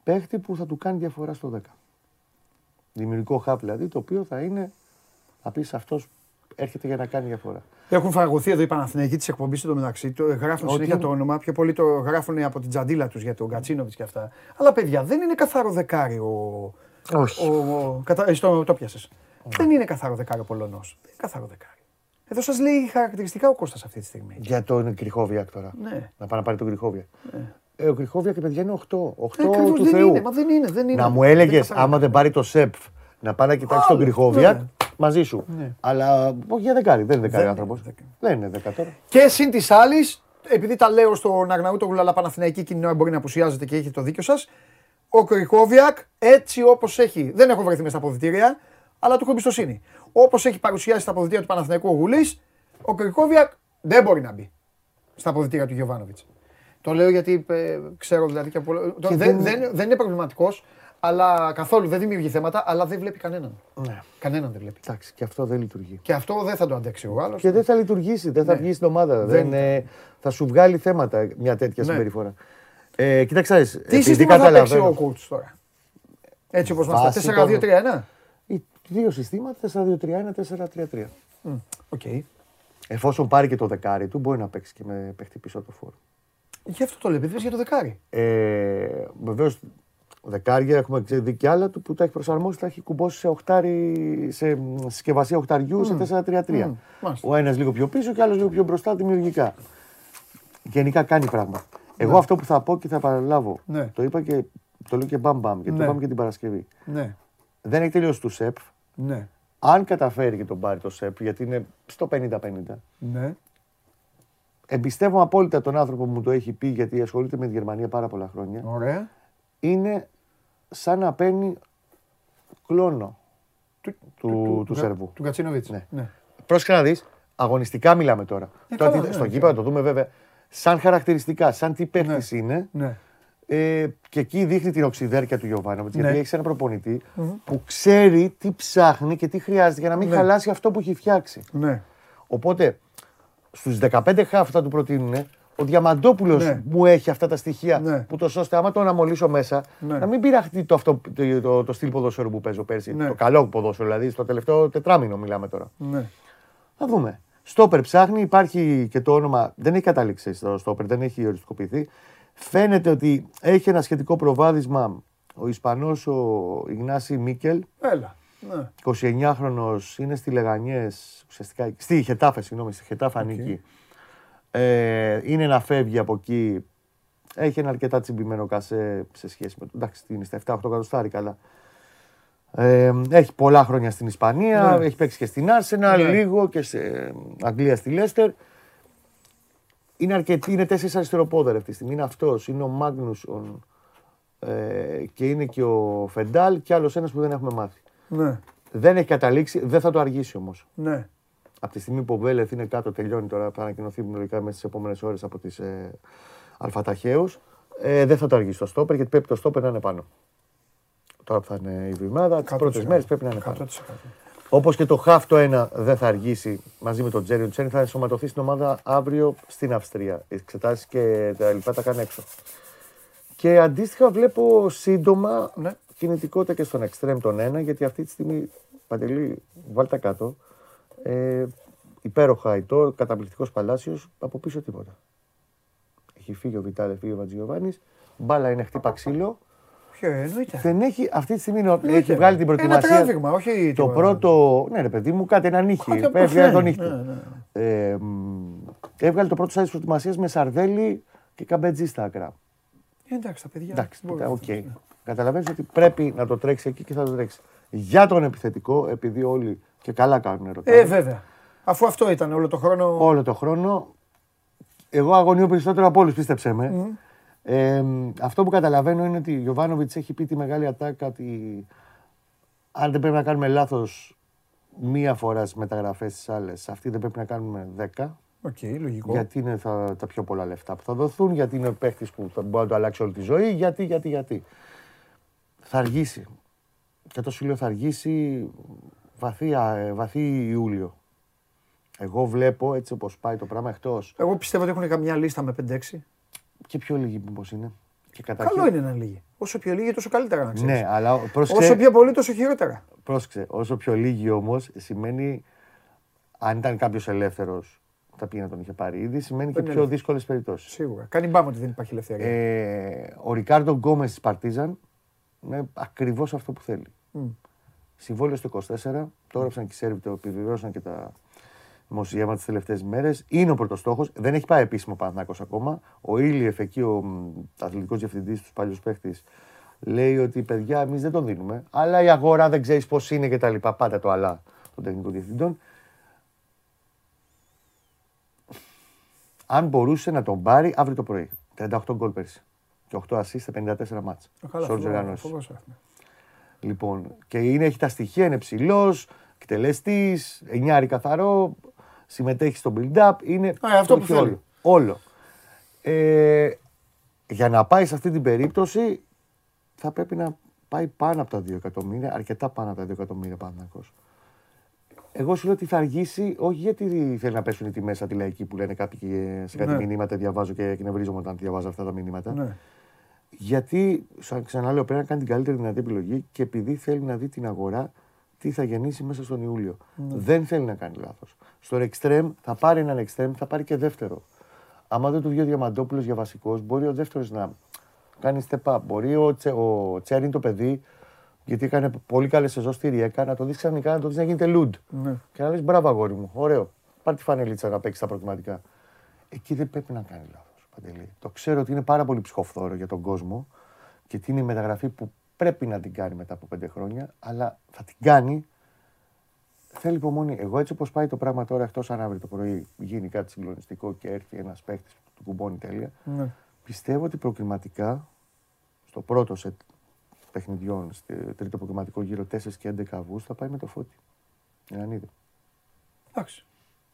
Παίχτη που θα του κάνει διαφορά στο 10. Δημιουργικό χάπ δηλαδή, το οποίο θα είναι. Θα πεις αυτός έρχεται για να κάνει διαφορά. Έχουν φαγωθεί εδώ οι Παναθηναϊκοί της εκπομπής του μεταξύ. Το γράφουν Ότι συνέχεια είναι- το όνομα. Πιο πολύ το γράφουν από την τζαντίλα τους για τον Κατσίνοβιτς και αυτά. Αλλά παιδιά, δεν είναι καθαρό δεκάρι ο. Όχι. Ο, ο, κατα... ε, στο, το πιάσες. Δεν είναι καθαρό δεκάρι ο Πολωνός. Δεν είναι καθαρό δεκάρι. Εδώ σας λέει χαρακτηριστικά ο Κώστας αυτή τη στιγμή. Για τον Κρυχόβιακ τώρα. Ναι. Να πάει να πάρει τον Κρυχόβιακ. Ε, ο Κρυχόβιακ, παιδιά, είναι 8. 8 Ε, ακριβώς, του δεν Θεού. είναι, μα δεν είναι, δεν είναι. Να μου Δεν έλεγες, είναι καθαρό άμα δεν δεκάρι. πάρει το ΣΕΠ, να πάει να κοιτάξει τον Άλλο, Κρυχόβιακ, ναι. Μαζί σου. Ναι. Αλλά όχι για δεκάρι, δεν είναι δεκάρι Δεν άνθρωπος. είναι δεκάρι. Δεν είναι δεκάρι τώρα. Και συν της άλλης, επειδή τα λέω στον Αγναούτογλου, αλλά Παναθηναϊκή εκείνη την ώρα μπορεί να απουσιάζεται και έχει το δίκιο σας. Ο Κρικόβιακ έτσι όπως έχει. Δεν έχω βρεθεί μέσα στα αποδητήρια, αλλά του έχω εμπιστοσύνη. Όπως έχει παρουσιάσει στα αποδητήρια του Παναθηναϊκού ο Γουλής, ο Κρικόβιακ δεν μπορεί να μπει στα αποδητήρια του Γιωβάνοβιτς. Το λέω γιατί ε, ξέρω δηλαδή και από. το- Και δεν, δεν- δεν, δεν είναι προβληματικός, αλλά καθόλου δεν δημιουργεί θέματα, αλλά δεν βλέπει κανέναν. Ναι. Κανέναν δεν βλέπει. Εντάξει, και αυτό δεν λειτουργεί. Και αυτό δεν θα το αντέξει ο άλλος. Και δεν θα λειτουργήσει, δεν θα Ναι. βγει στην ομάδα. Δεν Δεν, ε, θα σου βγάλει θέματα μια τέτοια Ναι. συμπεριφορά. Ε, κοίταξε, να δεις, Τι επειδή σύστημα θα παίξει καταλαβαίνω- ο coach τώρα; Έτσι όπως μας Βάσει τα των- 4-2-3-1. Οι Δύο συστήματα, 4-2-3-1, 4-3-3. Οκ. Εφόσον πάρει και το δεκάρι του, μπορεί να παίξει και με παίχτη πίσω του φορ. Γι' αυτό το λέει, επειδή για το δεκάρι. Ε, Βεβαίως, δεκάρια έχουμε δει και άλλα του που τα έχει προσαρμόσει, τα έχει κουμπώσει σε, οχτάρι, σε μ, συσκευασία οχταριού σε 4-3-3. Μμ, μάλιστα. Ο ένας λίγο πιο πίσω και άλλος λίγο πιο μπροστά δημιουργικά. Γενικά κάνει πράγμα. Εγώ αυτό που θα πω και θα παραλάβω, Ναι. το είπα και το λέω και μπαμ μπαμ και Ναι. το είπαμε και την Παρασκευή. Ναι, Δεν έχει τελειώσει του ΣΕΠ. ναι, Αν καταφέρει και τον πάρει το ΣΕΠ, γιατί είναι στο 50-50, ναι. εμπιστεύω απόλυτα τον άνθρωπο που μου το έχει πει, γιατί ασχολείται με τη Γερμανία πάρα πολλά χρόνια. Ωραία. Είναι σαν να παίρνει κλόνο Του, του, του, Σέρβου. Του Κατσίνοβιτς. Ναι. ναι. Πρόσεχε να δεις, αγωνιστικά μιλάμε τώρα. Ε, τώρα καλά, τι- ναι, στον ναι. κήπεδο το δούμε βέβαια. Σαν χαρακτηριστικά, σαν τι παίχτης είναι. ναι. Ε, και εκεί δείχνει την οξυδέρκεια του Γιωβάνοβιτς. Ναι. Γιατί έχει ένα προπονητή που ξέρει τι ψάχνει και τι χρειάζεται για να μην Ναι. χαλάσει αυτό που έχει φτιάξει. ναι. Οπότε στους 15 χάφ που θα του προτείνουν, ο Διαμαντόπουλος Ναι. μου έχει αυτά τα στοιχεία Ναι. που το ώστε άμα το αναμολύσω μέσα, Ναι. να μην πειραχτεί το, αυτό, το, το, το στυλ ποδόσφαιρο που παίζω πέρσι. Ναι. Το καλό ποδόσφαιρο, δηλαδή στο τελευταίο τετράμινο μιλάμε τώρα. ναι. Θα δούμε. Στόπερ ψάχνει, υπάρχει και το όνομα. Δεν έχει καταλήξει στο στόπερ, δεν έχει οριστικοποιηθεί. Φαίνεται ότι έχει ένα σχετικό προβάδισμα ο Ισπανός ο Ιγνάση Μίκελ, Έλα. Ναι. 29χρονος, είναι στη Λεγανιές, ουσιαστικά, στη Χετάφε, συγγνώμη, στη Χετάφε ανήκει. Ε, είναι να φεύγει από εκεί. Έχει ένα αρκετά τσιμπημένο κασέ σε σχέση με το. Εντάξει, είναι στα 7-8 εκατοστάρικα, αλλά. Ε, έχει πολλά χρόνια στην Ισπανία, Ναι. έχει παίξει και στην Arsenal, Ναι. λίγο και σε Αγγλία στη Λέστερ. Είναι αρκετοί, είναι τέσσερις αριστεροπόδερ αυτή τη στιγμή. Είναι αυτός, είναι ο Μάγνουσον ε, και είναι και ο Φεντάλ και άλλος ένας που δεν έχουμε μάθει. Ναι. Δεν έχει καταλήξει, δεν θα το αργήσει όμως. Ναι. Από τη στιγμή που ο Βέλεθ είναι κάτω, τελειώνει τώρα, θα ανακοινωθεί λογικά μέσα στις επόμενες ώρες από τις ε, Αλφαταχαίου. Ε, δεν θα το αργήσει το στόπερ γιατί πρέπει το στόπερ να είναι πάνω. τώρα που θα είναι η εβδομάδα. Τις πρώτες μέρες πρέπει να είναι πάνω. 100%. Όπως και το Χαφ το ένα δεν θα αργήσει μαζί με τον Τζέρι. Ο Τζέρι θα ενσωματωθεί στην ομάδα αύριο στην Αυστρία. Οι εξετάσεις και τα λοιπά τα κάνει έξω. Και αντίστοιχα βλέπω σύντομα Ναι. κινητικότητα και στον Extreme τον ένα, γιατί αυτή τη στιγμή παντελή, βάλτε τα κάτω. Ε, υπέροχα Αϊτόρ, καταπληκτικός Παλάσιος, από πίσω τίποτα. Έχει φύγει ο Βιτάλε, φύγει ο Βατζιωβάνη. Μπάλα είναι χτύπα ξύλο. Ποιο εννοείται. Δεν έχει, αυτή τη στιγμή είναι- Εννοείται. έχει βγάλει την Ένα προετοιμασία. τράβηγμα, όχι Το τίποτα. πρώτο. Ναι, ρε παιδί μου, κάτι ένα νύχι. Κάτι από Έβγαλε αυτό, τον ναι, νύχι. ναι, ναι. Ε, μ, έβγαλε το πρώτο σάι προετοιμασίας με Σαρδέλη και Καμπετσή στα άκρα. Ε, Εντάξει, τα παιδιά. Εντάξει, μπορείς οκ. να- ναι. Καταλαβαίνεις ότι πρέπει να το τρέξει εκεί και θα το τρέξει. Για τον επιθετικό, επειδή όλοι και καλά κάνουν ρωτάνε, Ε, βέβαια. Αφού αυτό ήταν όλο το χρόνο. όλο το χρόνο, εγώ αγωνιώ περισσότερο από όλους, πίστεψέ με. Ε, μ, αυτό που καταλαβαίνω είναι ότι ο Γιοβάνοβιτς έχει πει τη μεγάλη ατάκα ότι αν δεν πρέπει να κάνουμε λάθος μία φορά στις μεταγραφές τι άλλες, αυτή δεν πρέπει να κάνουμε δέκα. Οκ, λογικό. Γιατί είναι θα, τα πιο πολλά λεφτά που θα δοθούν, γιατί είναι ο παίχτη που θα μπορεί να το αλλάξει όλη τη ζωή, γιατί, γιατί, γιατί. Θα αργήσει. Και το σου λέω θα αργήσει βαθύ, α, ε, βαθύ Ιούλιο. Εγώ βλέπω έτσι όπως πάει το πράγμα εκτός Εγώ πιστεύω ότι έχουν καμιά λίστα με 5-6. και πιο λίγοι μήπως είναι. Και καταρχήν- Καλό είναι να λίγοι. Όσο πιο λίγοι, τόσο καλύτερα να ξέρεις. Ναι, αλλά πρόσεξε, Όσο πιο πολύ, τόσο χειρότερα. πρόσεξε, όσο πιο λίγοι όμως σημαίνει αν ήταν κάποιος ελεύθερος θα πήγε να τον είχε πάρει ήδη, σημαίνει και Δεν είναι πιο ελεύθερος. δύσκολες περιπτώσεις. Σίγουρα. Κάνει μπάμ ότι δεν υπάρχει ελευθερία. Ε, ο Ρικάρντο Γκόμες της Παρτίζαν είναι ακριβώς αυτό που θέλει. Συμβόλαιο στο 24, το έγραψαν και οι Σέρβοι, το επιβεβαίωσαν και τα δημοσιεύματα τις τελευταίες μέρες. Είναι ο πρώτος στόχος. Δεν έχει πάει επίσημο Παναθυνάκο ακόμα. Ο Ήλιεφ, εκεί ο αθλητικός διευθυντής τους παλιούς παίχτη, λέει ότι παιδιά, εμείς δεν τον δίνουμε. Αλλά η αγορά δεν ξέρεις πώς είναι και τα λοιπά. Πάντα το αλλά των τεχνικών διευθυντών. Αν μπορούσε να τον πάρει αύριο το πρωί. 38 γκολ πέρσι. Και 8 assist σε 54 μάτς. Καλά, Σε Λοιπόν, και είναι, έχει τα στοιχεία, είναι ψηλός, εκτελεστής, εννιάρι καθαρό, συμμετέχει στο build-up. Είναι Α, αυτό το που έχει θέλει. όλο. όλο. Ε, για να πάει σε αυτή την περίπτωση θα πρέπει να πάει πάνω από τα 2 εκατομμύρια, αρκετά πάνω από τα 2 εκατομμύρια Παναθηναϊκός. Εγώ σου λέω ότι θα αργήσει, όχι γιατί θέλει να πέσουν οι τιμές αντιλαϊκοί που λένε κάποιοι και σε κάτι Ναι. μηνύματα διαβάζω και εκνευρίζομαι όταν διαβάζω αυτά τα μηνύματα. Ναι. Γιατί, σαν ξαναλέω, πρέπει να κάνει την καλύτερη δυνατή επιλογή και επειδή θέλει να δει την αγορά τι θα γεννήσει μέσα στον Ιούλιο. Δεν θέλει να κάνει λάθος. Στο εξτρέμ θα πάρει έναν εξτρέμ, θα πάρει και δεύτερο. Άμα δεν του βγει ο Διαμαντόπουλος για βασικός, μπορεί ο δεύτερος να κάνει step up. Μπορεί ο, Τσε, ο Τσέριν το παιδί, γιατί έκανε πολύ καλή σεζόν στη Ριέκα, να το δεις ξαφνικά να το δεις να γίνεται λουντ. Ναι. Και να λες μπράβο αγόρι μου, ωραίο. Πάρ τη φανελίτσα να παίξεις τα προκριματικά. Εκεί δεν πρέπει να κάνει λάθος. Παντελή. Το ξέρω ότι είναι πάρα πολύ ψυχοφθόρο για τον κόσμο και ότι είναι η μεταγραφή που πρέπει να την κάνει μετά από πέντε χρόνια, αλλά θα την κάνει. Θέλει υπομονή. Εγώ έτσι όπως πάει το πράγμα τώρα, εκτός αν αύριο το πρωί γίνει κάτι συγκλονιστικό και έρθει ένας παίχτη που του κουμπώνει τέλεια. Ναι. Πιστεύω ότι προκριματικά στο πρώτο σετ παιχνιδιών, στο τρίτο προκριματικό γύρο 4 και 11 Αυγούστου, θα πάει με το φώτι. να Εντάξει.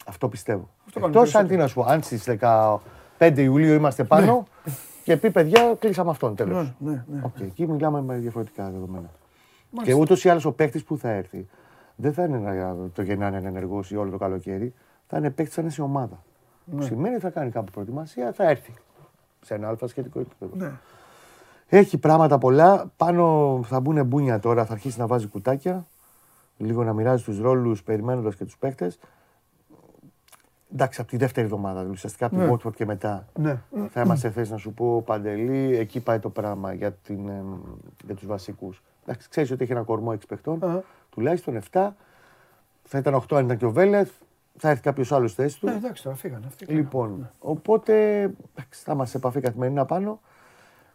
Αυτό πιστεύω. Αυτό Εκτός αν τι να σου πω, αν στις 10. 5 Ιουλίου είμαστε πάνω ναι. και πει παιδιά, κλείσαμε αυτόν τέλος. Ναι, ναι, ναι. εκεί μιλάμε με διαφορετικά δεδομένα. Και ούτως ή άλλως ο παίκτης που θα έρθει δεν θα είναι το Γεννάνε ενεργό ή όλο το καλοκαίρι. Θα είναι παίκτης σαν σε ομάδα. Που σημαίνει θα κάνει κάποια προετοιμασία, θα έρθει σε ένα αλφα σχετικό επίπεδο. Έχει πράγματα πολλά. Πάνω θα μπουν μπούνια τώρα, θα αρχίσει να βάζει κουτάκια. Λίγο να μοιράζει τους ρόλους περιμένοντας και τους παίχτε. Εντάξει, από τη δεύτερη εβδομάδα, δηλαδή, ουσιαστικά από Ναι. την Watford και μετά. Ναι. Θα είμαστε θέση να σου πω παντελή, εκεί πάει το πράγμα για, την, ε, για τους βασικούς. Εντάξει, ξέρεις ότι έχει ένα κορμό έξι παιχτών, Αχα. τουλάχιστον 7. Θα ήταν 8 αν ήταν και ο Βέλεθ, θα έρθει κάποιος άλλος στη θέση του. Ναι, εντάξει, τώρα φύγανε αυτοί. Λοιπόν, οπότε εντάξει, θα είμαστε σε επαφή καθημερινά πάνω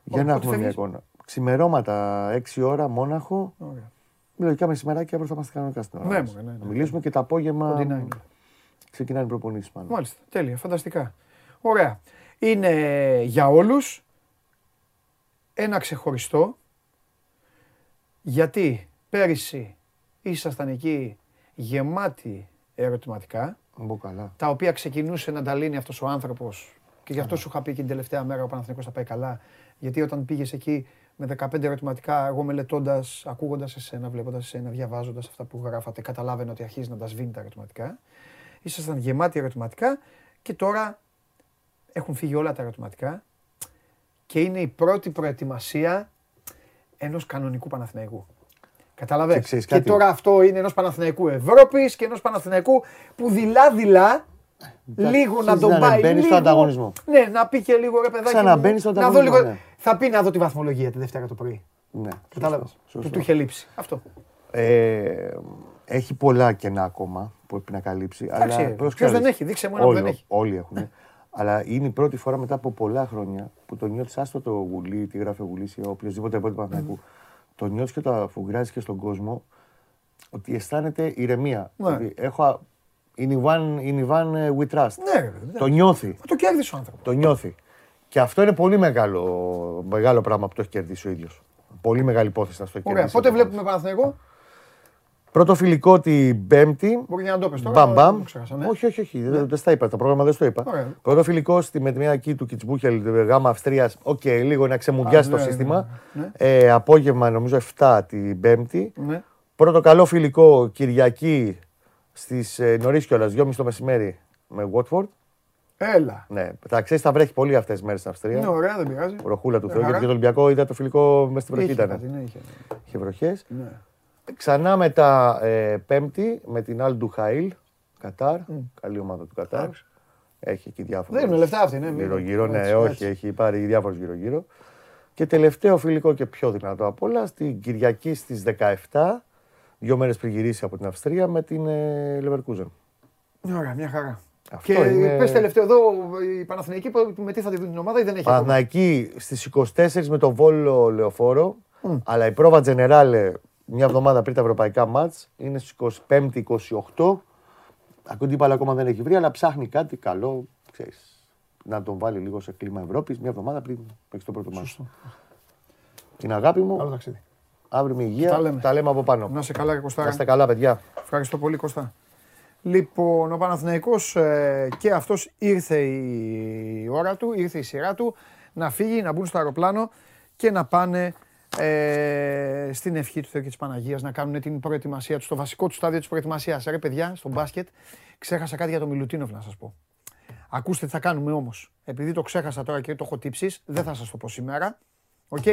για να πότε έχουμε μια φεύγεις; εικόνα. Ξημερώματα 6 ώρα, Μόναχο. Ωραία. Λογικά μεσημεράκι αύριο θα είμαστε κανονικά στην ώρα. Ναι, μας. μωρέ, ναι, ναι. Να μιλήσουμε και το απόγευμα Κοντινά είναι. Ξεκινάνε οι προπονήσεις πάνω. Μάλιστα. Τέλεια. Φανταστικά. Ωραία. Είναι για όλους ένα ξεχωριστό γιατί πέρυσι ήσασταν εκεί γεμάτοι ερωτηματικά Να μπω καλά. τα οποία ξεκινούσε να τα λύνει αυτός ο άνθρωπος και Και γι' αυτό σου είχα πει και την τελευταία μέρα ο Παναθηναϊκός θα πάει καλά. Γιατί όταν πήγες εκεί με 15 ερωτηματικά, εγώ μελετώντας, ακούγοντας εσένα, βλέποντας εσένα, διαβάζοντας αυτά που γράφατε, καταλάβαινα ότι αρχίζει να τα σβήνει τα ερωτηματικά. Ήσασταν γεμάτοι ερωτηματικά και τώρα έχουν φύγει όλα τα ερωτηματικά και είναι η πρώτη προετοιμασία ενός κανονικού Παναθηναϊκού. Κατάλαβες; Και, και, τώρα αυτό είναι ενός Παναθηναϊκού Ευρώπης και ενός Παναθηναϊκού που δειλά-δειλά λίγο να τον πάει. Μπαίνεις στο ανταγωνισμό. Ναι, να πει και λίγο ρε παιδάκι. Ξαναμπαίνεις στον ανταγωνισμό. Να δω λίγο, ναι. Θα πει να δω τη βαθμολογία τη Δευτέρα το πρωί. Ναι, Κατάλαβες; Του, του είχε λείψει. Αυτό. Ε, έχει πολλά κενά ακόμα που πρέπει να καλύψει. Εντάξει, Ποιος δεν έχει, δείξε μου ένα που δεν έχει. Όλοι έχουν. αλλά είναι η πρώτη φορά μετά από πολλά χρόνια που το νιώθεις άστο το γουλί, τι γράφει ο γουλί ή οποιοδήποτε από Παναθηναϊκού. Το νιώθεις και το αφουγκράζεις και στον κόσμο ότι αισθάνεται ηρεμία. Ναι. Ότι έχω, in Ivan, in Ivan we trust. Ναι, βέβαια. Το νιώθει. Το κέρδισε ο άνθρωπος. Το νιώθει. Και αυτό είναι πολύ μεγάλο, μεγάλο πράγμα που το έχει κερδίσει ο ίδιος. Πολύ μεγάλη υπόθεση να στο έχει Ωραία. κερδίσει. Πότε βλέπουμε Παναθηναϊκό; Πρώτο φιλικό την Πέμπτη. Μπορεί να το πες τώρα. Μπαμ μπαμ. το ξέχασα, ναι. Όχι, όχι, όχι. Δεν, δεν στα είπα. Το πρόγραμμα δεν στο είπα. Ωραία. Πρώτο φιλικό στη μετριακή του Κιτσμπούχελ γάμα Αυστρίας. Οκ, λίγο να ξεμουδιάσει Α, το ναι, σύστημα. ναι, ναι. Ε, απόγευμα νομίζω 7 την Πέμπτη. Ναι. Πρώτο καλό φιλικό Κυριακή στις ε, νωρίς κιόλας, 2.30 το μεσημέρι με Watford. Έλα. Ναι, θα ξέρεις, θα βρέχει πολύ αυτές τις μέρες στην Αυστρία. Είναι ωραία, δεν πειράζει. Βροχούλα του Ε, Θεού. χαρά. Γιατί το Ολυμπιακό είδα το φιλικό μες στην βροχή Είχε ήταν. κάτι, ναι, είχε, ναι. Είχε βροχές. Ναι. Ξανά μετά ε, Πέμπτη με την Αλ Ντουχαήλ, Κατάρ. Καλή ομάδα του Κατάρ. Εντάξει. Έχει εκεί διάφορα. Δεν είναι λεφτά αυτή, ναι. μην- Γύρω-γύρω, ναι, έτσι, όχι, έτσι. έχει πάρει διάφορου γύρω-γύρω. Και τελευταίο φιλικό και πιο δυνατό απ' όλα, στην Κυριακή στις 17, δύο μέρες πριν γυρίσει από την Αυστρία, με την ε, Leverkusen. Ωραία, μια χαρά. Αυτό και είναι- πες τελευταίο εδώ, η Παναθηναϊκή που- με τι θα τη δουν την ομάδα ή δεν έχει ακόμα; Παναθηναϊκή στις 24 με το Βόλο Λεωφόρο, αλλά η πρόβα Τζενεράλε μια εβδομάδα πριν τα ευρωπαϊκά μάτς είναι στις 25-28. Ακούω ότι ακόμα δεν έχει βρει, αλλά ψάχνει κάτι καλό, ξέρεις, να τον βάλει λίγο σε κλίμα Ευρώπης μια εβδομάδα πριν παίξει το πρώτο μάτς. Την αγάπη Καλό μου, ταξίδι. αύριο με υγεία, Τα τα λέμε. λέμε, από πάνω. Να είσαι καλά και Να Κωστάρα. είστε καλά, παιδιά. Ευχαριστώ πολύ Κωστά. Λοιπόν, ο Παναθηναϊκός ε, και αυτός ήρθε η ώρα του, ήρθε η σειρά του να φύγει, να μπουν στο αεροπλάνο και να πάνε ε, στην ευχή του Θεού και της Παναγίας να κάνουν την προετοιμασία τους, στο βασικό του στάδιο της προετοιμασίας. Ρε παιδιά, στο μπάσκετ, ξέχασα κάτι για τον Μιλουτίνοφ να σας πω. Ακούστε τι θα κάνουμε όμως. Επειδή το ξέχασα τώρα και το έχω τύψεις, δεν θα σας το πω σήμερα. Οκ;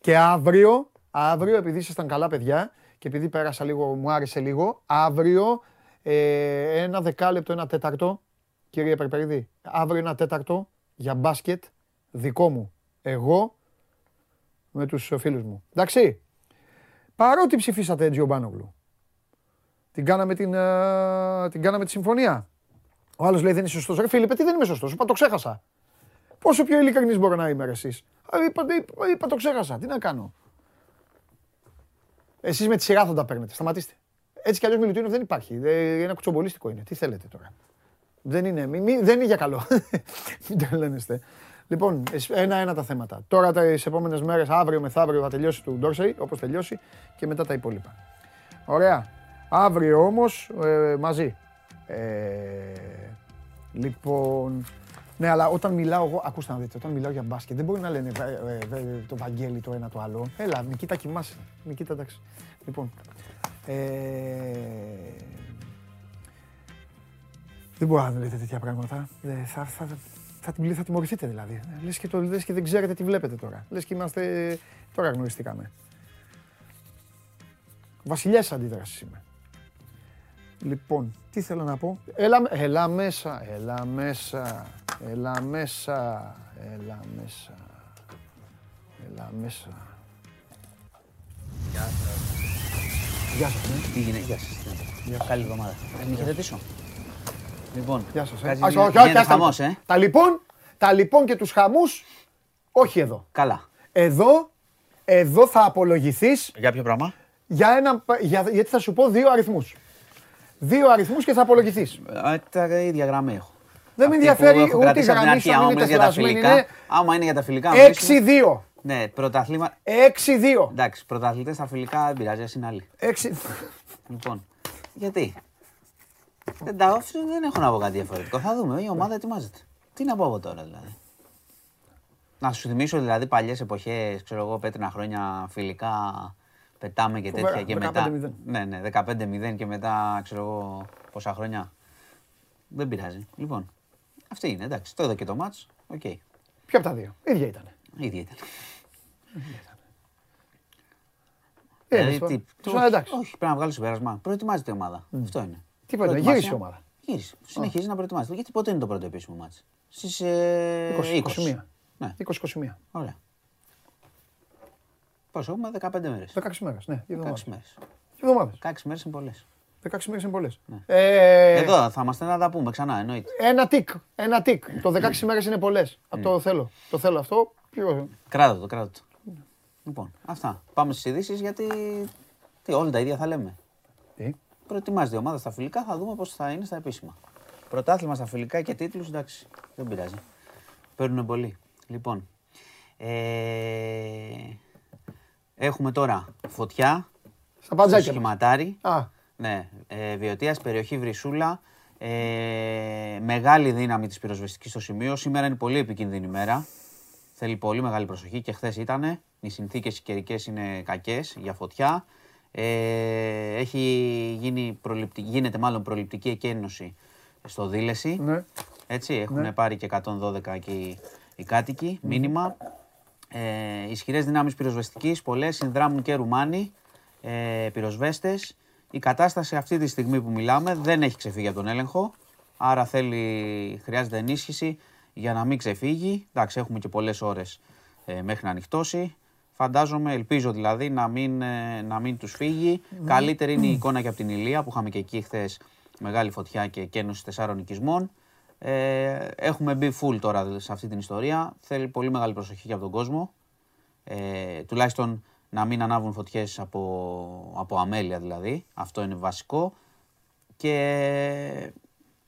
Και αύριο, αύριο, επειδή ήσασταν καλά παιδιά και επειδή πέρασα λίγο, μου άρεσε λίγο, αύριο ε, ένα δεκάλεπτο, ένα τέταρτο, κύριε Περπερίδη, αύριο ένα τέταρτο για μπάσκετ δικό μου. Εγώ με τους φίλους μου. Εντάξει. Παρότι ψηφίσατε Τζιομπάνογλου, την κάναμε, την, ε, την κάναμε τη συμφωνία. Ο άλλος λέει δεν είσαι σωστός. Ρε Φίλιππε, τι δεν είμαι σωστός, είπα το ξέχασα. Πόσο πιο ειλικρινής μπορώ να είμαι ρε εσείς; Α, Είπα, είπα, είπα, το ξέχασα, τι να κάνω; Εσείς με τη σειρά θα τα παίρνετε, σταματήστε. Έτσι κι αλλιώς Μιλουτίνοφ δεν υπάρχει, Δεν- ένα κουτσομπολίστικο είναι. Τι θέλετε τώρα; Δεν είναι, μη, μη- δεν είναι για καλό. Μην τρελαίνεστε. Λοιπόν, ένα-ένα τα θέματα. Τώρα τις επόμενες μέρες, αύριο μεθαύριο θα τελειώσει του Ντόρσεϊ, όπως τελειώσει, και μετά τα υπόλοιπα. Ωραία. Αύριο όμως μαζί. Ε, λοιπόν. Ναι, αλλά όταν μιλάω εγώ, ακούστε να δείτε, όταν μιλάω για μπάσκετ, δεν μπορεί να λένε ε, ε, ε, το Βαγγέλη το ένα το άλλο. Έλα, Νικήτα κοιμάσαι. Νικήτα, εντάξει. Λοιπόν. Ε, δεν μπορώ να λέτε τέτοια πράγματα. Ε, θα, θα, θα, την- θα τιμωρηθείτε δηλαδή. Λες και, το, λες και δεν ξέρετε τι βλέπετε τώρα. Λες και είμαστε... Τώρα γνωριστήκαμε. Βασιλιάς αντίδρασης είμαι. Λοιπόν, τι θέλω να πω; Έλα, έλα μέσα, έλα μέσα, έλα μέσα, έλα μέσα, έλα μέσα. Γεια σας, ναι. Τι γίνεται, γεια σας. Καλή εβδομάδα. Να με χαιρετήσω. Λοιπόν, Γεια σας. ε. κάτι Όχι, γίνεται- όχι, όχι, γίνεται άστα. χαμός, ε. Τα λοιπόν, τα λοιπόν και τους χαμούς, όχι εδώ. Καλά. Εδώ, εδώ θα απολογηθείς Για ποιο πράγμα; για ένα, για, γιατί θα σου πω δύο αριθμούς. Δύο αριθμούς και θα απολογηθείς. Ε, Τα ίδια γραμμή έχω. Δεν με Αυτή που ενδιαφέρει έχω ούτε η κρατήσει από την γραμμή αρχή, σου, αν άμα είναι είναι για τα τεθρασμένη, φιλικά. είναι Άμα είναι για τα φιλικά. μιλήσουμε. 6-2. Ναι, πρωταθλήμα. 6-2. Εντάξει, πρωταθλητές στα φιλικά δεν πειράζει, ας είναι άλλοι. 6... Λοιπόν, γιατί; Δεν, τα, δεν έχω να πω κάτι διαφορετικό. Θα δούμε, η ομάδα ετοιμάζεται. Τι να πω από τώρα δηλαδή. Να σου θυμίσω δηλαδή παλιές εποχές, ξέρω εγώ, πέτρινα χρόνια φιλικά πετάμε και τέτοια και μετά. 15-0. Ναι, ναι, 15-0 και μετά ξέρω εγώ πόσα χρόνια. Δεν πειράζει. Λοιπόν, αυτή είναι εντάξει. Το είδα και το ματς. Οκ. Ποια από τα δύο; ίδια ήταν. Ίδια ήταν. Ε, Δηλαδή, είπα. τι- Τους όχι, λέω, εντάξει. όχι, πρέπει να βγάλει συμπέρασμα. Προετοιμάζεται η ομάδα. Αυτό είναι. Τι είπατε, Προετοιμασία. γύρισε η ομάδα. Γύρισε. Συνεχίζει να προετοιμάζεται. Γιατί πότε είναι το πρώτο επίσημο ματς. Στις ε, 20, 20. 21. Ναι, 20-21. ωραία. Πόσο έχουμε, 15 μέρες. 16 μέρες, ναι. δύο 16 εβδομάδες. μέρες. Δύο εβδομάδες. 16 μέρες είναι πολλές. 16 μέρες είναι πολλές. Ναι. Ε, Εδώ θα είμαστε να τα πούμε ξανά, εννοείται. Ένα τικ, ένα τικ. Το 16 μέρες είναι πολλές. Αυτό το θέλω. Το θέλω αυτό. Ποιο- Κράτα το, κράτα το. Λοιπόν, αυτά. Πάμε στις ειδήσεις γιατί τι, όλα τα ίδια θα λέμε. Τι; Προετοιμάζεται η ομάδα στα φιλικά, θα δούμε πώς θα είναι στα επίσημα. Πρωτάθλημα στα φιλικά και τίτλους, εντάξει, δεν πειράζει. Παίρνουν πολύ. Λοιπόν, ε, έχουμε τώρα φωτιά, Στα στο παντζάκια. μας. σχηματάρι. Α, Ναι, ε, Βιωτίας, περιοχή Βρυσούλα. Ε, μεγάλη δύναμη της πυροσβεστικής στο σημείο. Σήμερα είναι πολύ επικίνδυνη ημέρα. Θέλει πολύ μεγάλη προσοχή και χθες ήτανε. Οι συνθήκες οι καιρικές είναι κακές για φωτιά. Ε, έχει γίνει προληπτική, γίνεται μάλλον προληπτική εκένωση στο Δήλεση. ναι. Έτσι, έχουν πάρει και 112 εκεί οι κάτοικοι, μήνυμα. Ε, ισχυρές δυνάμεις πυροσβεστικής, πολλές, συνδράμουν και Ρουμάνοι ε, πυροσβέστες. Η κατάσταση αυτή τη στιγμή που μιλάμε δεν έχει ξεφύγει από τον έλεγχο, άρα θέλει, χρειάζεται ενίσχυση για να μην ξεφύγει. Εντάξει, έχουμε και πολλές ώρες ε, μέχρι να ανοιχτώσει. Φαντάζομαι, ελπίζω δηλαδή να μην, ε, να μην τους φύγει. Καλύτερη είναι η εικόνα και από την Ηλία που είχαμε και εκεί χθες μεγάλη φωτιά και κένωση τεσσάρων οικισμών. Ε, έχουμε μπει full τώρα σε αυτή την ιστορία. Θέλει πολύ μεγάλη προσοχή και από τον κόσμο. Ε, τουλάχιστον να μην ανάβουν φωτιές από, από αμέλεια δηλαδή. Αυτό είναι βασικό. Και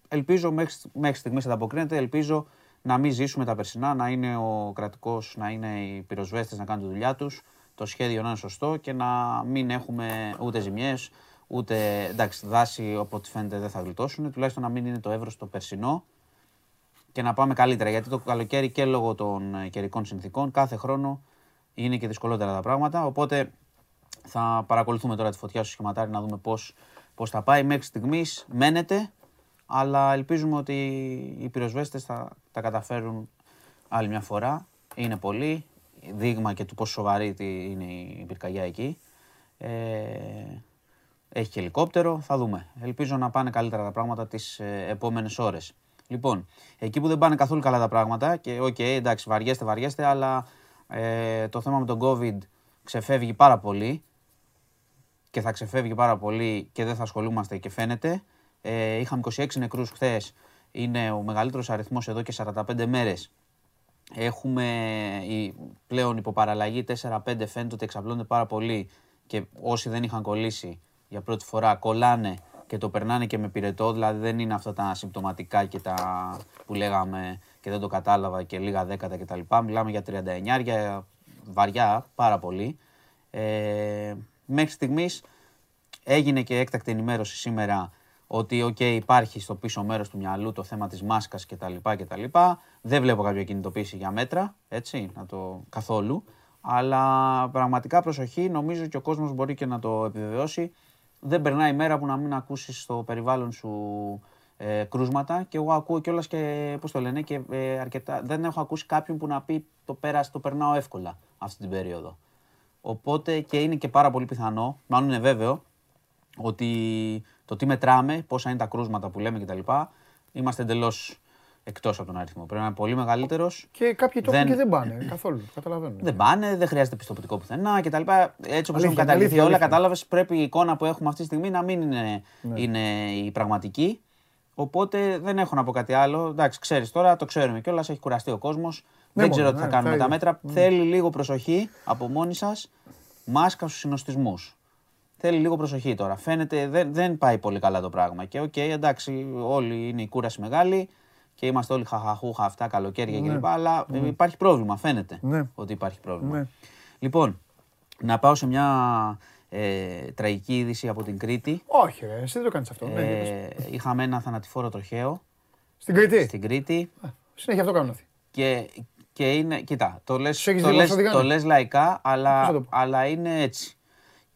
ελπίζω μέχρι, μέχρι στιγμής ανταποκρίνεται, ελπίζω να μην ζήσουμε τα περσινά, να είναι ο κρατικός, να είναι οι πυροσβέστες να κάνουν τη δουλειά τους, το σχέδιο να είναι σωστό και να μην έχουμε ούτε ζημιές, ούτε εντάξει δάση από ό,τι φαίνεται δεν θα γλιτώσουν, τουλάχιστον να μην είναι το εύρος το περσινό και να πάμε καλύτερα. Γιατί το καλοκαίρι και λόγω των ε, καιρικών συνθήκων κάθε χρόνο είναι και δυσκολότερα τα πράγματα. Οπότε θα παρακολουθούμε τώρα τη φωτιά στο σχηματάρι να δούμε πώς, πώς θα πάει. Μέχρι στιγμής μένεται, αλλά ελπίζουμε ότι οι πυροσβέστες θα τα καταφέρουν άλλη μια φορά. Είναι πολλοί, δείγμα και του πόσο σοβαρή τι είναι η πυρκαγιά εκεί. Ε, έχει και ελικόπτερο, θα δούμε. Ελπίζω να πάνε καλύτερα τα πράγματα τις ε, επόμενες ώρες. Λοιπόν, εκεί που δεν πάνε καθόλου καλά τα πράγματα και οκ, εντάξει, βαριέστε, βαριέστε, αλλά ε, το θέμα με τον COVID ξεφεύγει πάρα πολύ και θα ξεφεύγει πάρα πολύ και δεν θα ασχολούμαστε και φαίνεται. Ε, είχαμε 26 νεκρούς χθες, είναι ο μεγαλύτερος αριθμός εδώ και 45 μέρες. Έχουμε η, πλέον υποπαραλλαγή 4-5 φαίνεται ότι εξαπλώνεται πάρα πολύ και όσοι δεν είχαν κολλήσει για πρώτη φορά κολλάνε και το περνάνε και με πυρετό, δηλαδή δεν είναι αυτά τα ασυμπτωματικά και τα που λέγαμε και δεν το κατάλαβα και λίγα δέκατα κτλ. Μιλάμε για 39, για βαριά πάρα πολύ. Ε, μέχρι στιγμής έγινε και έκτακτη ενημέρωση σήμερα ότι οκ, υπάρχει στο πίσω μέρος του μυαλού το θέμα της μάσκας κτλ. κτλ. Δεν βλέπω κάποια κινητοποίηση για μέτρα, έτσι, να το καθόλου. Αλλά πραγματικά προσοχή, νομίζω και ο κόσμος μπορεί και να το επιβεβαιώσει. Δεν περνάει μέρα που να μην ακούσεις στο περιβάλλον σου ε, κρούσματα και εγώ ακούω κιόλας και, πώς το λένε, και ε, αρκετά, δεν έχω ακούσει κάποιον που να πει το πέρασε, το περνάω εύκολα αυτή την περίοδο. Οπότε και είναι και πάρα πολύ πιθανό, μάλλον είναι βέβαιο, ότι το τι μετράμε, πόσα είναι τα κρούσματα που λέμε κτλ. Είμαστε εντελώς εκτός από τον αριθμό. Πρέπει να είναι πολύ μεγαλύτερος. Και κάποιοι το Δεν- έχουν και δεν πάνε καθόλου. Καταλαβαίνω. Δεν πάνε, δεν χρειάζεται πιστοποιητικό πουθενά κτλ. Έτσι όπως Αλήθεια, έχουν καταργηθεί αλήθεια, όλα, αλήθεια. κατάλαβες, πρέπει η εικόνα που έχουμε αυτή τη στιγμή να μην είναι, Ναι. είναι η πραγματική. Οπότε δεν έχω να πω κάτι άλλο. Εντάξει, ξέρεις τώρα, το ξέρουμε κιόλας, έχει κουραστεί ο κόσμος. δεν μόνο, ξέρω τι ναι, θα κάνουμε με θα τα είναι. μέτρα. Θέλει λίγο προσοχή από μόνοι σας. Μάσκα στους συνωστισμούς. Θέλει λίγο προσοχή τώρα. Φαίνεται δεν, δεν πάει πολύ καλά το πράγμα. Και οκ, εντάξει, όλοι είναι η κούραση μεγάλη και είμαστε όλοι χαχαχούχα αυτά καλοκαίρια κλπ. Αλλά ε, υπάρχει πρόβλημα, φαίνεται Ναι. ότι υπάρχει πρόβλημα. Ναι. Λοιπόν, να πάω σε μια ε, τραγική είδηση από την Κρήτη. Όχι, ρε, εσύ δεν το κάνεις αυτό. Ναι, για πες. Ε, είχαμε ένα θανατηφόρο τροχαίο Στην Κρήτη; στην Κρήτη. Συνέχεια αυτό κάνουν αυτοί. Και, και είναι, κοίτα, το λες, Τους έχεις το δει λες, πώς οδηγάνε; το λες λαϊκά, Πώς θα αλλά, το πω; αλλά είναι έτσι.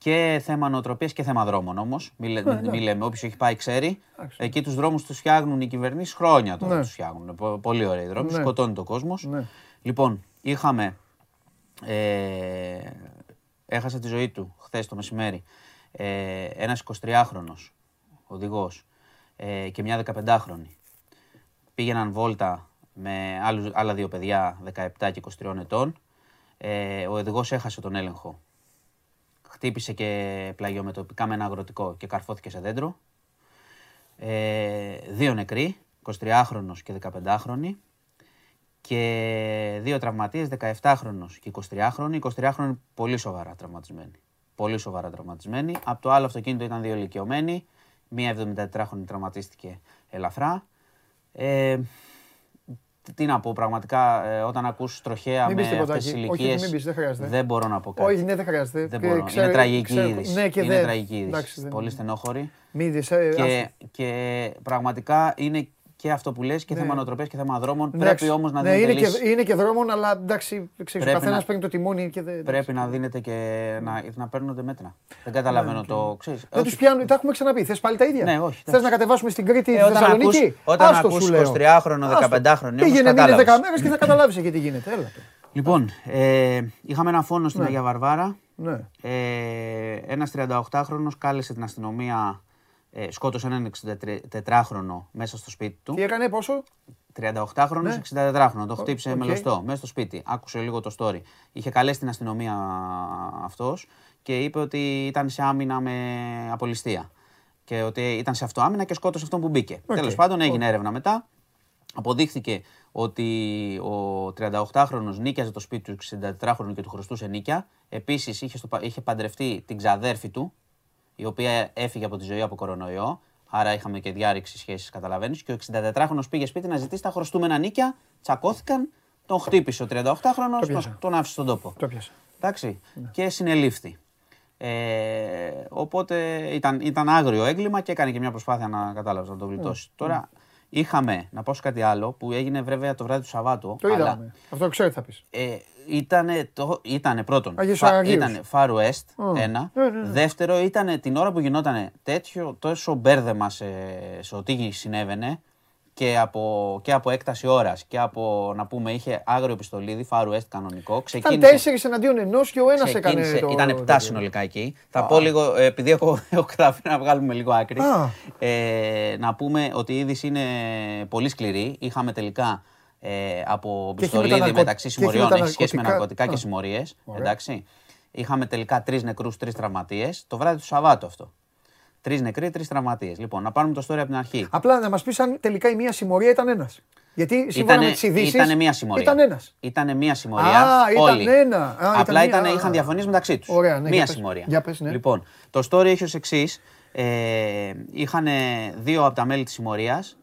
Και θέμα νοοτροπίας και θέμα δρόμων όμως. Μη, λέ- ναι. μη λέμε, όποιος έχει πάει ξέρει. Εντάξει. Εκεί τους δρόμους τους φτιάχνουν οι κυβερνήσεις χρόνια τώρα Ναι. τους φτιάχνουν. Πο- Πολύ ωραίοι δρόμοι, Ναι. σκοτώνει το κόσμος. Ναι. Λοιπόν, είχαμε, ε, έχασε τη ζωή του χθες το μεσημέρι, ε, ένας 23χρονος οδηγός ε, και μια 15χρονη πήγαιναν βόλτα με άλλους, άλλα δύο παιδιά 17 και 23 ετών. Ε, ο οδηγός έχασε τον έλεγχο. Χτύπησε και πλαγιομετωπικά με ένα αγροτικό και καρφώθηκε σε δέντρο. Ε, δύο νεκροί, 23χρονος και 15χρονοι. Και δύο τραυματίες, 17χρονος και 23χρονοι. Οι 23χρονοι πολύ σοβαρά τραυματισμένοι. Πολύ σοβαρά τραυματισμένοι. Από το άλλο αυτοκίνητο ήταν δύο ηλικιωμένοι. Μία 74χρονη τραυματίστηκε ελαφρά. Ε, τι- τι να πω, πραγματικά ε, όταν ακούς τροχέα Μην με πεις τίποτα αυτές τις εκεί. Όχι, ηλικίες μην πεις, δεν χρειάζεται. δεν μπορώ να πω κάτι. Όχι, ναι, δεν χρειάζεται. Δεν Και μπορώ. ξέρω- είναι τραγική ξέρω- είδηση. Ναι, και είναι δεν- τραγική είδηση. εντάξει, δεν- Πολύ στενόχωρη. Μην δεις, ε, Και, άστο. και πραγματικά είναι και αυτό που λες και Ναι. θέμα νοοτροπίας και θέμα δρόμων. Εντάξει. Πρέπει όμως να ναι, δίνετε είναι και, λύση. είναι και δρόμων, αλλά εντάξει, ξέρεις, ο Πρέπει καθένας να- παίρνει το τιμόνι και δεν... Πρέπει να δίνετε και να, να παίρνονται μέτρα. Δεν καταλαβαίνω το. Ξέρεις, Ναι, Δεν όχι. τους πιάνουν, τα έχουμε ξαναπεί. Θες πάλι τα ίδια; Ναι, όχι, Θες εντάξει. να κατεβάσουμε στην Κρήτη, Ε, τη όταν Θεσσαλονίκη; ακούς- όταν Άστο, ακούς σου λέω. 23χρονο, Άστο. 15χρονο, όμως Πήγαινε, μείνε κατάλαβες. 10 μέρες και θα καταλάβεις εκεί τι γίνεται. Έλα. το. Λοιπόν, ε, είχαμε ένα φόνο στην Αγία Βαρβάρα. Ναι. Ε, ένας 38χρονος κάλεσε την αστυνομία, ε, σκότωσε έναν 64χρονο μέσα στο σπίτι του. Τι έκανε, πόσο; 38χρονο, Ναι. 64χρονο. Το χτύπησε οκ. με λοστό μέσα στο σπίτι. Άκουσε λίγο το story. Είχε καλέσει την αστυνομία αυτός και είπε ότι ήταν σε άμυνα με από ληστεία. Και ότι ήταν σε αυτοάμυνα και σκότωσε αυτόν που μπήκε. Οκ. Τέλος πάντων, έγινε έρευνα μετά. Αποδείχθηκε ότι ο 38χρονος νοίκιαζε το σπίτι του 64χρονου και του χρωστούσε νοίκια. Επίσης είχε, στο πα- είχε παντρευτεί την ξαδέρφη του, η οποία έφυγε από τη ζωή από κορονοϊό. Άρα είχαμε και διάρρηξη σχέσης, καταλαβαίνεις. Και ο 64χρονο πήγε σπίτι να ζητήσει τα χρωστούμενα νίκια. Τσακώθηκαν, τον χτύπησε ο 38χρονο, Το τον, πιάσα. τον άφησε στον τόπο. Το πιάσα. Εντάξει. Και συνελήφθη. Ε, οπότε ήταν, ήταν άγριο έγκλημα και έκανε και μια προσπάθεια να κατάλαβες να το γλιτώσεις. Τώρα είχαμε, να πω σε κάτι άλλο που έγινε βέβαια το βράδυ του Σαββάτου. Το αλλά, είδαμε. Αυτό ξέρω τι θα πεις. ε, ήτανε, το, ήτανε πρώτον, Αγίος φα- Αγίους. ήτανε Far West, Mm. ένα. Ναι, ναι, ναι. Δεύτερο, ήταν την ώρα που γινόταν τέτοιο, τόσο μπέρδεμα σε, σε ό,τι συνέβαινε και από, και από έκταση ώρας και από, να πούμε, είχε άγριο πιστολίδι, Far West κανονικό. Ήταν Ξεκίνησε, τέσσερις εναντίον ενός και ο ένας έκανε ξεκίνησε, το... ήταν το- 7 συνολικά εκεί. Θα πω λίγο, ε, επειδή έχω, έχω καταφέρει να βγάλουμε λίγο άκρη, Α. ε, να πούμε ότι η είδηση είναι πολύ σκληρή. Είχαμε τελικά ε, από Και έχει με τα πιστολίδι ναρκω- μεταξύ και έχει με συμμοριών, τα έχει σχέση με ναρκωτικά. ναρκωτικά και Α. συμμορίες. Ωραία. Εντάξει. Είχαμε τελικά τρεις νεκρούς, τρεις τραυματίες. Το βράδυ του Σαββάτου αυτό. Τρεις νεκροί, τρεις τραυματίες. Λοιπόν, να πάρουμε το story από την αρχή. Απλά να μας πεις αν τελικά η μία συμμορία ήταν ένας. Γιατί σύμφωνα Ήτανε- με τις ειδήσεις ήτανε μία συμμορία. ήταν ένας. Ήτανε μία συμμορία. Α, ήταν όλοι. ένα. Α, ήταν Απλά μία. ήταν, Α. είχαν διαφωνήσει μεταξύ τους. Ωραία, ναι, μία για πες. συμμορία. Για πες, ναι. Λοιπόν, το story έχει ως εξής. Ε, είχαν δύο από τα μέλη της συμμορίας.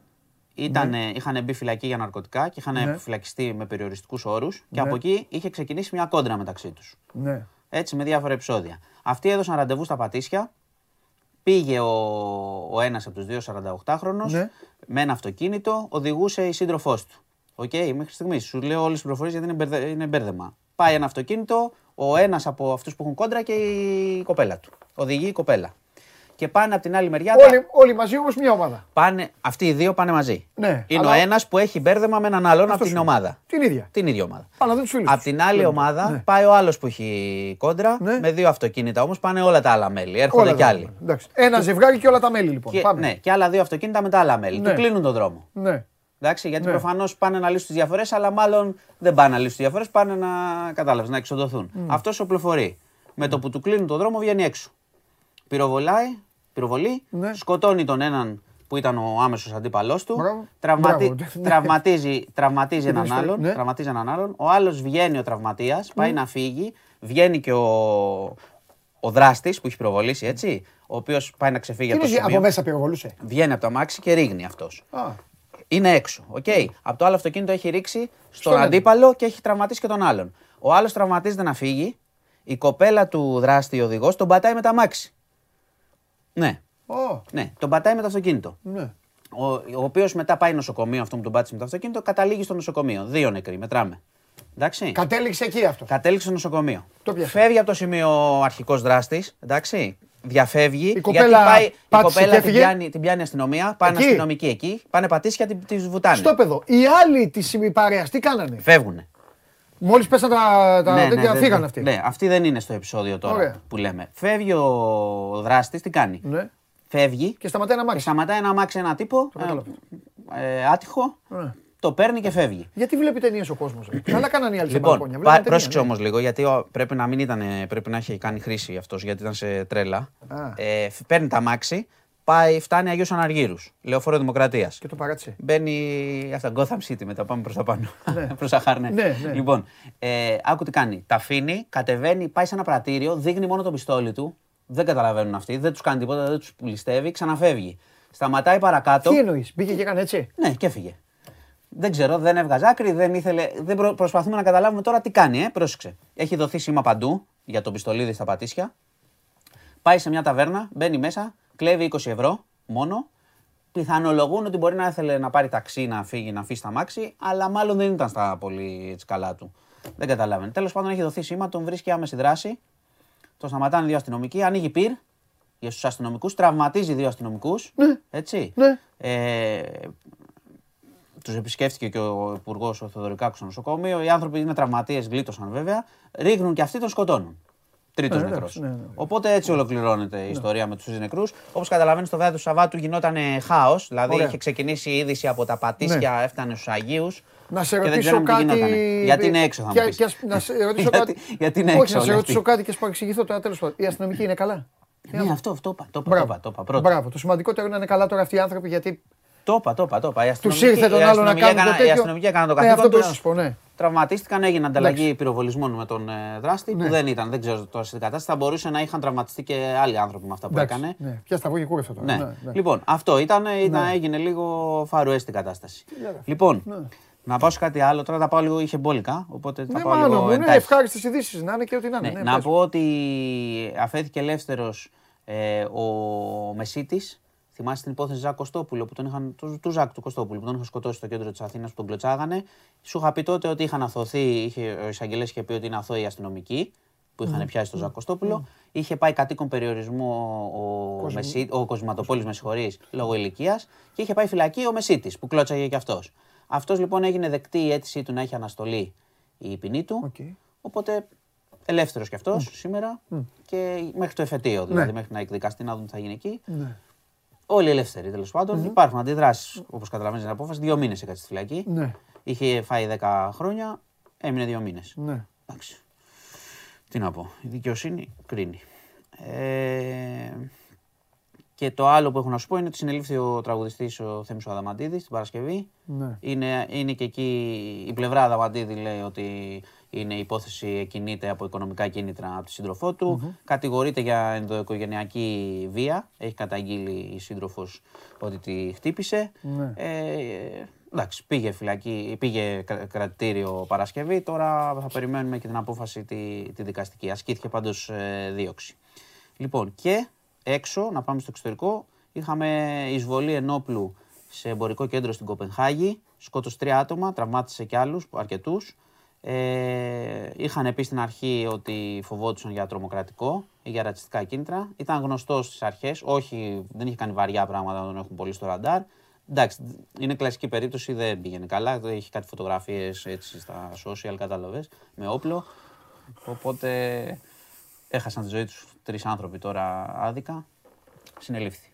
Ήτανε, Είχαν μπει φυλακή για ναρκωτικά και είχαν Ναι. φυλακιστεί με περιοριστικούς όρους. Και Ναι. από εκεί είχε ξεκινήσει μια κόντρα μεταξύ τους. Ναι. Έτσι, με διάφορα επεισόδια. Αυτοί έδωσαν ραντεβού στα Πατήσια. Πήγε ο, ο ένας από τους δύο 48χρονου Ναι. με ένα αυτοκίνητο, οδηγούσε η σύντροφός του. Οκ, μέχρι στιγμής. Σου λέω όλες τις πληροφορίες γιατί είναι, μπερδε, είναι μπέρδεμα. Πάει ένα αυτοκίνητο, ο ένας από αυτούς που έχουν κόντρα και η κοπέλα του. Οδηγεί η κοπέλα. Και πάνε από την άλλη μεριά. τα- Όλοι, όλοι μαζί όμως μια ομάδα. Πάνε, αυτοί οι δύο πάνε μαζί. Ναι, είναι αλλά- ο ένας που έχει μπέρδεμα με έναν άλλον από Αυτός την σου λέω. ομάδα. Την ίδια. Την ίδια ομάδα. Αλλά δεν τους φίλους Απ' τους. την άλλη Λέμε. ομάδα Ναι. πάει ο άλλος που έχει κόντρα Ναι. με δύο αυτοκίνητα. Όμως πάνε όλα τα άλλα μέλη. Έρχονται Όλα κι τα- άλλοι. Εντάξει. Ένα ζευγάρι και όλα τα μέλη λοιπόν. Και, Πάμε. ναι, και άλλα δύο αυτοκίνητα με τα άλλα μέλη. Ναι. Του κλείνουν τον δρόμο. Ναι. Εντάξει, γιατί Ναι. προφανώς πάνε να λύσουν τις διαφορές, αλλά μάλλον δεν πάνε να λύσουν τις διαφορές, πάνε να, κατάλαβες, να εξοδοθούν. Αυτός οπλοφορεί. Με το που του κλείνουν τον δρόμο βγαίνει έξω. Πυροβολάει, πυροβολεί, Ναι. σκοτώνει τον έναν που ήταν ο άμεσος αντίπαλός του. Μπράβο. Τραυματι... Μπράβο, ναι. Τραυματίζει, τραυματίζει έναν ιστορία, άλλον. ναι. Τραυματίζει έναν άλλον. Ο άλλος βγαίνει ο τραυματίας, πάει να φύγει. Βγαίνει και ο, ο δράστης που έχει πυροβολήσει, έτσι. Ο οποίος πάει να ξεφύγει Τι από το είναι, σημείο. από μέσα πυροβολούσε; Βγαίνει από το αμάξι και ρίγνει αυτός. Α, Είναι έξω. Οκ. Από το άλλο αυτοκίνητο έχει ρίξει στον Στον αντίπαλο και έχει τραυματίσει και τον άλλον. Ο άλλος τραυματίζεται να φύγει. Η κοπέλα του δράστη οδηγός τον πατάει με το αμάξι. Ναι, Ω, ναι, τον πατάει με το αυτοκίνητο. ναι. ο, ο οποίος μετά πάει νοσοκομείο, αυτό που τον πάτησε με το αυτοκίνητο, καταλήγει στο νοσοκομείο. Δύο νεκροί, μετράμε. Εντάξει. Κατέληξε εκεί αυτό. Κατέληξε στο νοσοκομείο. Το 'πιασε. Φεύγει από το σημείο ο αρχικός δράστης. Εντάξει. Διαφεύγει. Η κοπέλα γιατί πάει, η πάτησε κοπέλα και την έφυγε. πιάνει, την πιάνει η αστυνομία. Πάνε Εκεί. αστυνομικοί εκεί. Πάνε πατήσια, τη, τη βουτάνε. Στο παιδό. Οι άλλοι τη παρέα τι κάνανε; Φεύγουνε. Μόλις πέσαν τα, τα Ναι, τέτοια, δεν- φύγαν δεν- αυτοί. Ναι, αυτοί δεν είναι στο επεισόδιο τώρα Ωραία. που λέμε. Φεύγει ο δράστης, τι κάνει; Ναι. Φεύγει Και σταματάει ένα και μάξι. σταματάει ένα μάξι ένα τύπο. κατάλαβα. ένα, ε, άτυχο. Ναι. Το παίρνει και φεύγει. Γιατί βλέπει ταινίες ο κόσμος. Καλά κάνανε οι άλλοι στα Λοιπόν, μπαλκόνια. πά- Βλέπανε πρόσεξε ταινία, ναι. όμως λίγο, γιατί ο- πρέπει να μην ήταν, πρέπει να έχει κάνει χρήση αυτός γιατί ήταν σε τρέλα. Α. Ε, φ- παίρνει τα μάξι, πάει, φτάνει Αγίου Αναργύρους, λεωφόρο Δημοκρατίας. Και το παράτησε. Μπαίνει αυτά, Gotham City μετά, πάμε προς τα πάνω. Ναι. προς τα Χάρνε. Ναι, ναι. Λοιπόν, ε, άκου τι κάνει. Τα αφήνει, κατεβαίνει, πάει σε ένα πρατήριο, δείχνει μόνο το πιστόλι του. Δεν καταλαβαίνουν αυτοί, δεν τους κάνει τίποτα, δεν τους πουλιστεύει, ξαναφεύγει. Σταματάει παρακάτω. Τι εννοείς, μπήκε και έκανε έτσι; Ναι, και έφυγε. Δεν ξέρω, δεν έβγαζε άκρη, δεν ήθελε. Δεν προ- προσπαθούμε να καταλάβουμε τώρα τι κάνει, ε. Πρόσεξε. Έχει δοθεί σήμα παντού για τον πιστολίδι στα πατήσια. Πάει σε μια ταβέρνα, μπαίνει μέσα, κλέβει 20 ευρώ μόνο. Πιθανολογούν ότι μπορεί να ήθελε να πάρει ταξί, να φύγει, να αφήσει τα μάξι, αλλά μάλλον δεν ήταν στα πολύ έτσι, καλά του. Δεν καταλάβαινε. Τέλος πάντων, έχει δοθεί σήμα, τον βρίσκει άμεση δράση. Τον σταματάνε δύο αστυνομικοί, ανοίγει πυρ για στους αστυνομικούς, τραυματίζει δύο αστυνομικούς. Έτσι. Ναι. Ε, τους επισκέφτηκε και ο Υπουργός ο Θεοδωρικάκου στο νοσοκομείο. Οι άνθρωποι είναι τραυματίες, γλίτωσαν βέβαια. Ρίχνουν και αυτοί τον σκοτώνουν. Τρίτος Ναι, νεκρός. εντάξει, ναι, ναι. Οπότε έτσι ολοκληρώνεται η ιστορία με τους νεκρούς. Όπως καταλαβαίνεις, το βράδυ του Σαββάτου γινόταν χάος. Δηλαδή Ωραία. είχε ξεκινήσει η είδηση από τα πατήσια, έφτανε στους Αγίους. Να σε και δεν ρωτήσω ξέραμε τι κάτι. γινότανε. Γιατί είναι έξω, θα μου Και- πεις. και ας- Να σε ρωτήσω Γιατί- κάτι. γιατί είναι Όχι, έξω να σε όλοι ρωτήσω αυτοί. κάτι και σου παρεξηγηθώ τώρα τέλος πάντων. Οι αστυνομικοί είναι καλά; Ναι, αυτό, αυτό είπα. Το είπα, το είπα, το είπα πρώτα. Μπράβο. Το σημαντικότερο είναι να είναι καλά τώρα αυτοί οι άνθρωποι γιατί Το είπα, το είπα, το είπα. Η τους αστυνομική- ήρθε τον η άλλο να αστυνομική κάνουν το έκανα- τέτοιο. Η αστυνομική έκανε το Ναι, καθήκον αυτό πρέπει τους. να σου πω, ναι. Τραυματίστηκαν, έγινε ανταλλαγή Εντάξει. πυροβολισμών με τον ε, δράστη Ναι. που δεν ήταν, δεν ξέρω τώρα στην κατάσταση. Θα μπορούσε να είχαν τραυματιστεί και άλλοι άνθρωποι με αυτά που Εντάξει, έκανε. Ναι, πια στα βγει κούρευτο τώρα. Ναι. Ναι, ναι. Λοιπόν, αυτό ήταν, ήταν έγινε λίγο φαρουέστη κατάσταση. Λοιπόν, να πάω σε κάτι άλλο. Τώρα τα πάω λίγο, είχε μπόλικα, οπότε θα Ναι, πάω μάλλον λίγο μου, ναι, εντάχει. ευχάριστες ειδήσεις να είναι και ό,τι να είναι. Ναι, ναι, να πες. πω ότι αφέθηκε ελεύθερος ε, ο Μεσίτης. Θυμάστε την υπόθεση Ζακ Κωστόπουλο που τον είχαν, του, του Ζακ του Κωστόπουλου που τον είχαν σκοτώσει στο κέντρο της Αθήνας που τον κλωτσάγανε. Σου είχα πει τότε ότι είχαν αθωθεί, είχε, ο εισαγγελέας είχε πει ότι είναι αθώοι οι αστυνομικοί που είχαν πιάσει τον Ζακ Κωστόπουλο. Είχε πάει κατοίκον περιορισμό ο, Μεσί, ο Κοσματοπόλης, με συγχωρείς, λόγω ηλικίας και είχε πάει φυλακή ο Μεσίτης που κλώτσαγε κι αυτός. Αυτός λοιπόν έγινε δεκτή η αίτησή του να έχει αναστολή η ποινή του. Οκ. Οπότε ελεύθερος κι αυτός σήμερα και μέχρι το εφετείο, δηλαδή μέχρι να εκδικαστεί να δούμε τι θα γίνει εκεί. Ναι. Όλοι ελεύθεροι τέλος πάντων. Υπάρχουν αντιδράσεις όπως καταλαβαίνεις την απόφαση. Δύο μήνες έκατσε στη φυλακή. Ναι. Είχε φάει 10 χρόνια, έμεινε δύο μήνες. Ναι. Εντάξει. Τι να πω. Η δικαιοσύνη κρίνει. Ε, και το άλλο που έχω να σου πω είναι ότι συνελήφθη ο τραγουδιστής ο Θέμης ο Αδαμαντίδης την Παρασκευή. Ναι. Είναι, είναι και εκεί η πλευρά Αδαμαντίδη λέει ότι είναι η υπόθεση κινείται από οικονομικά κίνητρα από τη σύντροφό του. Κατηγορείται για ενδοοικογενειακή βία. Έχει καταγγείλει η σύντροφος ότι τη χτύπησε. Ναι. Ε, εντάξει, πήγε φυλακή, πήγε κρα- κρατητήριο Παρασκευή. Τώρα θα περιμένουμε και την απόφαση τη, τη δικαστική. Ασκήθηκε πάντως ε, δίωξη. Λοιπόν, και έξω, να πάμε στο εξωτερικό, είχαμε εισβολή ενόπλου σε εμπορικό κέντρο στην Κοπενχάγη. Σκότωσε τρία άτομα, τραυμάτισε και άλλους, αρκετούς. Ε, είχαν πει στην αρχή ότι φοβόντουσαν για τρομοκρατικό ή για ρατσιστικά κίνητρα. Ήταν γνωστό στις αρχές, όχι, δεν είχε κάνει βαριά πράγματα να τον έχουν πολύ στο ραντάρ. Εντάξει, είναι κλασική περίπτωση, δεν πήγαινε καλά. Έχει κάτι φωτογραφίες έτσι στα social, κατάλαβες, με όπλο. Οπότε έχασαν τη ζωή τους τρεις άνθρωποι τώρα άδικα. Συνελήφθη.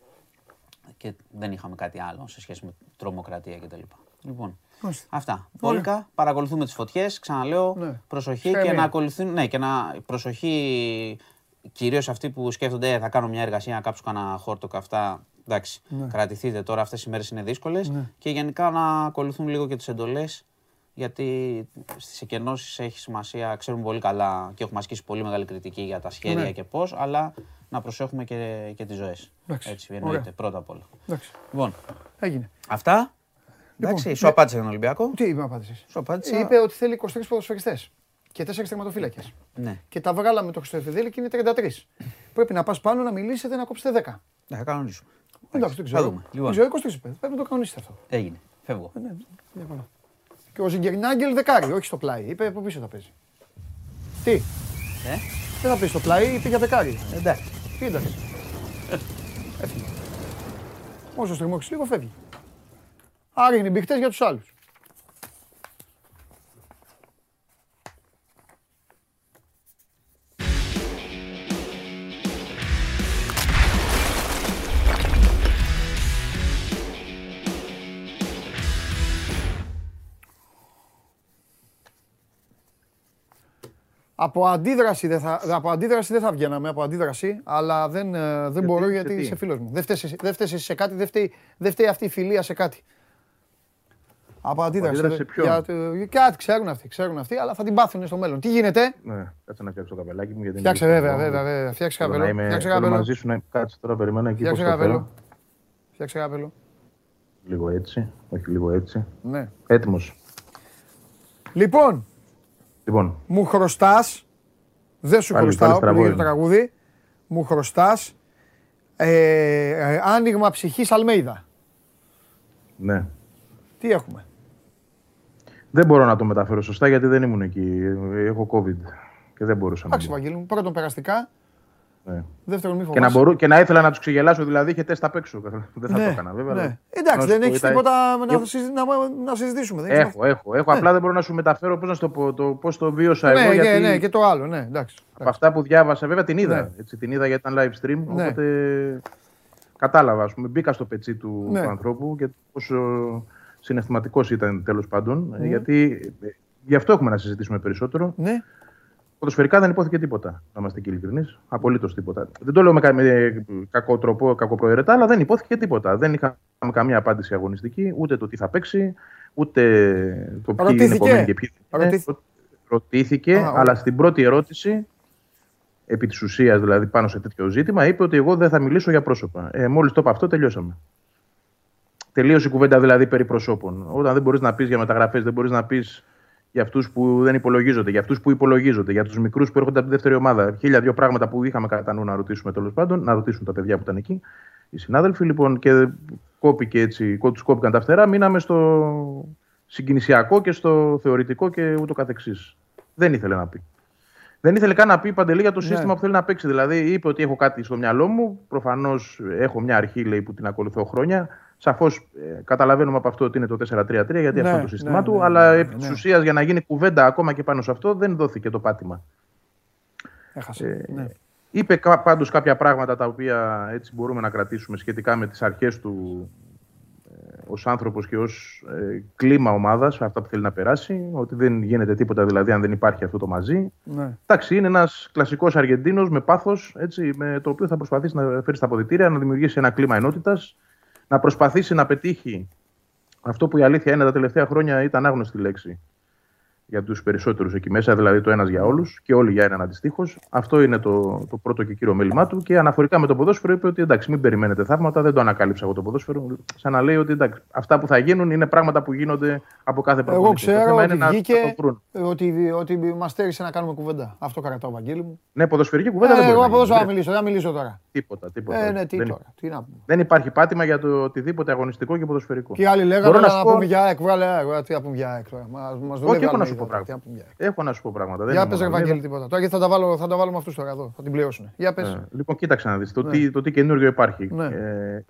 Και δεν είχαμε κάτι άλλο σε σχέση με τρομοκρατία κτλ. Λοιπόν, Μάλιστα. αυτά. Βόλικα, παρακολουθούμε τις φωτιές. Ξαναλέω, Ναι. προσοχή Σχέμια. και να ακολουθούν. Ναι, και να προσοχή κυρίως αυτοί που σκέφτονται «Ε, θα κάνω μια εργασία να κάψω κανένα χόρτο και αυτά. Εντάξει, κρατηθείτε τώρα, αυτές οι μέρες είναι δύσκολες. Ναι. Και γενικά να ακολουθούν λίγο και τις εντολές. Γιατί στις εκενώσεις έχει σημασία, ξέρουμε πολύ καλά και έχουμε ασκήσει πολύ μεγάλη κριτική για τα σχέδια Ναι. και πώς, αλλά να προσέχουμε και, και τις ζωές. Εντάξει, Έτσι, εννοείται ωραία. πρώτα απ' όλα. Εντάξει. Λοιπόν, Έγινε. αυτά. Εντάξει, Λοιπόν, σου ναι. απάντησα για τον Ολυμπιακό. Τι είπε απάντησες; Σου απάντησα. Είπε ότι θέλει 23 ποδοσφαιριστές και 4 τερματοφύλακες. Ναι, Και τα βγάλαμε το Χριστοεφιδέλη και είναι 33. Πρέπει να πας πάνω να μιλήσετε να κόψετε 10. ναι, θα κανονίσουμε. Εντάξει, δεν ξέρω. δούμε. Λοιπόν. Δεν ξέρω, 23 είπε. Πρέπει να το κανονίσετε αυτό. Έγινε. Φεύγω. Ε, ναι, διαφωνώ. Και ο Ζιγκερνάγκελ δεκάρι, όχι στο πλάι. Είπε από πίσω θα παίζει. Τι, Ε; δεν θα παίζει στο πλάι, είπε για δεκάρι. Εντάξει. Τι εντάξει. Έφυγε. Όσο στριμώξεις λίγο φεύγει. Άρα είναι μπηχτές για τους άλλους. Από αντίδραση, δεν θα, από αντίδραση δεν θα βγαίναμε, από αντίδραση, αλλά δεν, ε, δεν μπορώ γιατί γιατί; είσαι φίλος μου. Δεν φταίς, εσύ- δεν φταίς εσύ σε κάτι, δεν φταίει, δεν φταίει αυτή η φιλία σε κάτι. Από αντίδραση. αντίδραση δεν- σε ποιον; για το- κάτι ξέρουν αυτοί, ξέρουν αυτοί, αλλά θα την πάθουν στο μέλλον. Τι γίνεται, Ναι, κάτσε να φτιάξω το καπελάκι μου. Γιατί φτιάξε είναι βέβαια, δύσκολο. βέβαια, βέβαια. φτιάξε Θέλω καπέλο. να είμαι- Φτιάξε θέλω καπέλο. μαζί σου να κάτσε τώρα, περιμένω εκεί Φτιάξε πώς το καπέλο. φέρω. Φτιάξε καπέλο. Λίγο έτσι, όχι λίγο έτσι. Ναι. Έτοιμος. Λοιπόν, Λοιπόν, μου χρωστάς, δεν σου Πάλι, χρωστάω, πάλι που λέγεται το στραβό τραγούδι, μου χρωστάς ε, ε, άνοιγμα ψυχής Αλμέιδα. ναι. Τι έχουμε; Δεν μπορώ να το μεταφέρω σωστά γιατί δεν ήμουν εκεί. Έχω COVID και δεν μπορούσα να Εντάξει, μπω. Βαγγέλη μου, πρώτον περαστικά, Ναι. δεύτερον μη Και φοβάσαι. να, μπορώ, και να ήθελα να τους ξεγελάσω, δηλαδή είχε τεστ απ' έξω. Δεν θα Ναι, το έκανα, βέβαια. ναι. αλλά- Εντάξει, να σου δεν πω, έχεις ήταν- τίποτα να, Έχω- συζη- να, να συζητήσουμε. Δεν έχεις Έχω, έχω. έχω. Απλά δεν μπορώ να σου μεταφέρω πώς να σου το πω, το, πώς το βίωσα Ναι, εγώ. ναι, γιατί ναι, και το άλλο, ναι, εντάξει. από αυτά που διάβασα, βέβαια την είδα. Ναι. Έτσι, την είδα γιατί ήταν live stream. Ναι. Οπότε κατάλαβα, ας πούμε, μπήκα στο πετσί του, Ναι. του ανθρώπου και πόσο συναισθηματικός ήταν τέλος πάντων. Ναι. Γιατί ε, γι' αυτό έχουμε να συζητήσουμε περισσότερο. Ναι, Ποδοσφαιρικά δεν υπόθηκε τίποτα, να είμαστε και ειλικρινείς. Απολύτως τίποτα. Δεν το λέω με, κα- με κακό τρόπο, κακοπροαιρετά, αλλά δεν υπόθηκε τίποτα. Δεν είχαμε καμία απάντηση αγωνιστική, ούτε το τι θα παίξει, ούτε το ποιοι είναι Ρωτήθηκε. κομμένοι και ποιοι δεν είναι. Ρωτήθη- Ρωτήθηκε, Α, ωραία. αλλά στην πρώτη ερώτηση, επί της ουσίας δηλαδή πάνω σε τέτοιο ζήτημα, είπε ότι εγώ δεν θα μιλήσω για πρόσωπα. Ε, Μόλις το είπα αυτό, τελειώσαμε. Τελείωσε η κουβέντα δηλαδή περί προσώπων. Όταν δεν μπορείς να πεις για μεταγραφές, δεν μπορείς να πεις για αυτούς που δεν υπολογίζονται, για αυτούς που υπολογίζονται, για τους μικρούς που έρχονται από τη δεύτερη ομάδα. Χίλια δύο πράγματα που είχαμε κατά νου να ρωτήσουμε τέλος πάντων, να ρωτήσουν τα παιδιά που ήταν εκεί, οι συνάδελφοι λοιπόν, και κόπηκε έτσι, τους κόπηκαν τα φτερά. Μείναμε στο συγκινησιακό και στο θεωρητικό και ούτω καθεξής. Δεν ήθελε να πει. Δεν ήθελε καν να πει παντελή για το Ναι. σύστημα που θέλει να παίξει. Δηλαδή, είπε ότι έχω κάτι στο μυαλό μου. Προφανώς έχω μια αρχή λέει, που την ακολουθώ χρόνια. Σαφώς ε, καταλαβαίνουμε από αυτό ότι είναι το 4-3-3, γιατί Ναι, αυτό είναι το σύστημά ναι, του. ναι, αλλά ναι, επί ναι. της ουσίας για να γίνει κουβέντα ακόμα και πάνω σε αυτό δεν δόθηκε το πάτημα. έχασε. Ε, ναι. Είπε πάντως κάποια πράγματα τα οποία έτσι μπορούμε να κρατήσουμε σχετικά με τις αρχές του ε, ως άνθρωπος και ως ε, κλίμα ομάδας, αυτά που θέλει να περάσει, ότι δεν γίνεται τίποτα δηλαδή αν δεν υπάρχει αυτό το μαζί. ναι. Εντάξει, είναι ένας κλασικός Αργεντίνος με πάθος, έτσι, με το οποίο θα προσπαθήσει να φέρει στα αποδητήρια, να δημιουργήσει ένα κλίμα ενότητας, να προσπαθήσει να πετύχει αυτό που η αλήθεια είναι τα τελευταία χρόνια ήταν άγνωστη λέξη για τους περισσότερους εκεί μέσα, δηλαδή το ένας για όλους και όλοι για έναν αντιστοίχως. Αυτό είναι το, το πρώτο και κύριο μέλημά του. Και αναφορικά με το ποδόσφαιρο, είπε ότι εντάξει, μην περιμένετε θαύματα, δεν το ανακάλυψα εγώ το ποδόσφαιρο. Σαν να λέει ότι εντάξει, αυτά που θα γίνουν είναι πράγματα που γίνονται από κάθε προπονητή. Εγώ Το ξέρω θέμα ότι είναι να- να βγήκε το βρουν. ότι, ότι μας στέρισε να κάνουμε κουβέντα. Αυτό κρατάω, Βαγγέλη μου. Ναι, ποδοσφαιρική κουβέντα Ε, δεν μπορεί εγώ να από εδώ γίνει. θα μιλήσω, θα μιλήσω τώρα. Τίποτα, τίποτα. Ε, ναι, τι δεν, τώρα. Τι να πούμε. δεν υπάρχει πάτημα για το οτιδήποτε αγωνιστικό και ποδοσφαιρικό. Και οι άλλοι λέγανε Μπορώ να, να σου να πω- πούμε για ΑΕΚ. Βγάλε ΑΕΚ. Τι να πούμε για ΑΕΚ τώρα. Μας, μας δουλεύει έχω να άλλο σου πω είδα, πράγματα. τι να πούμε για ΑΕΚ. Έχω να σου πω πράγματα. δεν Για είναι πες ρε μόνο Βαγγέλη μία. τίποτα. Τώρα γιατί θα τα βάλω, θα τα βάλω με αυτούς τώρα εδώ. Θα την πληρώσουν. Για πες. Ε, λοιπόν, κοίταξε να δεις. Το, Ναι. τι, το τι καινούριο υπάρχει. Ναι. Ε,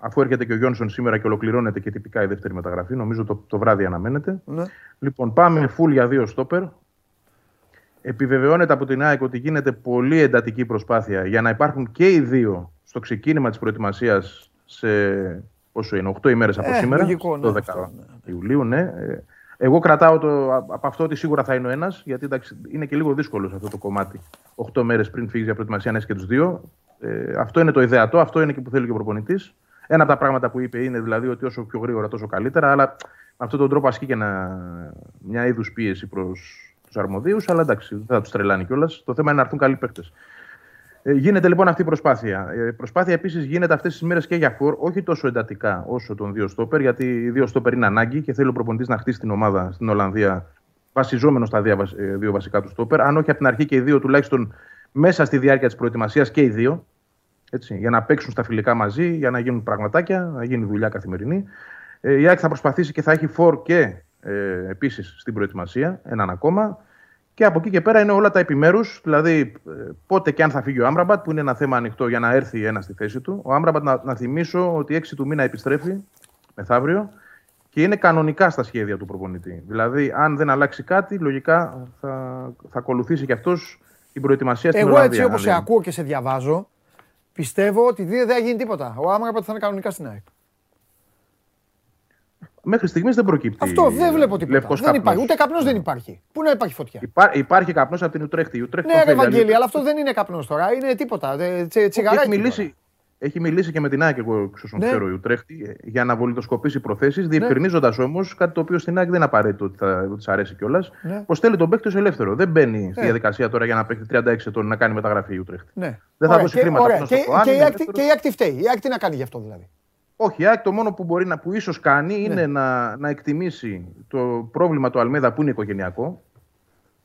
αφού έρχεται και ο Γιόνσον σήμερα και ολοκληρώνεται και τυπικά η δεύτερη μεταγραφή, νομίζω το, το βράδυ αναμένεται. Ναι. Λοιπόν, πάμε full για δύο στόπερ. Επιβεβαιώνεται από την ΑΕΚ ότι γίνεται πολύ εντατική προσπάθεια για να υπάρχουν και οι δύο στο ξεκίνημα της προετοιμασίας σε πόσο είναι, 8 ημέρες από Ε, σήμερα, λογικό, ναι, το 10 αυτό, ναι. Ιουλίου, ναι. Ε, Εγώ κρατάω το, α- από αυτό ότι σίγουρα θα είναι ο ένας, γιατί εντάξει, είναι και λίγο δύσκολος σε αυτό το κομμάτι. 8 μέρες πριν φύγει για προετοιμασία να έχει και τους δύο. Ε, αυτό είναι το ιδεατό, αυτό είναι και που θέλει και ο προπονητής. Ένα από τα πράγματα που είπε είναι δηλαδή ότι όσο πιο γρήγορα τόσο καλύτερα, αλλά με αυτόν τον τρόπο ασκεί και ένα, μια είδους πίεση προς τους αρμοδίους. Αλλά εντάξει, δεν θα τους τρελάνει κιόλας. Το θέμα είναι να έρθουν καλοί παίχτε. Ε, γίνεται λοιπόν αυτή η προσπάθεια. Ε, προσπάθεια επίσης γίνεται αυτές τις μέρες και για φορ, όχι τόσο εντατικά όσο των δύο στόπερ, γιατί οι δύο στόπερ είναι ανάγκη και θέλει ο προπονητής να χτίσει την ομάδα στην Ολλανδία βασιζόμενο στα δύο, βασ- ε, δύο βασικά του στόπερ. Αν όχι από την αρχή και οι δύο τουλάχιστον μέσα στη διάρκεια της προετοιμασίας και οι δύο. Έτσι, για να παίξουν στα φιλικά μαζί, για να γίνουν πραγματάκια, να γίνει δουλειά καθημερινή. Ε, η ΑΕΚ θα προσπαθήσει και θα έχει φόρ και ε, επίσης στην προετοιμασία, έναν ακόμα. Και από εκεί και πέρα είναι όλα τα επιμέρους, δηλαδή ε, πότε και αν θα φύγει ο Άμπραμπατ, που είναι ένα θέμα ανοιχτό για να έρθει ένας στη θέση του. Ο Άμπραμπατ, να, να θυμίσω ότι 6 του μήνα επιστρέφει μεθαύριο και είναι κανονικά στα σχέδια του προπονητή. Δηλαδή, αν δεν αλλάξει κάτι, λογικά θα, θα ακολουθήσει και αυτός την προετοιμασία στην Εγώ Ολλανδία. έτσι όπως να σε λέμε. ακούω και σε διαβάζω, πιστεύω ότι δεν θα γίνει τίποτα. Ο Άμραμπατ θα είναι κανονικά στην ΑΕΚ. Μέχρι στιγμής δεν προκύπτει. Αυτό δεν βλέπω τίποτα. λευκός Δεν καπνός. υπάρχει. Ούτε καπνός δεν υπάρχει. Πού να υπάρχει φωτιά; Υπά, υπάρχει καπνός από την Ουτρέχτη. Η Ουτρέχτη Ναι, τον ρε θέλει, Βαγγέλη, αλλιώς- αλλά αυτό δεν είναι καπνός τώρα. Είναι τίποτα. Ε, τσι- έχει, Τσιγαράκι. μιλήσει, έχει μιλήσει και με την ΑΕΚ, εγώ εξ όσων Ναι. ξέρω, η Ουτρέχτη, ε, για να βολιδοσκοπήσει προθέσεις, διευκρινίζοντας όμως κάτι το οποίο στην ΑΕΚ δεν είναι απαραίτητο ότι θα ότι της αρέσει κιόλας. Ναι. Πως θέλει τον παίκτη ως ελεύθερο. Δεν μπαίνει στη Ναι. διαδικασία τώρα για να παίξει 36 ετών να κάνει μεταγραφή η Ουτρέχτη. Ναι. Δεν θα Ωραία, δώσει και- χρήματα ωραία. αυτός Και, στο Φωάνι, και, η είναι ΑΕΚ τι- ελεύθερος. και η ΑΕΚ τι φταίει. Η ΑΕΚ τι να κάνει γι' αυτό δηλαδή. Όχι, η ΑΕΚ το μόνο που μπορεί να που ίσως κάνει είναι Ναι. να, να εκτιμήσει το πρόβλημα του Αλμέδα που είναι οικογενειακό.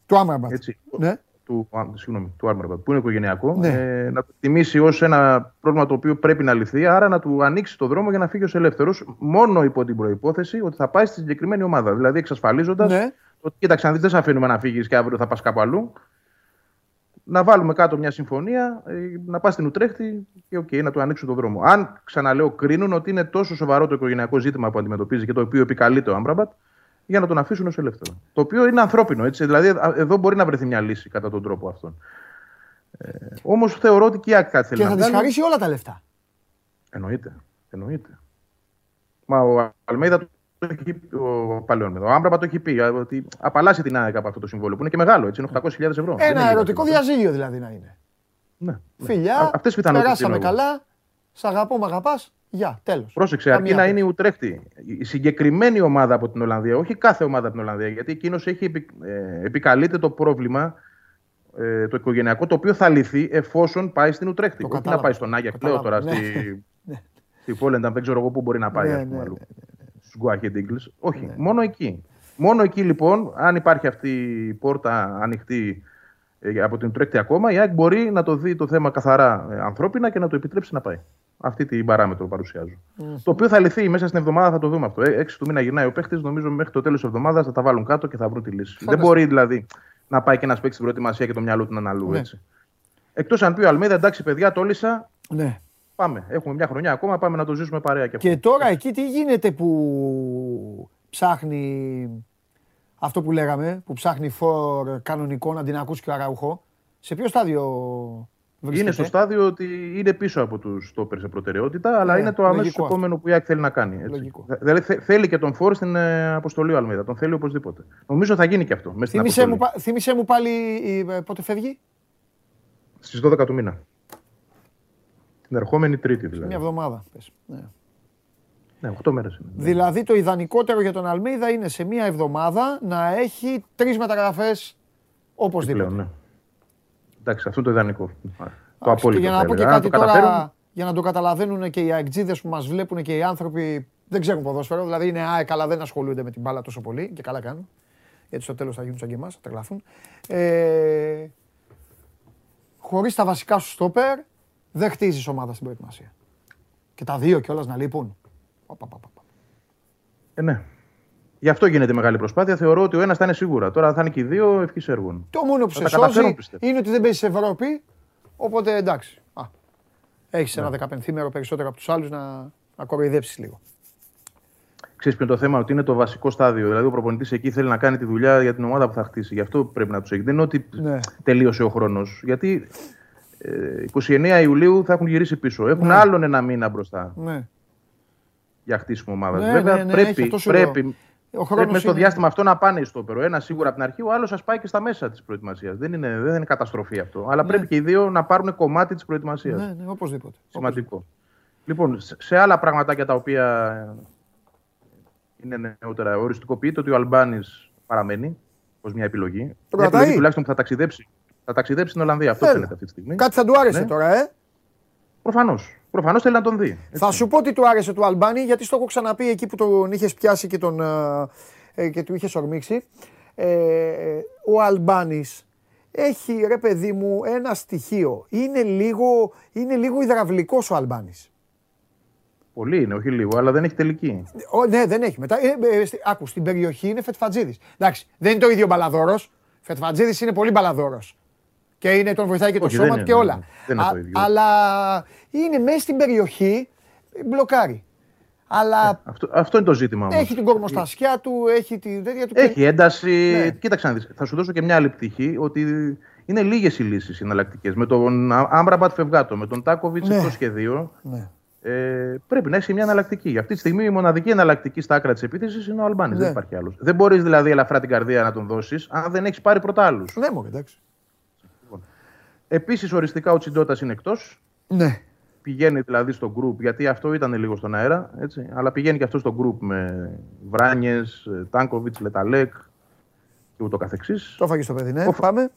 Του Άμραμπατ. Έτσι, Ναι. του, α, συγγνώμη, του Άρμαρμπατ, που είναι οικογενειακό, Ναι. ε, να το τιμήσει ως ένα πρόβλημα το οποίο πρέπει να λυθεί, άρα να του ανοίξει το δρόμο για να φύγει ως ελεύθερος, μόνο υπό την προπόθεση ότι θα πάει στη συγκεκριμένη ομάδα. Δηλαδή εξασφαλίζοντας Ναι. ότι κοίταξε, αν δεις, δεν σε αφήνουμε να φύγεις και αύριο θα πας κάπου αλλού. Να βάλουμε κάτω μια συμφωνία, ε, να πας στην Ουτρέχτη και okay, να του ανοίξουν το δρόμο. Αν ξαναλέω, κρίνουν ότι είναι τόσο σοβαρό το οικογενειακό ζήτημα που αντιμετωπίζει και το οποίο επικαλείται ο Άμπραμπατ, για να τον αφήσουν ως ελεύθερο. Το οποίο είναι ανθρώπινο. Έτσι. Δηλαδή, α- εδώ μπορεί να βρεθεί μια λύση κατά τον τρόπο αυτόν. Ε, Όμως θεωρώ ότι και η ΑΕΚ κάτι θέλει Και να θα τη βγάλει. χαρίσει όλα τα λεφτά. Εννοείται. Εννοείται. Μα ο Αλμέιδα το έχει πει, ο, πάλι ο Αλμέιδα, ο Άμπραμπα το έχει πει, α, ότι απαλλάσσει την ΑΕΚ από αυτό το συμβόλαιο που είναι και μεγάλο, έτσι, είναι 800.000 ευρώ. Δεν είναι Ένα λίγα ερωτικό χρήματα. διαζύγιο δηλαδή να είναι. Ναι. ναι. Φιλιά, Α- Αυτές πιθανότητες περάσαμε δίνω εγώ. καλά. Σ' αγαπώ, μ' αγαπάς. Γεια, τέλος. Πρόσεξε, αρκεί να είναι η Ουτρέχτη. Η συγκεκριμένη ομάδα από την Ολλανδία, όχι κάθε ομάδα από την Ολλανδία, γιατί εκείνος έχει επι, ε, επικαλείται το πρόβλημα ε, το οικογενειακό, το οποίο θα λυθεί εφόσον πάει στην Ουτρέχτη. Το όχι να κατάλαβα. πάει στον Άγια, λέω Κατάλαβα, τώρα ναι. στη, Ναι. στη Φόλενταν, δεν ξέρω εγώ πού μπορεί να πάει. Ναι, ας πούμε, ναι, αλλού. ναι, Στους Γκουάχεντ Eagles. Όχι, μόνο εκεί. Μόνο εκεί λοιπόν, αν υπάρχει αυτή η πόρτα ανοιχτή ε, από την Ουτρέχτη ακόμα, η ΑΕΚ μπορεί να το δει το θέμα καθαρά ε, ανθρώπινα και να το επιτρέψει να πάει. Αυτή την παράμετρο παρουσιάζω. Το οποίο θα λυθεί μέσα στην εβδομάδα, θα το δούμε αυτό. Ε, 6 του μήνα γυρνάει ο παίχτης, νομίζω μέχρι το τέλος της εβδομάδας θα τα βάλουν κάτω και θα βρουν τη λύση. Δεν μπορεί δηλαδή να πάει και να παίξει την προετοιμασία και το μυαλό του να είναι αλλού. Ναι. Έτσι. Εκτός αν πει ο Αλμίδα, εντάξει παιδιά, τόλισα, Ναι. Πάμε. Έχουμε μια χρονιά ακόμα, πάμε να το ζήσουμε παρέα και αυτό. Και τώρα εκεί τι γίνεται που ψάχνει αυτό που λέγαμε, που ψάχνει φορ κανονικό να την ακούσει και ο Αραούχο. Σε ποιο στάδιο βρίσκεται; Είναι στο στάδιο ότι είναι πίσω από τους στόπερ σε προτεραιότητα, αλλά Ναι, είναι το αμέσως λογικό αυτό. επόμενο που η ΑΕΚ θέλει να κάνει. Έτσι. Λογικό. Δε- Δηλαδή θε- θέλει και τον Φόρ στην ε, αποστολή ο Αλμίδα. Τον θέλει οπωσδήποτε. Νομίζω θα γίνει και αυτό. Μέσα στην Θύμησέ μου, αποστολή. πα- θύμισέ μου πάλι ε, πότε φεύγει; Στις 12 του μήνα. Την ερχόμενη Τρίτη δηλαδή. Μια εβδομάδα. Πες. Ναι. Ναι, 8 μέρες είναι. Δηλαδή το ιδανικότερο για τον Αλμίδα είναι σε μια εβδομάδα να έχει τρεις μεταγραφές οπωσδήποτε. Πλέον, ναι. Εντάξει, αυτό είναι το ιδανικό. Το Άξι, απόλυτο. και για να θα πω και έλεγα. Αν κάτι το καταφέρουν, τώρα, για να το καταλαβαίνουν και οι αεκτζίδες που μας βλέπουν και οι άνθρωποι δεν ξέρουν ποδόσφαιρο. Δηλαδή είναι ΑΕΚ, αλλά δεν ασχολούνται με την μπάλα τόσο πολύ και καλά κάνουν. Γιατί στο τέλος θα γίνουν σαν και εμάς, θα τρελαθούν. Ε, Χωρίς τα βασικά σου στόπερ, δεν χτίζεις ομάδα στην προετοιμασία. Και τα δύο κιόλας να λείπουν. Πα, πα, πα, πα. Ε, ναι. Γι' αυτό γίνεται μεγάλη προσπάθεια. Θεωρώ ότι ο ένας θα είναι σίγουρα. Τώρα θα είναι και οι δύο ευχή έργων. Το μόνο που Θα σε τα καταφέρουν, σώζει πιστεύω. είναι ότι δεν παίζεις Ευρώπη. Οπότε εντάξει. Έχεις ένα δεκαπενθήμερο περισσότερο από τους άλλους να, να κοροϊδέψεις λίγο. Ξέρεις ποιο είναι το θέμα, ότι είναι το βασικό στάδιο. Δηλαδή, ο προπονητής εκεί θέλει να κάνει τη δουλειά για την ομάδα που θα χτίσει. Γι' αυτό πρέπει να τους έχει. Δεν είναι ότι Ναι. τελείωσε ο χρόνος. Γιατί ε, 29 Ιουλίου θα έχουν γυρίσει πίσω. Έχουν Ναι. άλλον ένα μήνα μπροστά Ναι. για χτίσιμο ομάδα. Ναι, Βέβαια, ναι, ναι, έχει, πρέπει, αυτό σου λέω. πρέπει, Ο χρόνος πρέπει μέσα στο είναι- διάστημα αυτό να πάνε στο όπερο. Ένα σίγουρα από την αρχή, ο άλλος ας πάει και στα μέσα της προετοιμασίας. Δεν είναι, δεν είναι καταστροφή αυτό. Αλλά πρέπει και οι δύο να πάρουν κομμάτι της προετοιμασίας. Ναι, ναι, οπωσδήποτε. Σημαντικό. Λοιπόν, σε- σε άλλα πραγματάκια τα οποία είναι νεότερα, οριστικοποιείται ότι ο Αλμπάνης παραμένει ως μια επιλογή. Μια κρατάει. επιλογή τουλάχιστον που θα ταξιδέψει. Θα ταξιδέψει στην Ολλανδία. Αυτό Έλα. φαίνεται αυτή τη στιγμή. Κάτι θα του άρεσε Ναι. τώρα, ε. Προφανώς. Προφανώς θέλει να τον δει. Θα σου πω τι του άρεσε του Αλμπάνη, γιατί στο έχω ξαναπεί εκεί που τον είχες πιάσει και, τον, ε, ε, και του είχες ορμήξει. Ε, ο Αλμπάνης έχει ρε παιδί μου ένα στοιχείο. Είναι λίγο, είναι λίγο υδραυλικός ο Αλμπάνης. Πολύ είναι, όχι λίγο, αλλά δεν έχει τελική. Ο, ναι, δεν έχει. Μετά, ε, ε, στη- άκου, στην περιοχή είναι Φετφατζίδης. Εντάξει, δεν είναι το ίδιο μπαλαδόρος. Φετφατζίδης είναι πολύ μπαλαδόρος. Και είναι, τον βοηθάει και το Όχι, σώμα δεν του είναι, και όλα. ναι, δεν είναι Α- το ίδιο. Αλλά είναι μέσα στην περιοχή, μπλοκάρει. Αλλά Αυτό, αυτό είναι το ζήτημα όμως. έχει την κορμοστασιά του, έχει τη τέτοια του. Έχει ένταση. Ναι. Κοίταξε να δεις. Θα σου δώσω και μια άλλη πτυχή ότι είναι λίγες οι λύσεις εναλλακτικές. Με τον Άμπραμπατ Φευγάτο, με τον Τάκοβιτς Ναι. στο σχεδίο, Ναι. ε, πρέπει να έχει μια εναλλακτική. Αυτή τη στιγμή η μοναδική εναλλακτική στα άκρα της επίθεσης είναι ο Αλμπάνης. Ναι. Δεν υπάρχει άλλος. Δεν μπορείς δηλαδή ελαφρά την καρδία να τον δώσεις αν δεν έχεις πάρει πρώτα άλλους. Ναι, μωρέ, εντάξει. Επίσης, οριστικά ο Τσιντότα είναι εκτός. Ναι. Πηγαίνει δηλαδή στο group, γιατί αυτό ήταν λίγο στον αέρα, έτσι, αλλά πηγαίνει και αυτό στο group με Βράνιες, Τάνκοβιτς, Λεταλέκ και ούτω καθεξής. Το έφαγε στο παιδί, ναι. Ο- Πάμε.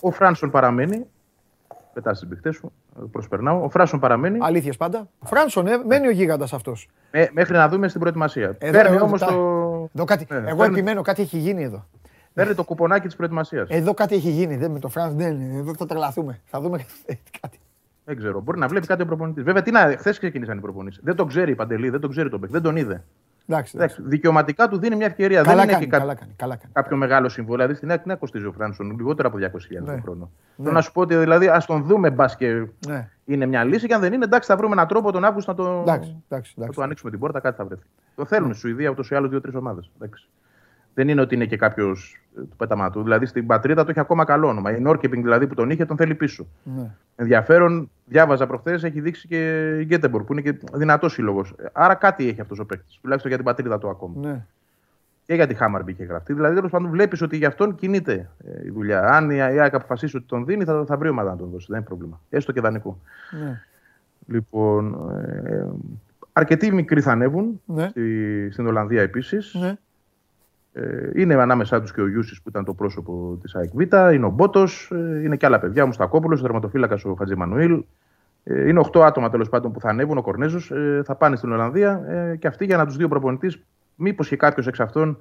Ο Φράνσον παραμένει. Πετά τι μπιχτέ σου. Προσπερνάω. Ο Φράνσον παραμένει. Αλήθειες πάντα. Φράνσον, ε, μένει ο γίγαντας αυτός. Ε, μέχρι να δούμε στην προετοιμασία. Εδώ, Παίρνει εδώ, όμως κοιτάει. το, Εδώ κάτι, Ναι, εγώ παίρνει- επιμένω, κάτι έχει γίνει εδώ. Παίρνει το κουπονάκι της προετοιμασίας. Εδώ κάτι έχει γίνει. Δεν, με το Φράνς δεν είναι. Εδώ θα τρελαθούμε. Θα δούμε κάτι. Δεν ξέρω. Μπορεί να βλέπει κάτι ο προπονητής. Βέβαια, τι να, χθες ξεκίνησαν οι προπονητέ. Δεν τον ξέρει η Παντελή, δεν τον ξέρει τον Μπεκ, δεν τον είδε. Εντάξει. Εντάξει, δικαιωματικά του δίνει μια ευκαιρία. Καλά δεν είναι κάνει, και κα- καλά κάνει, καλά κάνει. κάποιο μεγάλο συμβόλαιο. Δηλαδή στην ΑΕΚ τι να κοστίζει ο Φράνσον, λιγότερο από 200.000 Ναι. το χρόνο. Θέλω να σου πω ότι δηλαδή ας τον δούμε μπας και Ναι. είναι μια λύση. Και αν δεν είναι, εντάξει, θα βρούμε έναν τρόπο τον Αύγουστο να το, Εντάξει, εντάξει, να εντάξει. το ανοίξουμε την πόρτα, κάτι θα βρεθεί. Το θέλουν στη Σουηδία ούτως ή άλλως δύο-τρεις ομάδες. Δεν είναι ότι είναι και κάποιος του πέταμα του. Δηλαδή στην πατρίδα του έχει ακόμα καλό όνομα. Η Νόρκεπινγκ δηλαδή που τον είχε τον θέλει πίσω. Ναι. Ενδιαφέρον, διάβαζα προχθές, έχει δείξει και η Γκέτεμπορ που είναι και δυνατός σύλλογος. Άρα κάτι έχει αυτός ο παίκτης, τουλάχιστον για την πατρίδα του ακόμα. Ναι. Και για τη Χάμαρμπι είχε γραφτεί. Δηλαδή τέλος πάντων βλέπεις ότι για αυτόν κινείται ε, η δουλειά. Αν η ΑΕΚ αποφασίσει ότι τον δίνει, θα, θα βρει ομάδα να τον δώσει. Δεν είναι πρόβλημα. Έστω και δανεικό. Ναι. Λοιπόν, ε, αρκετοί μικροί θα ανέβουν Ναι. στη, στην Ολλανδία επίσης. Ναι. Ε, είναι ανάμεσά τους και ο Γιούσης που ήταν το πρόσωπο της ΑΕΚ Β, είναι ο Μπότος, ε, είναι και άλλα παιδιά, ο Μουστακόπουλος, ο τερματοφύλακας ο Χατζημανουήλ. Ε, είναι 8 άτομα τέλος πάντων που θα ανέβουν. Ο Κορνέζος ε, θα πάνε στην Ολλανδία ε, και αυτοί για να τους δύο προπονητής, μήπως και κάποιος εξ αυτών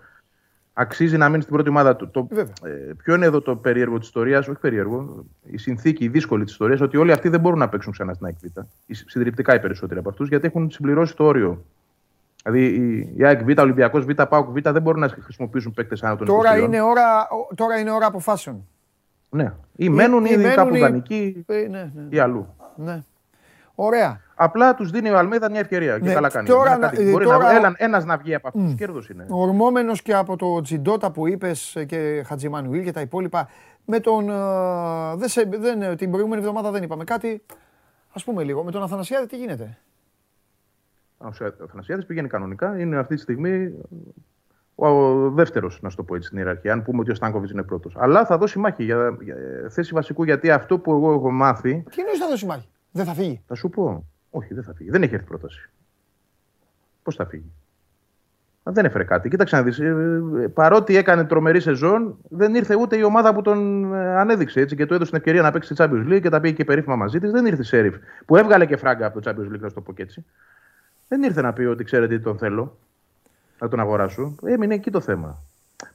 αξίζει να μείνει στην πρώτη ομάδα του. Το, Βέβαια. ε, ποιο είναι εδώ το περίεργο της ιστορίας, όχι περίεργο, η συνθήκη, η δύσκολη της ιστορίας, ότι όλοι αυτοί δεν μπορούν να παίξουν ξανά στην ΑΕΚ Β. Οι Συντριπτικά οι περισσότεροι από αυτούς, γιατί έχουν συμπληρώσει το όριο. Δηλαδή η- η ΑΕΚ Β, Ολυμπιακός Β, ΠΑΟΚ Β δεν μπορούν να χρησιμοποιήσουν παίκτες άνω των 20 Τώρα ετών. είναι, ώρα, ο- τώρα είναι ώρα αποφάσεων. Ναι. Ή μένουν ή ή, μένουν κάπου ή- δανεικοί Ε, ναι, ναι, ή αλλού. ναι. Ωραία. Απλά τους δίνει ο Αλμέδα μια ευκαιρία. Και Ναι, καλά κάνει. τώρα Ένα να- κάτι. ε, Μπορεί τώρα- να ένα ένας να βγει από αυτούς. Mm. Κέρδος είναι. Ορμόμενος και από το Τζιντότα που είπες ε, και Χατζημανουήλ και τα υπόλοιπα. Με τον. ε, δεν σε, δεν, ε, την προηγούμενη εβδομάδα δεν είπαμε κάτι. Ας πούμε λίγο. Με τον Αθανασιάδη τι γίνεται; Ο Αθανασιάδη πηγαίνει κανονικά. Είναι αυτή τη στιγμή ο δεύτερος, να σου το πω έτσι, στην ιεραρχία. Αν πούμε ότι ο Στάνκοβιτς είναι πρώτος. Αλλά θα δώσει μάχη για, για θέση βασικού γιατί αυτό που εγώ έχω μάθει. Τι εννοείς θα δώσει μάχη; Δεν θα φύγει; Θα σου πω. Όχι, δεν θα φύγει. Δεν έχει έρθει πρόταση. Πώς θα φύγει; Μα δεν έφερε κάτι. Κοίταξε να δεις, ε, ε, παρότι έκανε τρομερή σεζόν, δεν ήρθε ούτε η ομάδα που τον ε, ανέδειξε έτσι, και του έδωσε την ευκαιρία να παίξει τη Champions League και τα πήγε και περίφημα μαζί της. Δεν ήρθε η Σέριφ, που έβγαλε και φράγκα από το Champions League, να σου το πω και έτσι. Δεν ήρθε να πει ότι ξέρετε τι τον θέλω, να τον αγοράσω. Έμεινε εκεί το θέμα.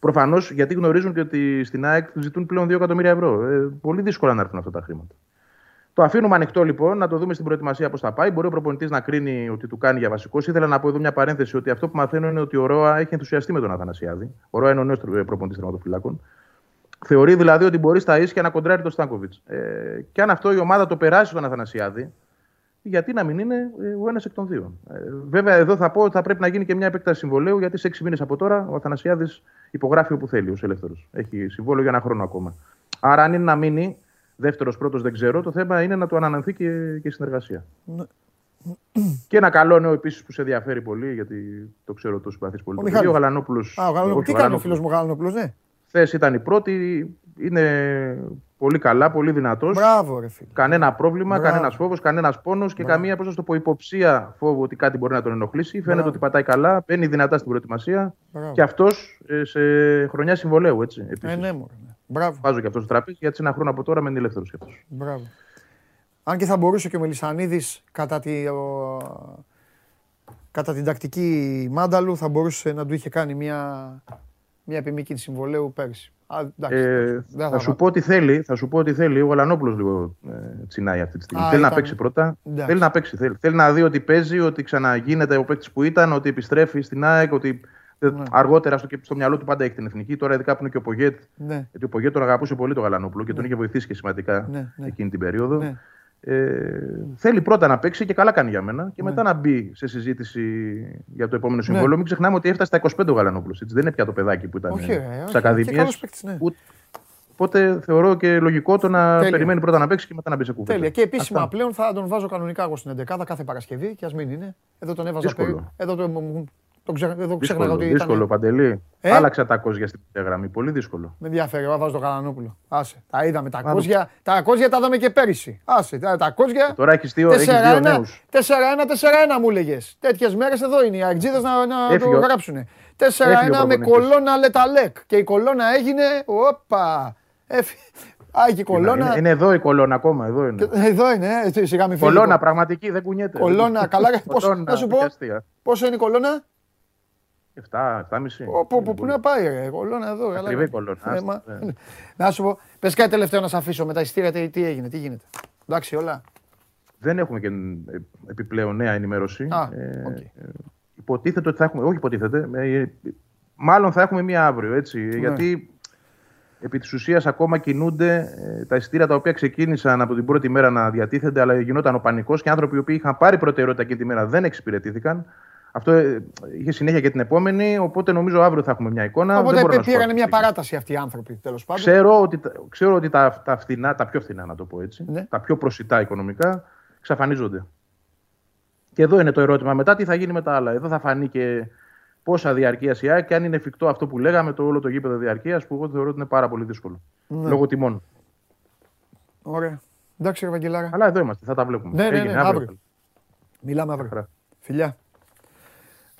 Προφανώς γιατί γνωρίζουν και ότι στην ΑΕΚ ζητούν πλέον 2 εκατομμύρια ευρώ. Ε, πολύ δύσκολα να έρθουν αυτά τα χρήματα. Το αφήνουμε ανοιχτό λοιπόν, να το δούμε στην προετοιμασία πώς θα πάει. Μπορεί ο προπονητής να κρίνει ότι του κάνει για βασικός. Ήθελα να πω εδώ μια παρένθεση ότι αυτό που μαθαίνω είναι ότι ο Ρώα έχει ενθουσιαστεί με τον Αθανασιάδη. Ο Ρώα είναι ο νέος προπονητής τερματοφυλάκων. Θεωρεί δηλαδή ότι μπορεί στα ίσια να κοντράρει τον Στάνκοβιτς. Ε, και αν αυτό η ομάδα το περάσει τον Αθανασιάδη, γιατί να μην είναι ε, ο ένας εκ των δύο. Ε, βέβαια, εδώ θα πω ότι θα πρέπει να γίνει και μια επέκταση συμβολέου, γιατί σε έξι μήνες από τώρα ο Αθανασιάδης υπογράφει όπου θέλει ως ελεύθερος. Έχει συμβόλαιο για ένα χρόνο ακόμα. Άρα, αν είναι να μείνει, δεύτερος, πρώτος δεν ξέρω, το θέμα είναι να του ανανανθεί και, και η συνεργασία. Και ένα καλό νέο επίσης που σε ενδιαφέρει πολύ, γιατί το ξέρω το συμπαθείς πολύ. Ο το Μιχάλης. παιδί, Ο Γαλανόπουλο. Α, ο Γαλανόπουλος. Τι κάνει ο φίλος μου Γαλανόπουλος, ναι. Χθες ήταν η πρώτη, είναι πολύ καλά, πολύ δυνατός. Μπράβο, ρε φίλε. Κανένα πρόβλημα, Μπράβο. κανένας φόβος, κανένας πόνος και Μπράβο. καμία πώς να το πω, υποψία φόβου ότι κάτι μπορεί να τον ενοχλήσει. Φαίνεται Μπράβο. ότι πατάει καλά, μπαίνει δυνατά στην προετοιμασία Μπράβο. και αυτός σε χρονιά συμβολέου. Έτσι, Ε, επίσης. ναι, μωρέ, ναι. Μπράβο. Βάζω και αυτό στο τραπέζι γιατί σε ένα χρόνο από τώρα μένει ελεύθερος κι αυτός. Μπράβο. Αν και θα μπορούσε και ο Μελισανίδης κατά, τη, ο- κατά την τακτική Μάνταλου θα μπορούσε να του είχε κάνει μια, μια επιμήκυνση συμβολέου πέρσι. Α, εντάξει, Ε, δεν θα, σου πω ότι θέλει, θα σου πω ότι θέλει. Ο Γαλανόπουλος λίγο ε, τσινάει αυτή τη στιγμή. Α, θέλει να ήταν- παίξει πρώτα. Εντάξει. Θέλει να παίξει. Θέλει, θέλει να δει ότι παίζει, ότι ξαναγίνεται ο παίκτης που ήταν, ότι επιστρέφει στην ΑΕΚ, ότι ε, Ναι. αργότερα στο, στο μυαλό του πάντα έχει την εθνική. Τώρα, ειδικά που είναι και ο Πογέτ. Ναι. Γιατί ο Πογέτ τον αγαπούσε πολύ τον Γαλανόπουλο και τον είχε βοηθήσει και σημαντικά Ναι, ναι. εκείνη την περίοδο. Ναι. Ε, θέλει πρώτα να παίξει και καλά κάνει για μένα Ναι. και μετά να μπει σε συζήτηση για το επόμενο συμβόλαιο. Μην ξεχνάμε ότι έφτασε στα 25 ο Γαλανόπουλος. Δεν είναι πια το παιδάκι που ήταν Όχι, ρε, στις όχι. Και ακαδημίες. καλός παίκτης, ναι. Οπότε θεωρώ και λογικό το να Τέλεια. περιμένει πρώτα να παίξει και μετά να μπει σε κουβέντα. Τέλεια. Και επίσημα Αυτά. πλέον θα τον βάζω κανονικά εγώ στην 11 κάθε Παρασκευή και ας μην είναι. Εδώ τον έβαζα Δύσκολο. περί- Εδώ το, μου- το ξέχα, εδώ ξέχανα Δύσκολο, ότι δύσκολο ήταν. Παντελή. Ε; Άλλαξα τα κόζια στην γραμμή. Πολύ δύσκολο. Με ενδιαφέρει, εγώ βάζω το Καλανόπουλο. Άσε. Τα είδαμε. Τα Άρα. κόζια, τα κόζια τα είδαμε και πέρυσι. Άσε. Τα, τα κόζια. Τώρα έχεις δύο, έχεις δύο 4-1, νέους. 4-1, μου έλεγε. Τέτοιες μέρες εδώ είναι οι αεξίδε να, να το Έφυγε ο- γράψουν. 4-1 Έφυγε ο με προπονητής. κολόνα λεταλέκ. Και η κολόνα έγινε. Όπα. Έφυ... Α, και η κολόνα. Είναι, είναι εδώ η κολόνα ακόμα. Εδώ είναι. Εδώ είναι, ε, σιγά μην φύγει. Κολόνα πραγματική, δεν κουνιέται. Κολόνα, καλά. Πώς, Κολόνα, να σου πω, όχι αστεία. πόσο είναι η κολόνα; 7, 7,5. Πού, πού, πού, πού να πάει, ρε, κολόνα εδώ. καλά. Ακριβή κολόνα, Ε, άστα, μα- ναι. Να σου πω, πες κάτι τελευταίο να σε αφήσω με τα ειστήρια, τι, τι έγινε, τι γίνεται. Εντάξει, όλα. Δεν έχουμε και ε, επιπλέον νέα ενημέρωση. Α, Ε, οκ. Υποτίθεται ότι θα έχουμε. Όχι, υποτίθεται. ε, μάλλον θα έχουμε μία αύριο, έτσι. Ναι. Γιατί επί της ουσίας ακόμα κινούνται ε, τα εισιτήρια τα οποία ξεκίνησαν από την πρώτη μέρα να διατίθενται, αλλά γινόταν ο πανικός και άνθρωποι οι οποίοι είχαν πάρει προτεραιότητα εκείνη τη μέρα δεν εξυπηρετήθηκαν. Αυτό ε, είχε συνέχεια και την επόμενη, οπότε νομίζω αύριο θα έχουμε μια εικόνα. δεν Οπότε μπορώ να σου πω πήραν μια αυτή. παράταση αυτοί οι άνθρωποι, τέλος πάντων. Ξέρω ότι, τα- ξέρω ότι τα, τα, φθηνά, τα πιο φθηνά, να το πω έτσι, Ναι. τα πιο προσιτά οικονομικά, εξαφανίζονται. Και εδώ είναι το ερώτημα. Μετά τι θα γίνει με τα άλλα. Εδώ θα φανεί και πόσα διαρκεία η ΑΕΚ και αν είναι εφικτό αυτό που λέγαμε, το όλο το γήπεδο διαρκείας, που εγώ θεωρώ ότι είναι πάρα πολύ δύσκολο. Ναι. Λόγω τιμών. Ωραία. Εντάξει, ρε Βαγγελάρα. Αλλά εδώ είμαστε, θα τα βλέπουμε. Ναι, ναι, Έγινε, ναι, αύριο. Μιλάμε αύριο. Χαρά. Φιλιά.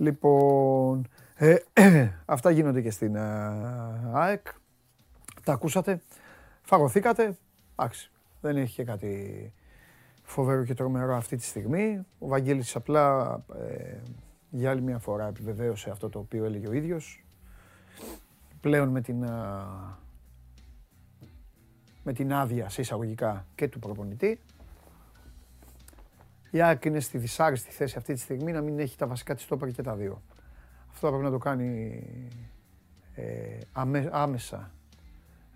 Λοιπόν, ε, αυτά γίνονται και στην ε, ΑΕΚ. Τα ακούσατε. Φαγωθήκατε. Εντάξει, δεν έχει και κάτι φοβερό και τρομερό αυτή τη στιγμή. Ο Βαγγέλης απλά ε, για άλλη μια φορά επιβεβαίωσε αυτό το οποίο έλεγε ο ίδιος. Πλέον με την, α, με την άδεια σε εισαγωγικά και του προπονητή. Η ΑΕΚ είναι στη δυσάρεστη θέση αυτή τη στιγμή να μην έχει τα βασικά της στόπερ και τα δύο. Αυτό πρέπει να το κάνει ε, αμέ- άμεσα.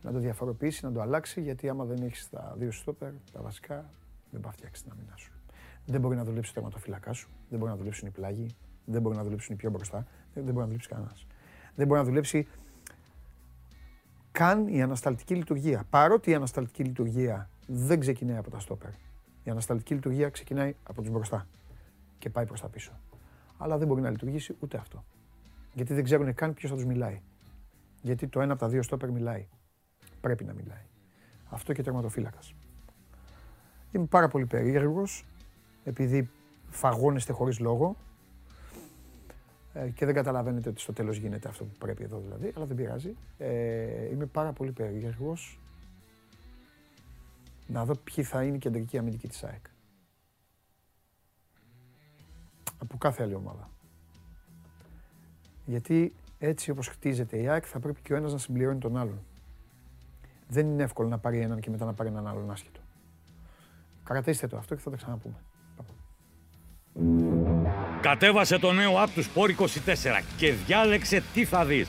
Να το διαφοροποιήσει, να το αλλάξει, γιατί άμα δεν έχεις τα δύο στόπερ, τα βασικά, δεν πάει φτιάξει την άμυνα σου. Δεν μπορεί να δουλέψει το αιματοφύλακά σου, δεν μπορεί να δουλέψουν οι πλάγοι, δεν μπορεί να δουλέψουν οι πιο μπροστά, δεν, δεν μπορεί να δουλέψει κανένας. Δεν μπορεί να δουλέψει καν η ανασταλτική λειτουργία. Παρότι η ανασταλτική λειτουργία δεν ξεκινάει από τα στόπερ. Η ανασταλτική λειτουργία ξεκινάει από τους μπροστά και πάει προς τα πίσω. Αλλά δεν μπορεί να λειτουργήσει ούτε αυτό. Γιατί δεν ξέρουν καν ποιος θα τους μιλάει. Γιατί το ένα από τα δύο στόπερ μιλάει. Πρέπει να μιλάει. Αυτό και τερματοφύλακας. Είμαι πάρα πολύ περίεργος, επειδή φαγώνεστε χωρίς λόγο ε, και δεν καταλαβαίνετε ότι στο τέλος γίνεται αυτό που πρέπει εδώ δηλαδή, αλλά δεν πειράζει. Ε, είμαι πάρα πολύ περίεργος να δω ποιοι θα είναι οι κεντρικοί αμυντικοί της ΑΕΚ. Από κάθε άλλη ομάδα. Γιατί έτσι όπως χτίζεται η ΑΕΚ θα πρέπει και ο ένας να συμπληρώνει τον άλλον. Δεν είναι εύκολο να πάρει έναν και μετά να πάρει έναν άλλον άσχετο. Κρατήστε το αυτό και θα τα ξαναπούμε. Κατέβασε το νέο app του Sport24 και διάλεξε τι θα δεις.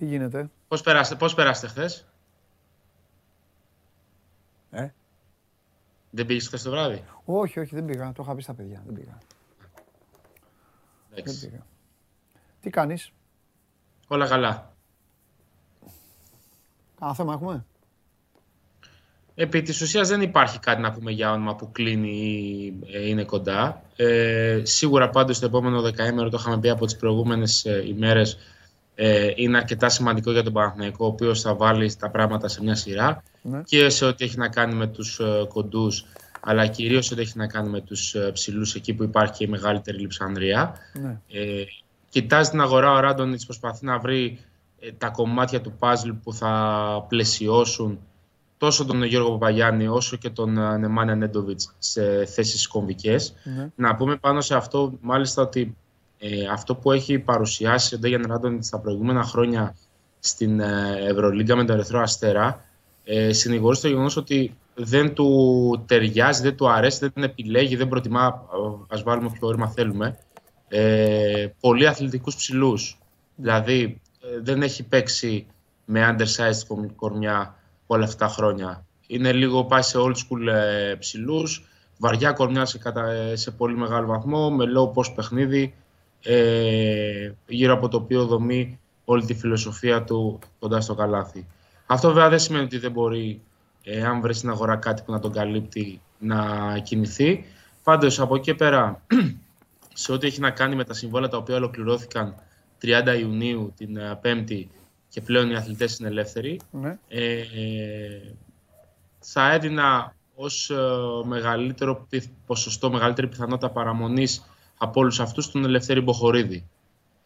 Τι γίνεται; Πώς περάσετε, πώς περάσετε χθες; Ε; Δεν πήγες χθες το βράδυ; Όχι, όχι, δεν πήγα. Το είχα πει στα παιδιά. Δεν πήγα. Δεν Εντάξει. πήγα. Τι κάνεις; Όλα καλά. Κάνα θέμα έχουμε; Επί της ουσίας δεν υπάρχει κάτι να πούμε για όνομα που κλείνει ή ε, είναι κοντά. Ε, σίγουρα πάντως το επόμενο δεκαήμερο το είχαμε πει από τις προηγούμενες ε, ημέρες ε, είναι αρκετά σημαντικό για τον Παναθηναϊκό, ο οποίος θα βάλει τα πράγματα σε μια σειρά Ναι. και σε ό,τι έχει να κάνει με τους ε, κοντούς, αλλά κυρίως ό,τι έχει να κάνει με τους ε, ψηλούς, εκεί που υπάρχει και η μεγαλύτερη λειψανδρία. Ναι. Ε, κοιτάζει την αγορά, ο Ράντονιτς προσπαθεί να βρει ε, τα κομμάτια του παζλ που θα πλαισιώσουν τόσο τον Γιώργο Παπαγιάννη όσο και τον ε, Νεμάνια Νέντοβιτς σε θέσεις κομβικές. Ναι. Να πούμε πάνω σε αυτό μάλιστα ότι ε, αυτό που έχει παρουσιάσει ο Ντέγιαν Ράντονιτς τα προηγούμενα χρόνια στην ε, Ευρωλίγκα με τον Ερυθρό Αστέρα ε, συνηγορεί στο γεγονός ότι δεν του ταιριάζει, δεν του αρέσει, δεν την επιλέγει, δεν προτιμά, ας βάλουμε όποιο όρμα θέλουμε, ε, πολύ αθλητικούς ψηλούς. Δηλαδή ε, δεν έχει παίξει με undersized κορ- κορμιά όλα αυτά τα χρόνια. Είναι λίγο πάει σε old school ε, ψηλούς, βαριά κορμιά σε, κατα- ε, σε πολύ μεγάλο βαθμό, με low post παιχνίδι, ε, γύρω από το οποίο δομεί όλη τη φιλοσοφία του κοντά στο καλάθι. Αυτό βέβαια δεν σημαίνει ότι δεν μπορεί, ε, αν βρεις στην αγορά κάτι που να τον καλύπτει, να κινηθεί. Πάντως, από εκεί και πέρα, σε ό,τι έχει να κάνει με τα συμβόλαια τα οποία ολοκληρώθηκαν 30 Ιουνίου την ε, Πέμπτη και πλέον οι αθλητές είναι ελεύθεροι, Ναι. ε, θα έδινα ως ε, μεγαλύτερο πιθ- ποσοστό, μεγαλύτερη πιθανότητα παραμονής από όλους αυτούς τον Ελευθέρη Μποχορίδη.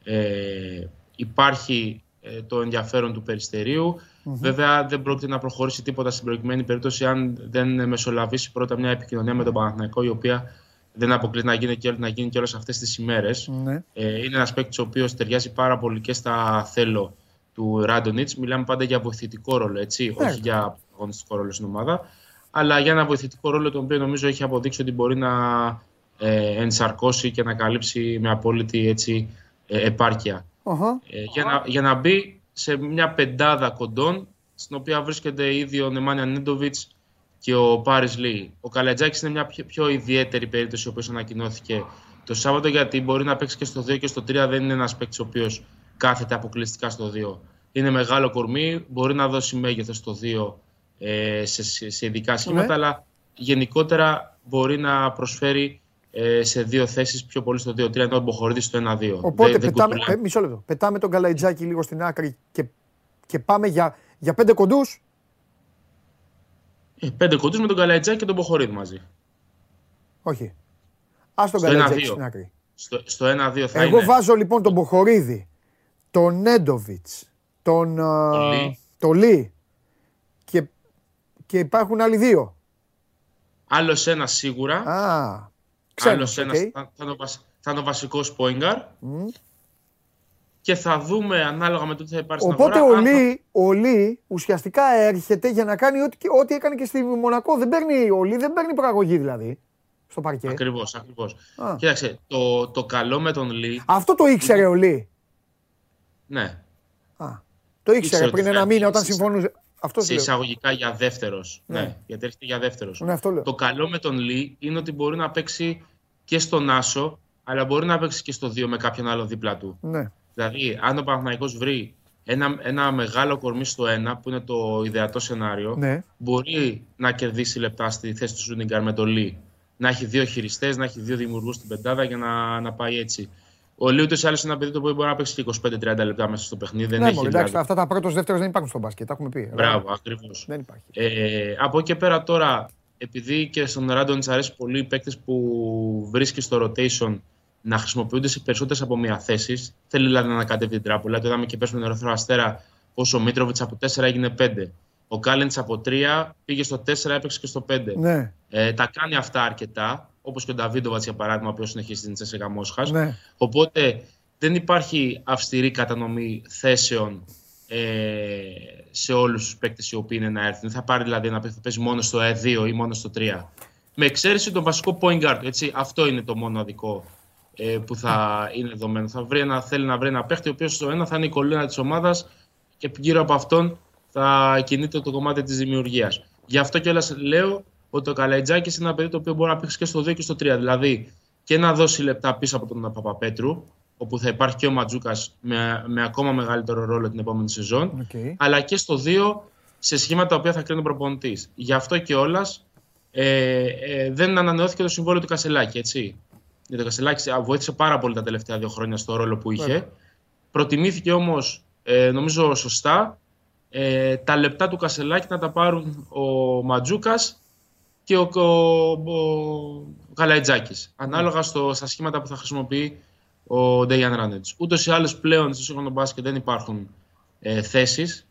Ε, υπάρχει ε, το ενδιαφέρον του περιστεριου Βέβαια δεν πρόκειται να προχωρήσει τίποτα στην προηγουμένη περίπτωση αν δεν μεσολαβήσει πρώτα μια επικοινωνία με τον Παναθηναϊκό η οποία δεν αποκλείται να γίνει και, να γίνει και όλες αυτές τις ημέρες. Ναι. Ε, είναι ένας παίκτης ο οποίος ταιριάζει πάρα πολύ και στα θέλω του Ράντονιτς. Μιλάμε πάντα για βοηθητικό ρόλο, έτσι, Ναι. όχι για αγωνιστικό ρόλο στην ομάδα. Αλλά για ένα βοηθητικό ρόλο το οποίο νομίζω έχει αποδείξει ότι μπορεί να ε, ενσαρκώσει και να καλύψει με απόλυτη έτσι, ε, επάρκεια. Αχα. Ε, για, να, για να μπει σε μια πεντάδα κοντών, στην οποία βρίσκεται ήδη ο Νεμάνια Νίντοβιτς και ο Πάρη Λί. Ο Καλατζάκης είναι μια πιο, πιο ιδιαίτερη περίπτωση, ο οποίος ανακοινώθηκε το Σάββατο, γιατί μπορεί να παίξει και στο 2 και στο 3. Δεν είναι ένας παίκτης ο οποίος κάθεται αποκλειστικά στο 2. Είναι μεγάλο κορμί, μπορεί να δώσει μέγεθος στο 2 ε, σε, σε, σε ειδικά σχήματα, Ναι. αλλά γενικότερα μπορεί να προσφέρει ε, σε δύο θέσεις, πιο πολύ στο 2-3, ενώ ο Μποχορίδης στο 1-2. Οπότε Δεν- δεν πετάμε, κουτουλάει. ε, μισό λεπτό. Πετάμε τον Καλαϊτζάκη λίγο στην άκρη και, και πάμε για, για πέντε κοντούς. Ε, πέντε κοντούς με τον Καλαϊτζάκη και τον Μποχορίδη μαζί. Όχι. Ας τον Στο Καλαϊτζάκη 1-2. στην άκρη. Στο, στο 1-2 θα Εγώ είναι. βάζω λοιπόν τον Μποχορίδη, τον Νέντοβιτς, τον Το ε, Λί. το Λί και, και υπάρχουν άλλοι δύο. Άλλος ένας σίγουρα. Α, ξένος, Άλλος ένας οκ. θα, θα, είναι ο βασ- θα είναι ο βασικός point guard. Μμ. Και θα δούμε ανάλογα με το τι θα υπάρχει στην Οπότε αγορά. ο αν θα- Λί, ο Λί ουσιαστικά έρχεται για να κάνει ό,τι, ό,τι έκανε και στη Μονακό. Δεν παίρνει, ο Λί δεν παίρνει προαγωγή δηλαδή στο παρκέ. Ακριβώς, ακριβώς. Α. Κοίταξε, το, το καλό με τον Λί, Αυτό το ήξερε ο Λί. ναι, Α, το ήξερε Ήξερε πριν ότι ένα θα μήνα έρθει όταν σε- συμφωνούσε. Αυτός σε λέω. εισαγωγικά για δεύτερος. Ναι. Ναι. γιατί έρχεται για δεύτερος. Ναι, αυτό λέω. Το καλό με τον Λί είναι ότι μπορεί να παίξει και στον Άσο, αλλά μπορεί να παίξει και στο 2 με κάποιον άλλο δίπλα του. Ναι. Δηλαδή, αν ο Παναθηναϊκός βρει ένα, ένα μεγάλο κορμί στο 1, που είναι το ιδεατό σενάριο, Ναι. μπορεί να κερδίσει λεπτά στη θέση του Σούντιγκαρ με το Λί. Να έχει δύο χειριστές, να έχει δύο δημιουργούς στην πεντάδα για να, να πάει έτσι. Ο Λί ούτω ή άλλω είναι ένα παιδί το οποίο μπορεί να παίξει και 25-30 λεπτά μέσα στο παιχνίδι. Δεν Ναι, έχει μωρέ, εντάξει, δηλαδή. αυτά τα πρώτος δεύτερος δεν υπάρχουν στο μπάσκετ. Τα έχουμε πει. Μπράβο, ακριβώς. Δεν υπάρχει. Ε, από εκεί και πέρα τώρα, επειδή και στον Ράντον της αρέσει πολύ οι παίκτες που βρίσκει στο rotation να χρησιμοποιούνται σε περισσότερες από μία θέσεις, θέλει δηλαδή να ανακατεύει την τράπουλα. Το είδαμε και πέρσι με τον Ερυθρό Αστέρα, όσο ο Μίτροβιτς από 4 έγινε 5. Ο Κάλεντς από 3 πήγε στο 4, έπαιξε και στο 5. Ναι, Ε, τα κάνει αυτά αρκετά, όπως και ο Νταβίντοβατ για παράδειγμα, ο οποίος συνεχίζει στην Τσέσσεκα Μόσχα. ναι. Οπότε δεν υπάρχει αυστηρή κατανομή θέσεων ε, σε όλους τους παίκτες οι οποίοι είναι να έρθουν. Δεν θα πάρει δηλαδή ένα παίκτη που παίζει μόνο στο E2 ή μόνο στο 3. Με εξαίρεση τον βασικό point guard. Έτσι, αυτό είναι το μόνο αδικό ε, που θα είναι δεδομένο. Θα βρει ένα, θέλει να βρει ένα παίκτη ο οποίος στο ένα θα είναι η κολλήνα της ομάδας και γύρω από αυτόν θα κινείται το κομμάτι της δημιουργίας. Γι' αυτό κιόλας λέω ότι ο Καλαϊτζάκη είναι ένα παιδί το οποίο μπορεί να παίξει και στο 2 και στο 3. Δηλαδή και να δώσει λεπτά πίσω από τον Παπαπέτρου, όπου θα υπάρχει και ο Ματζούκας με, με ακόμα μεγαλύτερο ρόλο την επόμενη σεζόν, Οκ. αλλά και στο 2 σε σχήματα τα οποία θα κρίνει ο προπονητής. Γι' αυτό κιόλας ε, ε, δεν ανανεώθηκε το συμβόλαιο του Κασελάκη. Έτσι. Γιατί ο Κασελάκης βοήθησε πάρα πολύ τα τελευταία δύο χρόνια στο ρόλο που είχε. Βέβαια. Προτιμήθηκε όμως, ε, νομίζω σωστά, ε, τα λεπτά του Κασελάκη να τα πάρουν ο Ματζούκας και ο, ο, ο Γαλαϊτζάκης, ανάλογα στο, στα σχήματα που θα χρησιμοποιεί ο Ντέιαν Ράνετς. Ούτως ή άλλως πλέον στο σύγχρονο μπάσκετ δεν υπάρχουν ε, θέσεις.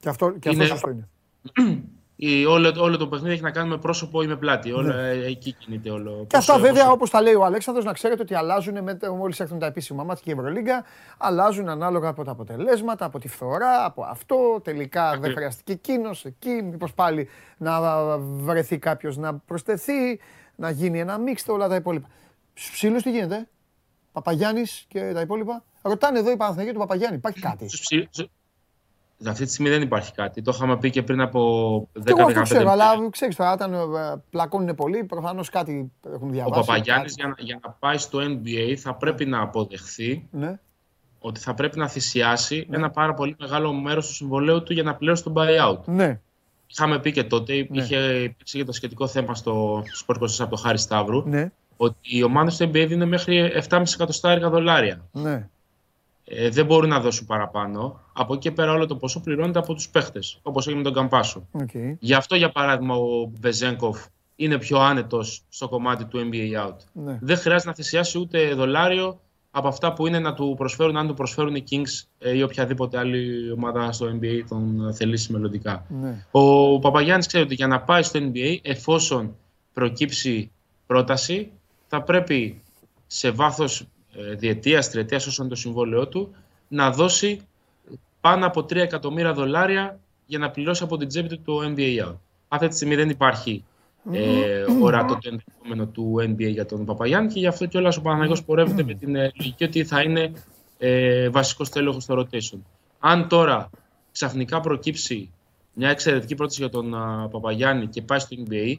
Και αυτό, και αυτό σωστό είναι. η, όλο, όλο το παιχνίδι έχει να κάνει με πρόσωπο ή με πλάτη. Ναι. Όλο, ε, εκεί κινείται όλο. Και αυτά βέβαια, όπως τα λέει ο Αλέξανδρος, να ξέρετε ότι αλλάζουν μόλις έρθουν τα επίσημα μάτια και η Ευρωλίγκα. Αλλάζουν ανάλογα από τα αποτελέσματα, από τη φθορά, από αυτό. Τελικά δεν χρειαστηκε εκείνος, εκεί. Μήπως πάλι να βρεθεί κάποιος να προσθεθεί, να γίνει ένα μίξτο, όλα τα υπόλοιπα. Στους ψήλους τι γίνεται, Παπαγιάννης και τα υπόλοιπα; Ρωτάνε εδώ οι Παναθηναϊκοί του Παπαγιάννη, υπάρχει κάτι; Αυτή τη στιγμή δεν υπάρχει κάτι. Το είχαμε πει και πριν από 10 Εγώ αυτό ξέρω, αλλά ξέρεις τώρα, όταν ε, πλακώνουν πολύ, προφανώς κάτι έχουν διαβάσει. Ο Παπαγιάννης για, για, να πάει στο NBA θα πρέπει να αποδεχθεί ναι. ότι θα πρέπει να θυσιάσει ναι. ένα πάρα πολύ μεγάλο μέρος του συμβολέου του για να πληρώσει τον buyout. Ναι. Είχαμε πει και τότε, ναι. είχε υπήρξε και το σχετικό θέμα στο Sport 24 από το Χάρη Σταύρου, ναι. ότι οι ομάδε του NBA δίνουν μέχρι 7,5 εκατοστάρικα δολάρια. Ναι ε, δεν μπορούν να δώσουν παραπάνω. Από εκεί και πέρα όλο το ποσό πληρώνεται από τους παίχτες, όπως έγινε με τον Καμπάσο. Okay. Γι' αυτό, για παράδειγμα, ο Μπεζέγκοφ είναι πιο άνετος στο κομμάτι του NBA out. Ναι. Δεν χρειάζεται να θυσιάσει ούτε δολάριο από αυτά που είναι να του προσφέρουν, αν του προσφέρουν οι Kings ε, ή οποιαδήποτε άλλη ομάδα στο NBA τον θελήσει μελλοντικά. Ναι. Ο Παπαγιάννης ξέρει ότι για να πάει στο NBA, εφόσον προκύψει πρόταση, θα πρέπει σε βάθος ε, διετίας, τριετίας, όσο είναι το συμβόλαιό του, να δώσει πάνω από 3 εκατομμύρια δολάρια για να πληρώσει από την τσέπη του το NBA Αυτή τη στιγμή δεν υπάρχει ε, ορατό το ενδεχόμενο του NBA για τον Παπαγιάννη και γι' αυτό κιόλας ο Παναγιώ πορεύεται με την ε, λογική ότι θα είναι ε, βασικός τέλεχο στο rotation. Αν τώρα ξαφνικά προκύψει μια εξαιρετική πρόταση για τον uh, Παπαγιάννη και πάει στο NBA,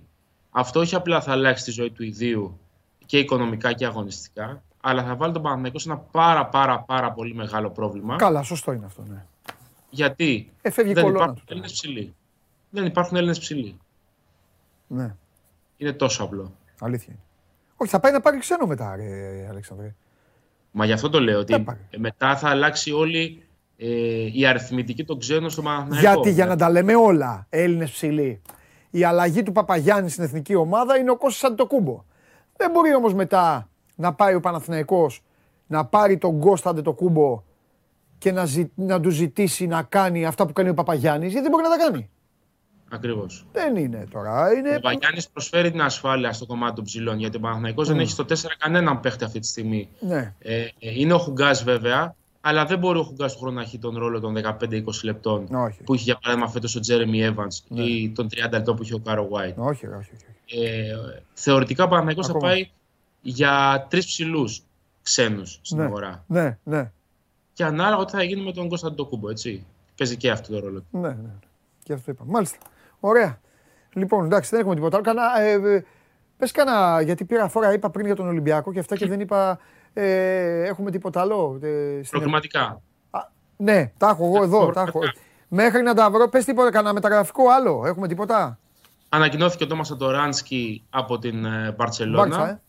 αυτό όχι απλά θα αλλάξει τη ζωή του ιδίου και οικονομικά και αγωνιστικά, αλλά θα βάλει τον Παναθηναϊκό σε ένα πάρα πάρα πάρα πολύ μεγάλο πρόβλημα. Καλά, σωστό είναι αυτό, ναι. Γιατί ε, δεν υπάρχουν Έλληνες ψηλοί. Δεν υπάρχουν Έλληνες ψηλοί. Ναι. Είναι τόσο απλό. Αλήθεια είναι. Όχι, θα πάει να πάρει ξένο μετά, ρε, Αλέξανδρε. Μα γι' αυτό το λέω, ότι μετά θα αλλάξει όλη ε, η αριθμητική των ξένων στο Παναθηναϊκό. Γιατί για να τα λέμε όλα, Έλληνες ψηλοί, η αλλαγή του Παπαγιάννη στην εθνική ομάδα είναι ο Κώστας Αντιτοκούμπο. Δεν μπορεί όμως μετά να πάει ο Παναθηναϊκός να πάρει τον Κώστα το κούμπο και να, ζη, να του ζητήσει να κάνει αυτά που κάνει ο Παπαγιάννης, γιατί δεν μπορεί να τα κάνει. Ακριβώς. Δεν είναι τώρα. Είναι... Ο Παπαγιάννης προσφέρει την ασφάλεια στο κομμάτι των ψηλών, γιατί ο Παναθηναϊκός δεν έχει στο 4 κανέναν παίχτη αυτή τη στιγμή. Ναι. Ε, είναι ο Χουγκάς βέβαια, αλλά δεν μπορεί ο Χουγκάς του χρόνου να έχει τον ρόλο των 15-20 λεπτών όχι. που είχε για παράδειγμα φέτος ο Τζέρεμι Evans ναι. ή των 30 λεπτών που είχε ο Κάρο White. Όχι, όχι, όχι. Ε, θεωρητικά ο Παναθηναϊκός θα πάει για τρεις ψηλούς ξένους στην ναι, αγορά. Ναι, ναι. Και ανάλογα τι θα γίνει με τον Κωνσταντινό Κούμπο, έτσι. Παίζει και αυτό το ρόλο. Ναι, ναι. Και αυτό είπα. Μάλιστα. Ωραία. Λοιπόν, εντάξει, δεν έχουμε τίποτα άλλο. Κανά, ε, ε, πες κανένα, γιατί πήρα φορά, είπα πριν για τον Ολυμπιακό και αυτά και δεν είπα, ε, έχουμε τίποτα άλλο. Ε, Προγραμματικά. ναι, τα έχω εγώ εδώ. Τα έχω. Μέχρι να τα βρω, πες τίποτα, κανένα μεταγραφικό άλλο. Έχουμε τίποτα. Ανακοινώθηκε ο Τόμας Αντοράνσκι από την Μπαρτσελώνα.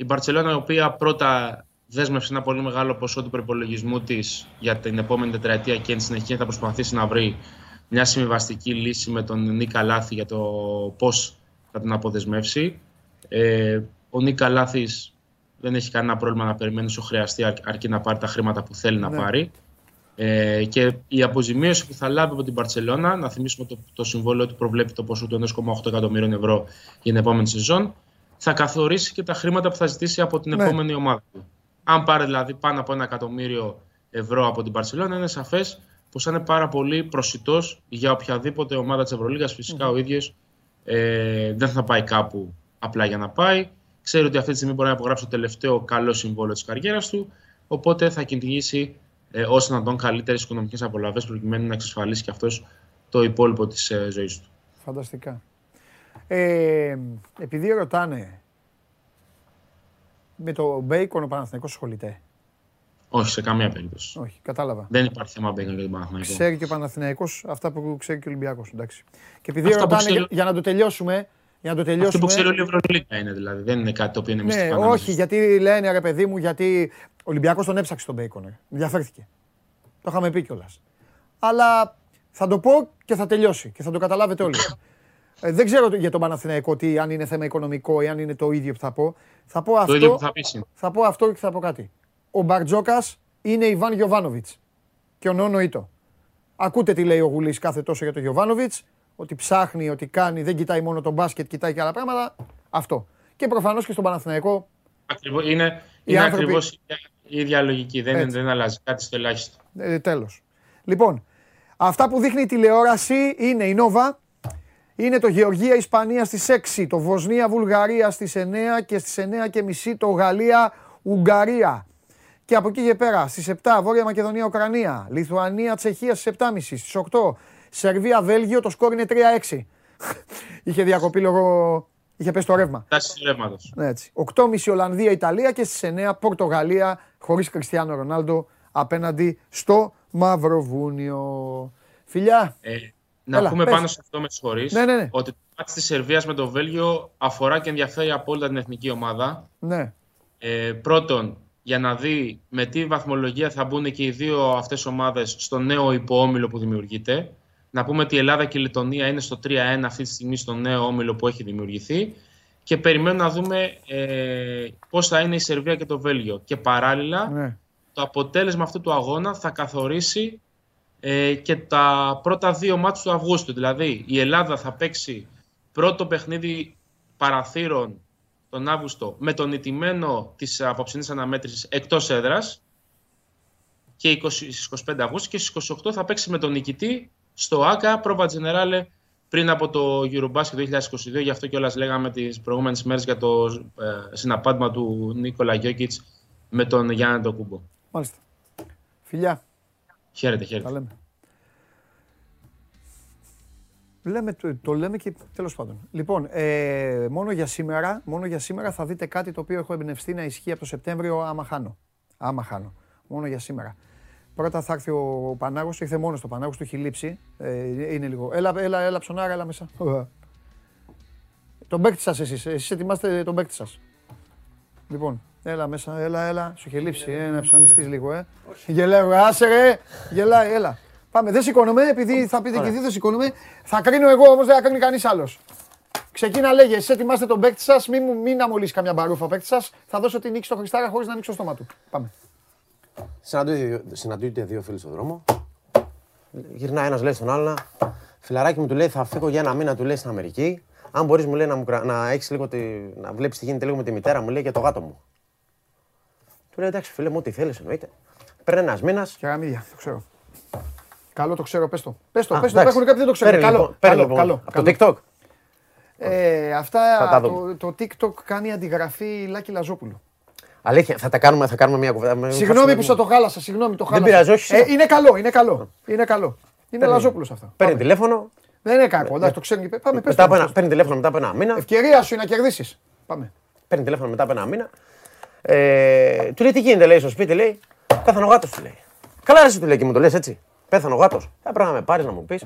Ε. Η Μπαρσελόνα, η οποία πρώτα δέσμευσε ένα πολύ μεγάλο ποσό του προπολογισμού της για την επόμενη τετραετία και εν συνεχεία θα προσπαθήσει να βρει μια συμβιβαστική λύση με τον Νίκα Λάθη για το πώς θα την αποδεσμεύσει. Ε, ο Νίκα Λάθης δεν έχει κανένα πρόβλημα να περιμένει όσο χρειαστεί, αρκεί να πάρει τα χρήματα που θέλει να ναι. πάρει. Ε, και η αποζημίωση που θα λάβει από την Παρσελώνα, να θυμίσουμε το, το συμβόλαιο του προβλέπει το ποσό του 1,8 εκατομμύριων ευρώ για την επόμενη σεζόν, θα καθορίσει και τα χρήματα που θα ζητήσει από την ναι. επόμενη ομάδα του. Αν πάρει δηλαδή πάνω από ένα εκατομμύριο ευρώ από την Παρσελόνα, είναι σαφές πως είναι πάρα πολύ προσιτός για οποιαδήποτε ομάδα της Ευρωλίγα. Φυσικά ο ίδιος ε, δεν θα πάει κάπου απλά για να πάει. Ξέρει ότι αυτή τη στιγμή μπορεί να υπογράψει το τελευταίο καλό συμβόλαιο της καριέρας του. Οπότε θα κυνηγήσει ε, ώστε να τον καλύτερες οικονομικές απολαυέ προκειμένου να εξασφαλίσει και αυτός το υπόλοιπο της ε, ζωής του. Φανταστικά. Ε, επειδή ρωτάνε με το μπέικον ο Παναθηναϊκός ασχολείται; Όχι, σε καμία περίπτωση. Όχι, κατάλαβα. Δεν υπάρχει θέμα μπέικον για τον Παναθηναϊκό. Ξέρει και ο Παναθηναϊκός αυτά που ξέρει και ο Ολυμπιακός, εντάξει. Και επειδή ρωτάνε, για να το τελειώσουμε, Για να το Αυτό τελειώσουμε. που ξέρει όλη η Ευρωλίγα είναι δηλαδή. Δεν είναι κάτι το οποίο είναι Ναι, μυστικό. όχι, γιατί λένε ρε παιδί μου, γιατί ο Ολυμπιακός τον έψαξε τον Μπέικον. ε. Ενδιαφέρθηκε. Το είχαμε πει κιόλας. Αλλά θα το πω και θα τελειώσει και θα το καταλάβετε όλοι. Ε, δεν ξέρω για τον Παναθηναϊκό τι, αν είναι θέμα οικονομικό ή αν είναι το ίδιο που θα πω. Θα πω αυτό, ίδιο που θα πεις είναι. θα πω αυτό και θα πω κάτι. Ο Μπαρτζόκας είναι Ιβάν Γιοβάνοβιτ και ο Νόνο Ήτο. Ακούτε τι λέει ο Γουλής κάθε τόσο για τον Γιοβάνοβιτ, ότι ψάχνει, ότι κάνει, δεν κοιτάει μόνο τον μπάσκετ, κοιτάει και άλλα πράγματα. Αυτό. Και προφανώς και στον Παναθηναϊκό Ακριβώς, είναι Οι είναι άνθρωποι- ακριβώς η ίδια- η ίδια λογική. Δεν, Έτσι. δεν αλλάζει κάτι στο ελάχιστο. Ε, τέλος. Λοιπόν, αυτά που δείχνει η τηλεόραση είναι η Νόβα, είναι το Γεωργία Ισπανία στις 6, το Βοσνία Βουλγαρία στις 9 και στις 9 και μισή το Γαλλία Ουγγαρία. Και από εκεί και πέρα στις 7 Βόρεια Μακεδονία Ουκρανία, Λιθουανία Τσεχία στις 7.30, στις 8 Σερβία Βέλγιο, το σκόρ είναι 3-6. Είχε διακοπεί λόγω, είχε πέσει το ρεύμα. Τάση του ρεύματο. Ναι, έτσι. 8.30 Ολλανδία, Ιταλία και στις 9 Πορτογαλία χωρίς Κριστιανό Ρονάλντο απέναντι στο Μαυροβούνιο. Φιλιά, Ε, να Έλα, πούμε πες. πάνω σε αυτό με συγχωρείς, Ναι, ναι, ναι. ότι το μάτι της Σερβίας με το Βέλγιο αφορά και ενδιαφέρει απόλυτα την εθνική ομάδα. ναι, Ε, πρώτον, για να δει με τι βαθμολογία θα μπουν και οι δύο αυτές ομάδες στο νέο υποόμιλο που δημιουργείται. Να πούμε ότι η Ελλάδα και η Λετωνία είναι στο 3-1 αυτή τη στιγμή στο νέο όμιλο που έχει δημιουργηθεί και περιμένουμε να δούμε ε, πώς θα είναι η Σερβία και το Βέλγιο. Και παράλληλα, ναι. το αποτέλεσμα αυτού του αγώνα θα καθορίσει ε, και τα πρώτα δύο μάτς του Αυγούστου. Δηλαδή η Ελλάδα θα παίξει πρώτο παιχνίδι παραθύρων τον Αύγουστο με τον ηττημένο της απόψινής αναμέτρησης εκτός έδρας και 20, στις 25 Αυγούστου και στις 28 θα παίξει με τον νικητή στο ΆΚΑ Prova Generale πριν από το Eurobasket 2022. Γι' αυτό κιόλας λέγαμε τις προηγούμενες μέρες για το ε, συναπάντημα του Νίκολα Γιώκητς με τον Γιάννη Ντοκούμπο. Μάλιστα. Φιλιά, Χαίρετε, τα χαίρετε. λέμε. Λέμε, το, το λέμε και τέλος πάντων. Λοιπόν, ε, μόνο, για σήμερα, μόνο για σήμερα θα δείτε κάτι το οποίο έχω εμπνευστεί να ισχύει από το Σεπτέμβριο άμα χάνω. Άμα χάνω. Μόνο για σήμερα. Πρώτα θα έρθει ο Πανάγος, ήρθε μόνος το Πανάγος, του έχει λείψει. Ε, είναι λίγο. Έλα, έλα, έλα ψωνάρα, έλα μέσα. τον παίκτη σας εσείς, εσείς ετοιμάστε τον παίκτη σας. Λοιπόν, έλα μέσα, έλα, έλα. Σου είχε λείψει, ε, να ψωνιστείς λίγο, ε. Γελάω, άσε ρε, γελάει, έλα. Πάμε, δεν σηκώνομαι, επειδή θα πείτε και δύο δεν σηκώνομαι. Θα κρίνω εγώ όμως, δεν θα κρίνει κανείς άλλος. Ξεκίνα λέγε, εσείς ετοιμάστε τον παίκτη σας, μην, μου- μην αμολύσει καμιά μπαρούφα ο παίκτη σας. Θα δώσω την νίκη στο Χριστάρα χωρίς να ανοίξω το στόμα του. Πάμε. Συναντούνται, συναντούνται δύο φίλοι στον δρόμο. Γυρνάει ένας, λέει στον άλλον, φιλαράκι μου του λέει: Θα φύγω για ένα μήνα, του λέει στην Αμερική. Αν μπορείς, μου λέει να, μου, κρα- να, έχεις λίγο τη, να βλέπεις τι γίνεται λίγο με τη μητέρα μου, λέει και το γάτο μου. Του λέει: Εντάξει, φίλε μου, ό,τι θέλεις εννοείται. Παίρνει ένας μήνας. Κεραμίδια, το ξέρω. Καλό το ξέρω, πες το. Πες το, Α, πες το, εντάξει. έχουν κάποιοι δεν το ξέρουν. Παίρνει Καλό, λοιπόν, παίρνει καλό, λοιπόν καλό. Από το TikTok. Ε, αυτά Θα τα το, δούμε. το TikTok κάνει αντιγραφή Λάκη Λαζόπουλου. Αλήθεια, θα τα κάνουμε, θα κάνουμε μια κουβέντα. με- Συγγνώμη που σα το χάλασα, συγγνώμη το Δεν χάλασα. πειράζει, όχι, Ε, εσύ. είναι καλό, είναι καλό. Είναι καλό. Είναι Παίρνει. Λαζόπουλος αυτά. Παίρνει Πάμε. τηλέφωνο. Δεν είναι κακό, εντάξει, το ξέρουν και πέ- Πάμε, πες Μετά το, από ένα, πες το. παίρνει τηλέφωνο μετά από ένα μήνα. Ευκαιρία σου είναι να κερδίσεις. Πάμε. Παίρνει τηλέφωνο μετά από ένα μήνα. Ε, του λέει τι γίνεται, λέει στο σπίτι, λέει. Πέθανε ο γάτος, του λέει. Καλά, ρε, εσύ», του λέει και μου το λες έτσι. Πέθανε ο γάτος. Θα πρέπει να με πάρεις να μου πεις.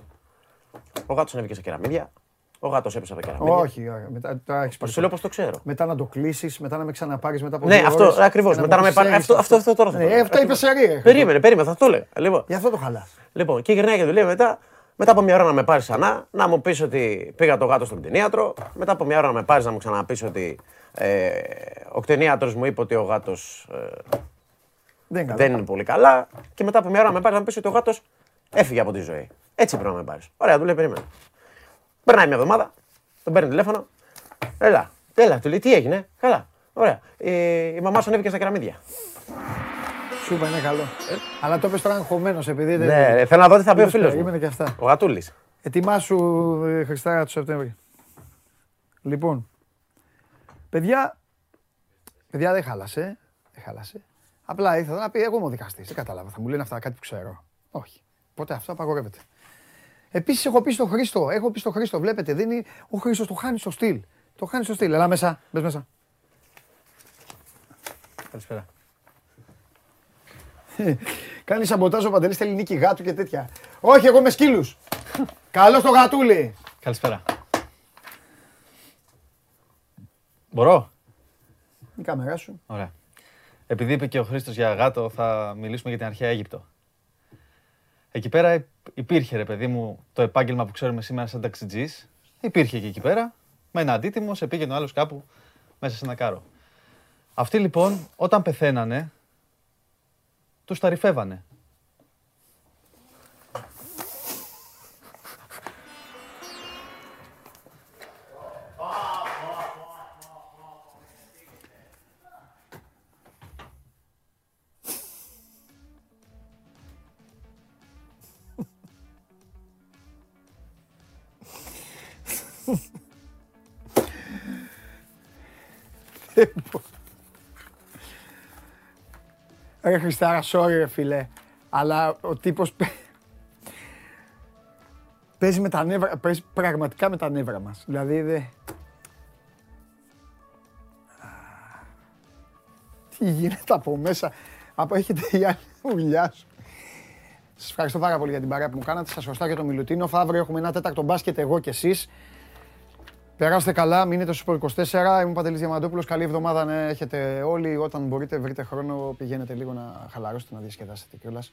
Ο γάτος ανέβηκε σε κεραμίδια. Ο γάτος έπεσε από τα κεραμίδια. Όχι, όχι, μετά τα έχεις Σου λέω πώς το ξέρω. Μετά να το κλείσεις, μετά να με ξαναπάρεις μετά από Ναι, δύο αυτό ώρες ακριβώς. και Μετά να με μου πάρει. ξέρεις Αυτό, αυτό, αυτό τώρα θα Ναι, το λέω. αυτά είπες σε ρία. Περίμενε, περίμενε, θα το έλεγα. Λοιπόν, Γι' αυτό το χαλάς. λοιπόν, και γυρνάει και του λέει μετά, μετά από μια ώρα να με πάρεις ξανά, να μου πεις ότι πήγα το γάτο στον κτηνίατρο. Μετά από μια ώρα να με πάρεις να μου ξαναπείς ότι ε, ο κτηνίατρος μου είπε ότι ο γάτος ε, Δεν είναι δεν καλό. είναι πολύ καλά. Και μετά από μια ώρα να με πάρεις να μου πεις ότι ο γάτος έφυγε από τη ζωή. Έτσι πρέπει να με πάρεις. Ωραία, του λέει περίμενε. Περνάει μια εβδομάδα, τον παίρνει τηλέφωνο. Έλα, έλα, του λέει τι έγινε; Καλά, ωραία. Ε, η μαμά σου ανέβηκε στα κεραμίδια. Σου είπα είναι καλό. Αλλά το πες τώρα αγχωμένος επειδή δεν. Ναι, ρε, θέλω να δω τι θα πει ο Λες, φίλος περίμενε και μου. αυτά. Ο Γατούλης. Ετοιμάσου ε, Χριστάρα του Σεπτέμβρη. Λοιπόν, παιδιά, παιδιά δεν χάλασε, δεν χάλασε. Απλά ήθελα να πει, εγώ είμαι ο δικαστής, δεν κατάλαβα, θα μου λένε αυτά κάτι που ξέρω. Όχι, ποτέ αυτό απαγορεύεται. Επίσης έχω πει στο Χρήστο, έχω πει στο Χρήστο, βλέπετε, δεν είναι, ο Χρήστος το χάνει στο στυλ. Το χάνει στο στυλ, έλα μέσα, μπες μέσα. Καλησπέρα. Κάνεις σαμποτάζ ο Παντελής θέλει νίκη γάτου και τέτοια. Όχι, εγώ με σκύλους. Καλό το γατούλι. Καλησπέρα. Μπορώ; Η κάμερά σου. Ωραία. Επειδή είπε και ο Χρήστος για γάτο, θα μιλήσουμε για την αρχαία Αίγυπτο. Εκεί πέρα υπήρχε, ρε παιδί μου, το επάγγελμα που ξέρουμε σήμερα σαν ταξιτζής. Υπήρχε και εκεί πέρα. Με ένα αντίτιμο, σε πήγαινε ο άλλος κάπου μέσα σε ένα κάρο. Αυτοί λοιπόν, όταν πεθαίνανε, τους ταρυφεύανε. Ρε Χριστάρα, sorry ρε φίλε, αλλά ο τύπος παίζει με τα νεύρα, παίζει πραγματικά με τα νεύρα μας. Δηλαδή, δε... Τι γίνεται από μέσα, από έχετε η άλλη δουλειά σου. Σας ευχαριστώ πάρα πολύ για την παρέα που μου κάνατε. Σας ευχαριστώ για το Μιλουτίνο. Αύριο έχουμε ένα τέταρτο μπάσκετ εγώ και εσείς. Περάστε καλά, μείνετε στο 24. Είμαι ο Παντελής Διαμαντόπουλος. Καλή εβδομάδα να έχετε όλοι. Όταν μπορείτε, βρείτε χρόνο, πηγαίνετε λίγο να χαλαρώσετε, να διασκεδάσετε κιόλας.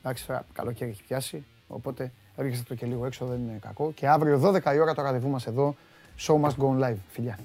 Εντάξει, τώρα καλοκαίρι έχει πιάσει, οπότε ρίξτε το και λίγο έξω, δεν είναι κακό. Και αύριο 12 η ώρα το ραντεβού μας εδώ, Show Must Go On Live. Φιλιά.